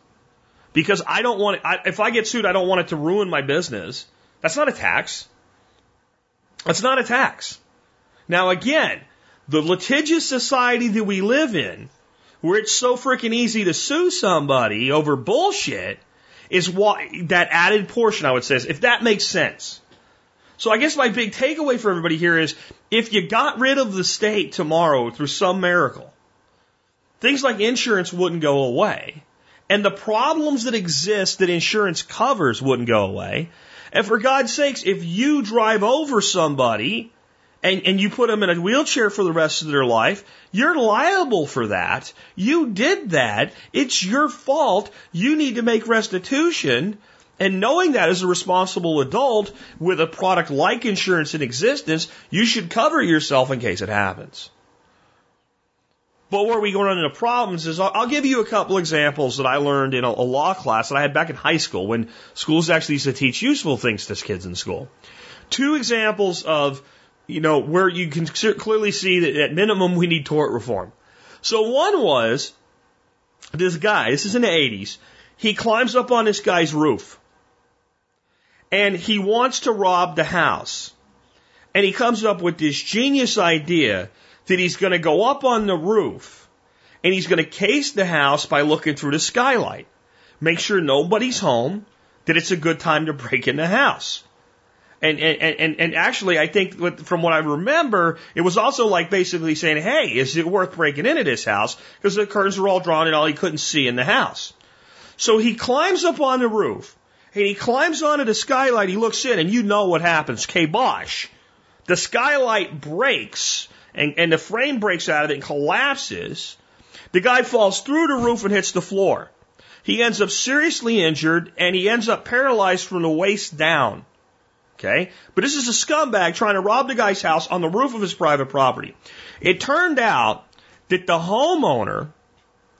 because I don't want it, I, if I get sued, I don't want it to ruin my business. That's not a tax. That's not a tax. Now again, the litigious society that we live in, where it's so freaking easy to sue somebody over bullshit, is why that added portion I would say, is, if that makes sense. So I guess my big takeaway for everybody here is if you got rid of the state tomorrow through some miracle, things like insurance wouldn't go away. And the problems that exist that insurance covers wouldn't go away. And for God's sakes, if you drive over somebody and, and you put them in a wheelchair for the rest of their life, you're liable for that. You did that. It's your fault. You need to make restitution. And knowing that as a responsible adult with a product like insurance in existence, you should cover yourself in case it happens. But where we go into problems is I'll, I'll give you a couple examples that I learned in a, a law class that I had back in high school when schools actually used to teach useful things to kids in school. Two examples of, you know, where you can clearly see that at minimum we need tort reform. So one was this guy, this is in the 80s, he climbs up on this guy's roof and he wants to rob the house. And he comes up with this genius idea that he's going to go up on the roof and he's going to case the house by looking through the skylight. Make sure nobody's home, that it's a good time to break in the house. And, and, and, and actually, I think from what I remember, it was also like basically saying, hey, is it worth breaking into this house? Because the curtains were all drawn and all he couldn't see in the house. So he climbs up on the roof and he climbs onto the skylight. He looks in and you know what happens. Kibosh. The skylight breaks and, and the frame breaks out of it and collapses. The guy falls through the roof and hits the floor. He ends up seriously injured and he ends up paralyzed from the waist down. Okay? But this is a scumbag trying to rob the guy's house on the roof of his private property. It turned out that the homeowner,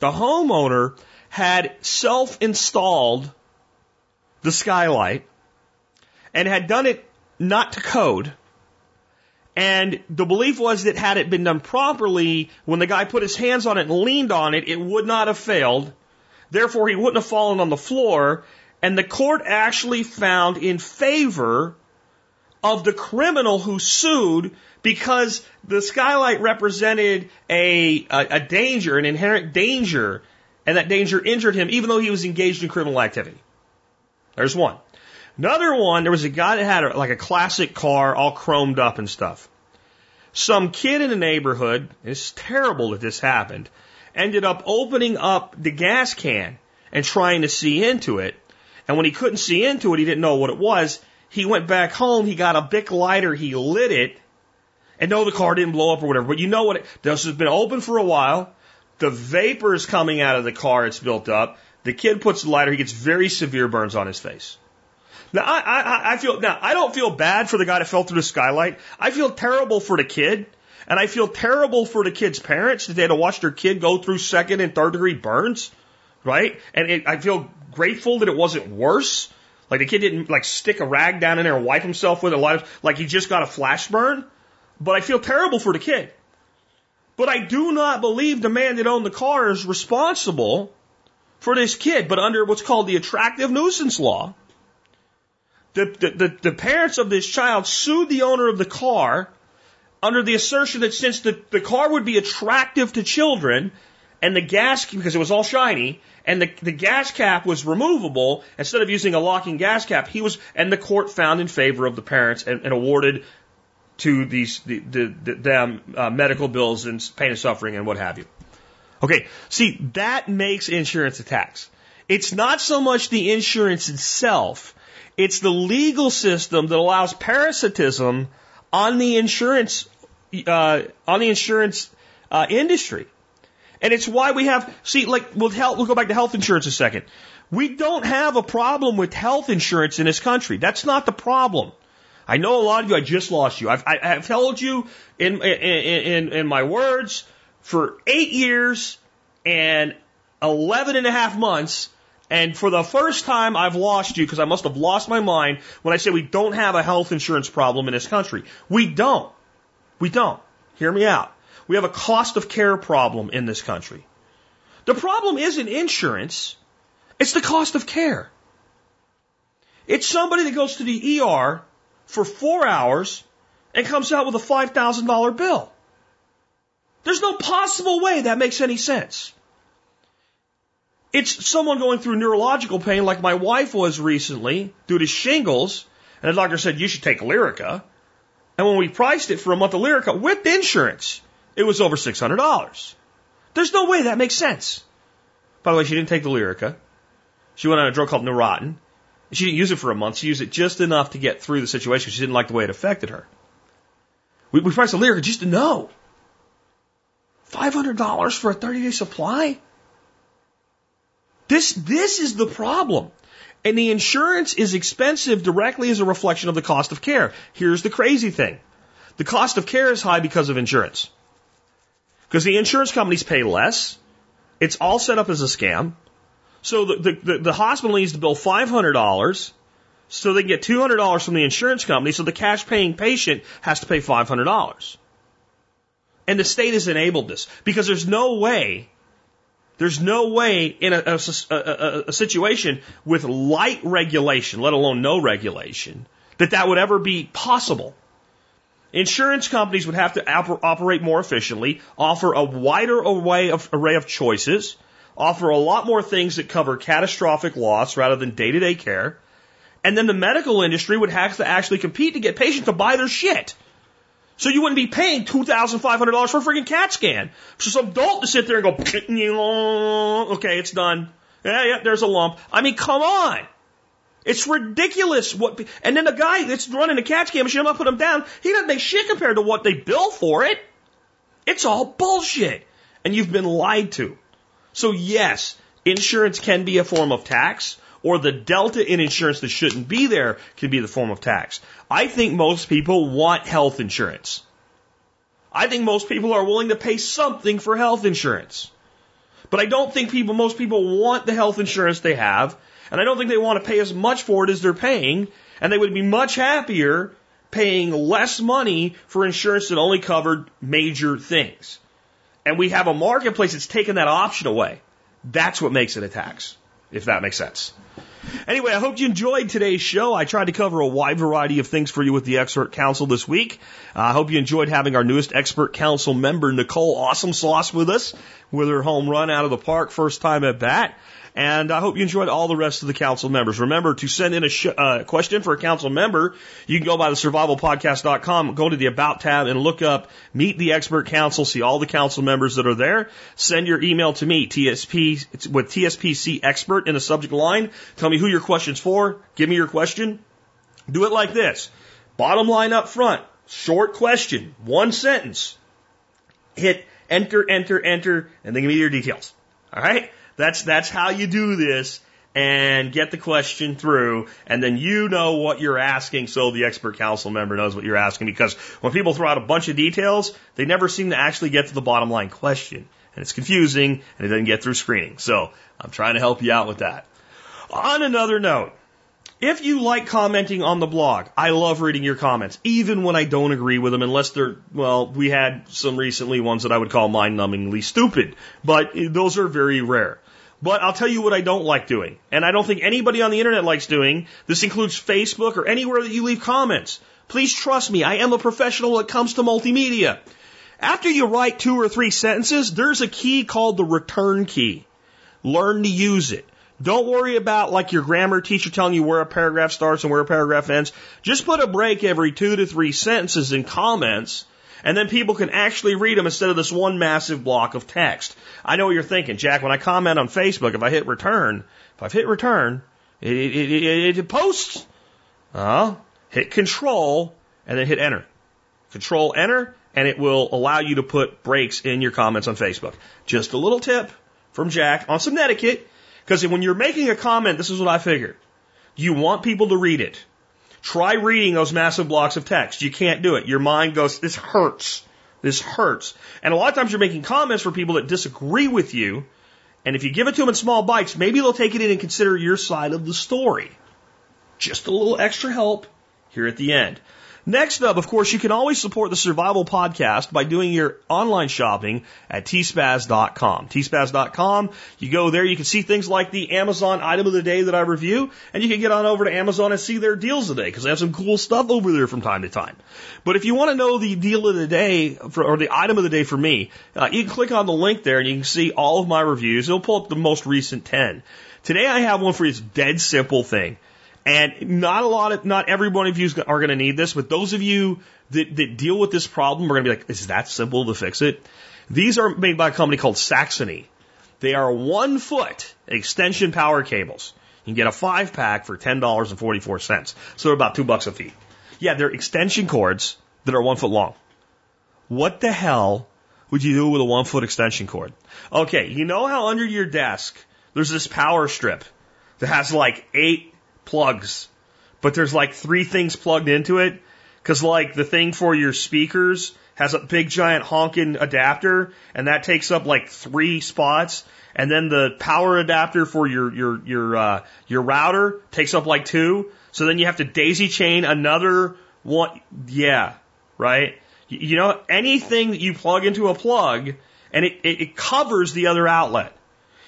the homeowner had self-installed the skylight and had done it not to code and the belief was that had it been done properly, when the guy put his hands on it and leaned on it, it would not have failed. Therefore, he wouldn't have fallen on the floor. And the court actually found in favor of the criminal who sued because the skylight represented a, a, a danger, an inherent danger, and that danger injured him even though he was engaged in criminal activity. There's one. Another one, there was a guy that had a, like a classic car all chromed up and stuff. Some kid in the neighborhood, it's terrible that this happened, ended up opening up the gas can and trying to see into it. And when he couldn't see into it, he didn't know what it was. He went back home, he got a big lighter, he lit it, and no, the car didn't blow up or whatever. But you know what? This has been open for a while. The vapor is coming out of the car, it's built up. The kid puts the lighter, he gets very severe burns on his face. Now I, I, I feel now I don't feel bad for the guy that fell through the skylight. I feel terrible for the kid, and I feel terrible for the kid's parents that they had to watch their kid go through second and third degree burns, right? And it, I feel grateful that it wasn't worse. Like the kid didn't like stick a rag down in there and wipe himself with a lot of like he just got a flash burn. But I feel terrible for the kid. But I do not believe the man that owned the car is responsible for this kid. But under what's called the attractive nuisance law, the, the, the, the parents of this child sued the owner of the car under the assertion that since the, the car would be attractive to children and the gas, because it was all shiny, and the, the gas cap was removable, instead of using a locking gas cap, he was, and the court found in favor of the parents and, and awarded to these, the, the, the them, uh, medical bills and pain and suffering and what have you. Okay, see, that makes insurance a tax. It's not so much the insurance itself It's the legal system that allows parasitism on the insurance uh, on the insurance uh, industry. And it's why we have, see, like, we'll, we'll go back to health insurance a second. We don't have a problem with health insurance in this country. That's not the problem. I know a lot of you, I just lost you. I've, I, have told you in, in, in, in my words for eight years and 11 and a half months. And for the first time, I've lost you because I must have lost my mind when I say we don't have a health insurance problem in this country. We don't. We don't. Hear me out. We have a cost of care problem in this country. The problem isn't insurance. It's the cost of care. It's somebody that goes to the ER for four hours and comes out with a $5,000 bill. There's no possible way that makes any sense. It's someone going through neurological pain like my wife was recently due to shingles, and the doctor said, you should take Lyrica. And when we priced it for a month of Lyrica with insurance, it was over $600. There's no way that makes sense. By the way, she didn't take the Lyrica. She went on a drug called Neurontin. She didn't use it for a month. She used it just enough to get through the situation. She didn't like the way it affected her. We, we priced the Lyrica just to know. $500 for a 30 day supply? This, this is the problem. And the insurance is expensive directly as a reflection of the cost of care. Here's the crazy thing. The cost of care is high because of insurance. Because the insurance companies pay less. It's all set up as a scam. So the, the, the, the hospital needs to bill $500 so they can get $200 from the insurance company. So the cash paying patient has to pay $500. And the state has enabled this because there's no way, there's no way in a, a, a, a situation with light regulation, let alone no regulation, that that would ever be possible. Insurance companies would have to operate more efficiently, offer a wider array of, array of choices, offer a lot more things that cover catastrophic loss rather than day to day care. And then the medical industry would have to actually compete to get patients to buy their shit. So you wouldn't be paying $2,500 for a freaking CAT scan. For some dolt to sit there and go, *laughs* okay, it's done. Yeah, yeah, there's a lump. I mean, come on. It's ridiculous what, and then the guy that's running the CAT scan machine, I'm gonna put him down, he doesn't make shit compared to what they bill for it. It's all bullshit. And you've been lied to. So yes, insurance can be a form of tax, or the delta in insurance that shouldn't be there can be the form of tax. I think most people want health insurance. I think most people are willing to pay something for health insurance. But I don't think people, most people want the health insurance they have and I don't think they want to pay as much for it as they're paying. And they would be much happier paying less money for insurance that only covered major things. And we have a marketplace that's taken that option away. That's what makes it a tax, if that makes sense. Anyway, I hope you enjoyed today's show. I tried to cover a wide variety of things for you with the Expert Council this week. Uh, I hope you enjoyed having our newest Expert Council member, Nicole Awesome Sauce, with us with her home run out of the park, first time at bat. And I hope you enjoyed all the rest of the council members. Remember to send in a sh- uh, question for a council member. You can go by the survivalpodcast.com, go to the about tab and look up meet the expert council, see all the council members that are there. Send your email to me, TSP, with TSPC expert in the subject line. Tell me who your question's for. Give me your question. Do it like this. Bottom line up front. Short question. One sentence. Hit enter, enter, enter, and then give me your details. All right? That's, that's how you do this and get the question through, and then you know what you're asking so the expert council member knows what you're asking because when people throw out a bunch of details, they never seem to actually get to the bottom line question. And it's confusing and it doesn't get through screening. So I'm trying to help you out with that. On another note, if you like commenting on the blog, I love reading your comments, even when I don't agree with them, unless they're, well, we had some recently ones that I would call mind numbingly stupid, but those are very rare. But I'll tell you what I don't like doing. And I don't think anybody on the internet likes doing. This includes Facebook or anywhere that you leave comments. Please trust me, I am a professional when it comes to multimedia. After you write two or three sentences, there's a key called the return key. Learn to use it. Don't worry about like your grammar teacher telling you where a paragraph starts and where a paragraph ends. Just put a break every two to three sentences in comments and then people can actually read them instead of this one massive block of text. I know what you're thinking, Jack. When I comment on Facebook, if I hit return, if I've hit return, it, it, it, it posts Uh, hit control and then hit enter. Control enter and it will allow you to put breaks in your comments on Facebook. Just a little tip from Jack on some etiquette because when you're making a comment, this is what I figured. You want people to read it. Try reading those massive blocks of text. You can't do it. Your mind goes, this hurts. This hurts. And a lot of times you're making comments for people that disagree with you. And if you give it to them in small bites, maybe they'll take it in and consider your side of the story. Just a little extra help here at the end. Next up, of course, you can always support the Survival Podcast by doing your online shopping at tspaz.com. tspaz.com, you go there, you can see things like the Amazon item of the day that I review, and you can get on over to Amazon and see their deals of the day, because they have some cool stuff over there from time to time. But if you want to know the deal of the day, for, or the item of the day for me, uh, you can click on the link there and you can see all of my reviews. It'll pull up the most recent 10. Today I have one for this dead simple thing. And not a lot of, not every one of you are going to need this, but those of you that, that deal with this problem are going to be like, is that simple to fix it? These are made by a company called Sanoxy. They are one foot extension power cables. You can get a five pack for $10.44. So they're about two bucks a feet. Yeah, they're extension cords that are one foot long. What the hell would you do with a one foot extension cord? Okay, you know how under your desk there's this power strip that has like eight plugs, but there's like three things plugged into it. Cause like the thing for your speakers has a big giant honking adapter and that takes up like three spots. And then the power adapter for your, your, your, uh, your router takes up like two. So then you have to daisy chain another one. Yeah. Right. You know, anything that you plug into a plug and it, it, it covers the other outlet.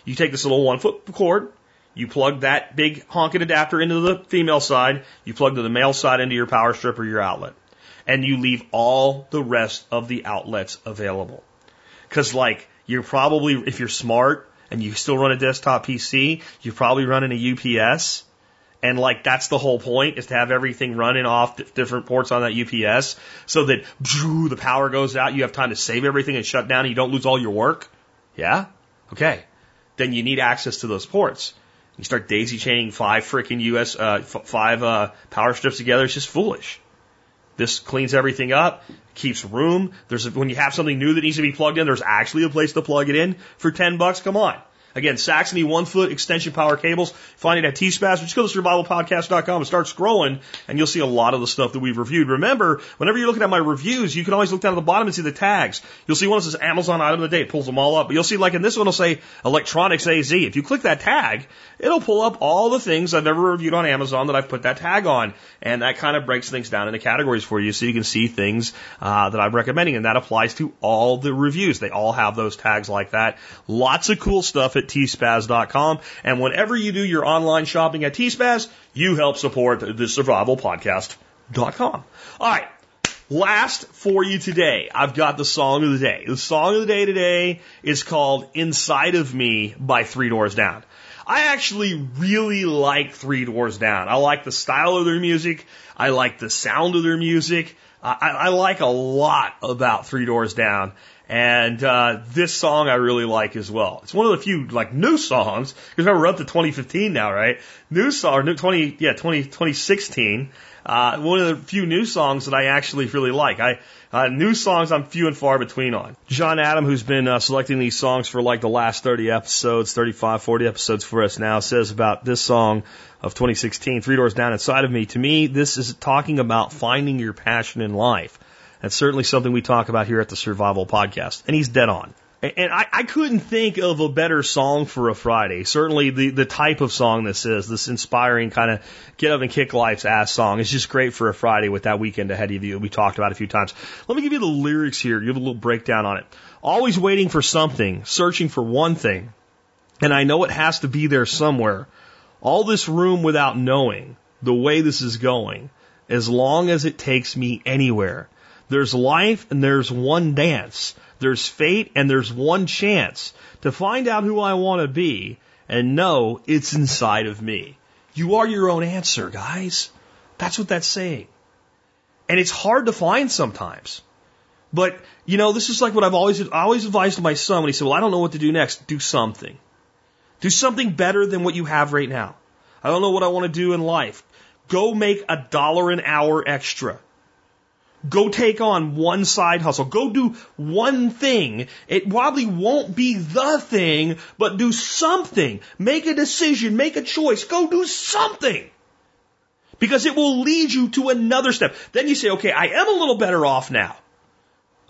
You take this little one foot cord, you plug that big honking adapter into the female side, you plug the male side into your power strip or your outlet. And you leave all the rest of the outlets available. Cause like, you're probably, if you're smart and you still run a desktop PC, you're probably running a UPS. And like, that's the whole point is to have everything running off different ports on that UPS so that the power goes out. You have time to save everything and shut down and you don't lose all your work. Yeah? Okay. Then you need access to those ports. You start daisy chaining five freaking US, uh, five, uh, power strips together. It's just foolish. This cleans everything up, keeps room. There's a, when you have something new that needs to be plugged in, there's actually a place to plug it in for 10 bucks. Come on. Again, Sanoxy one foot extension power cables. Find it at T-Spaz. Just go to survivalpodcast.com and start scrolling and you'll see a lot of the stuff that we've reviewed. Remember, whenever you're looking at my reviews, you can always look down at the bottom and see the tags. You'll see one that says Amazon item of the day. It pulls them all up. But you'll see like in this one, it'll say electronics AZ. If you click that tag, it'll pull up all the things I've ever reviewed on Amazon that I've put that tag on. And that kind of breaks things down into categories for you so you can see things uh, that I'm recommending. And that applies to all the reviews. They all have those tags like that. Lots of cool stuff at tspaz.com. And whenever you do your online shopping at tspaz, you help support the survival podcast.com. All right. Last for you today, I've got the song of the day. The song of the day today is called Inside of Me by Three Doors Down. I actually really like Three Doors Down. I like the style of their music. I like the sound of their music. I, I like a lot about Three Doors Down. And uh, this song I really like as well. It's one of the few like new songs because we're up to 2015 now, right? New song, new 20, yeah, 20, 2016. Uh, one of the few new songs that I actually really like. I uh, new songs I'm few and far between on. John Adam, who's been uh, selecting these songs for like the last 30 episodes, 35, 40 episodes for us now, says about this song of 2016, Three Doors Down Inside of Me. To me, this is talking about finding your passion in life. That's certainly something we talk about here at the Survival Podcast. And he's dead on. And I, I couldn't think of a better song for a Friday. Certainly the, the type of song this is, this inspiring kind of get up and kick life's ass song. It's just great for a Friday with that weekend ahead of you. We talked about a few times. Let me give you the lyrics here. Give a little breakdown on it. Always waiting for something, searching for one thing. And I know it has to be there somewhere. All this room without knowing the way this is going, as long as it takes me anywhere. There's life and there's one dance. There's fate and there's one chance to find out who I want to be and know it's inside of me. You are your own answer, guys. That's what that's saying. And it's hard to find sometimes. But, you know, this is like what I've always, I always advised my son when he said, well, I don't know what to do next. Do something. Do something better than what you have right now. I don't know what I want to do in life. Go make a dollar an hour extra. Go take on one side hustle. Go do one thing. It probably won't be the thing, but do something. Make a decision. Make a choice. Go do something. Because it will lead you to another step. Then you say, okay, I am a little better off now.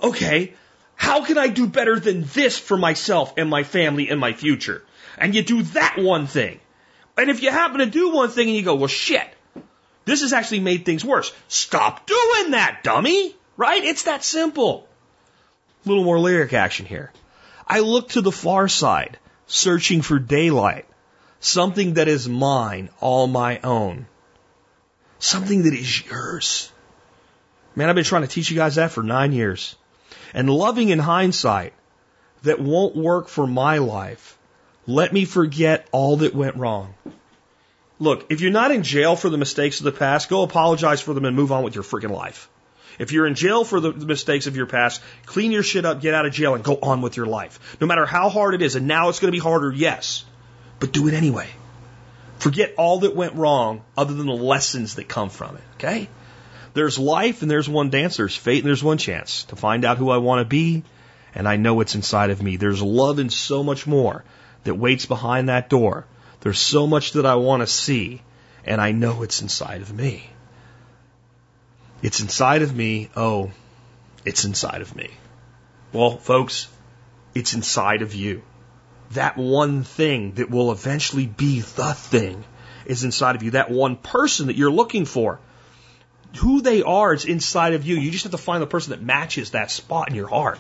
Okay, how can I do better than this for myself and my family and my future? And you do that one thing. And if you happen to do one thing and you go, well, shit, this has actually made things worse. Stop doing that, dummy. Right? It's that simple. A little more lyric action here. I look to the far side, searching for daylight, something that is mine, all my own, something that is yours. Man, I've been trying to teach you guys that for nine years. And loving in hindsight that won't work for my life. Let me forget all that went wrong. Look, if you're not in jail for the mistakes of the past, go apologize for them and move on with your freaking life. If you're in jail for the mistakes of your past, clean your shit up, get out of jail, and go on with your life. No matter how hard it is, and now it's going to be harder, yes, but do it anyway. Forget all that went wrong other than the lessons that come from it, okay? There's life and there's one dance, there's fate and there's one chance to find out who I want to be, and I know it's inside of me. There's love and so much more that waits behind that door. There's so much that I want to see, and I know it's inside of me. It's inside of me. Oh, it's inside of me. Well, folks, it's inside of you. That one thing that will eventually be the thing is inside of you. That one person that you're looking for. Who they are is inside of you. You just have to find the person that matches that spot in your heart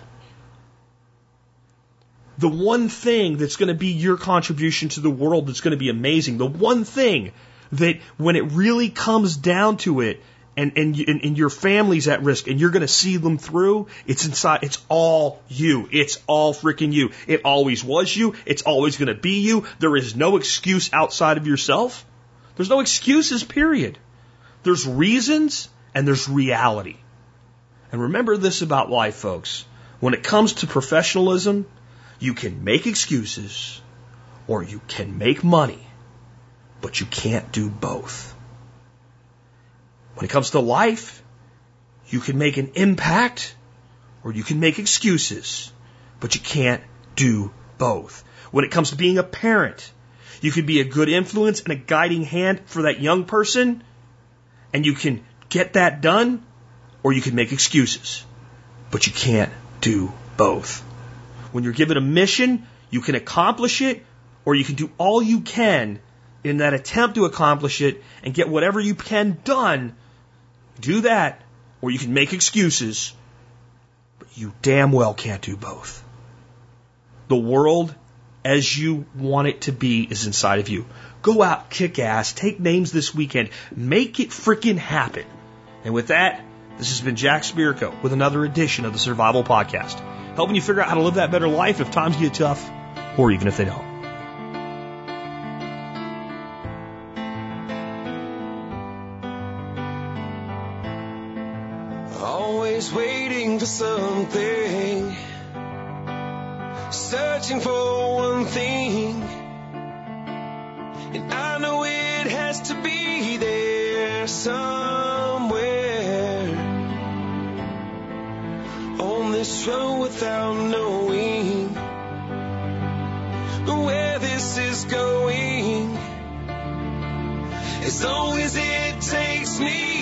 the one thing that's going to be your contribution to the world that's going to be amazing, the one thing that when it really comes down to it, and, and, and your family's at risk and you're going to see them through, it's inside, it's all you. It's all freaking you. It always was you. It's always going to be you. There is no excuse outside of yourself. There's no excuses, period. There's reasons and there's reality. And remember this about life, folks. When it comes to professionalism, you can make excuses or you can make money, but you can't do both. When it comes to life, you can make an impact or you can make excuses, but you can't do both. When it comes to being a parent, you can be a good influence and a guiding hand for that young person, and you can get that done, or you can make excuses, but you can't do both. When you're given a mission, you can accomplish it or you can do all you can in that attempt to accomplish it and get whatever you can done. Do that or you can make excuses, but you damn well can't do both. The world as you want it to be is inside of you. Go out, kick ass, take names this weekend, make it freaking happen. And with that, this has been Jack Spirko with another edition of the Survival Podcast helping you figure out how to live that better life if times get tough or even if they don't. Always waiting for something, searching for one thing. And I know it has to be there somewhere road without knowing where this is going. As long as it takes me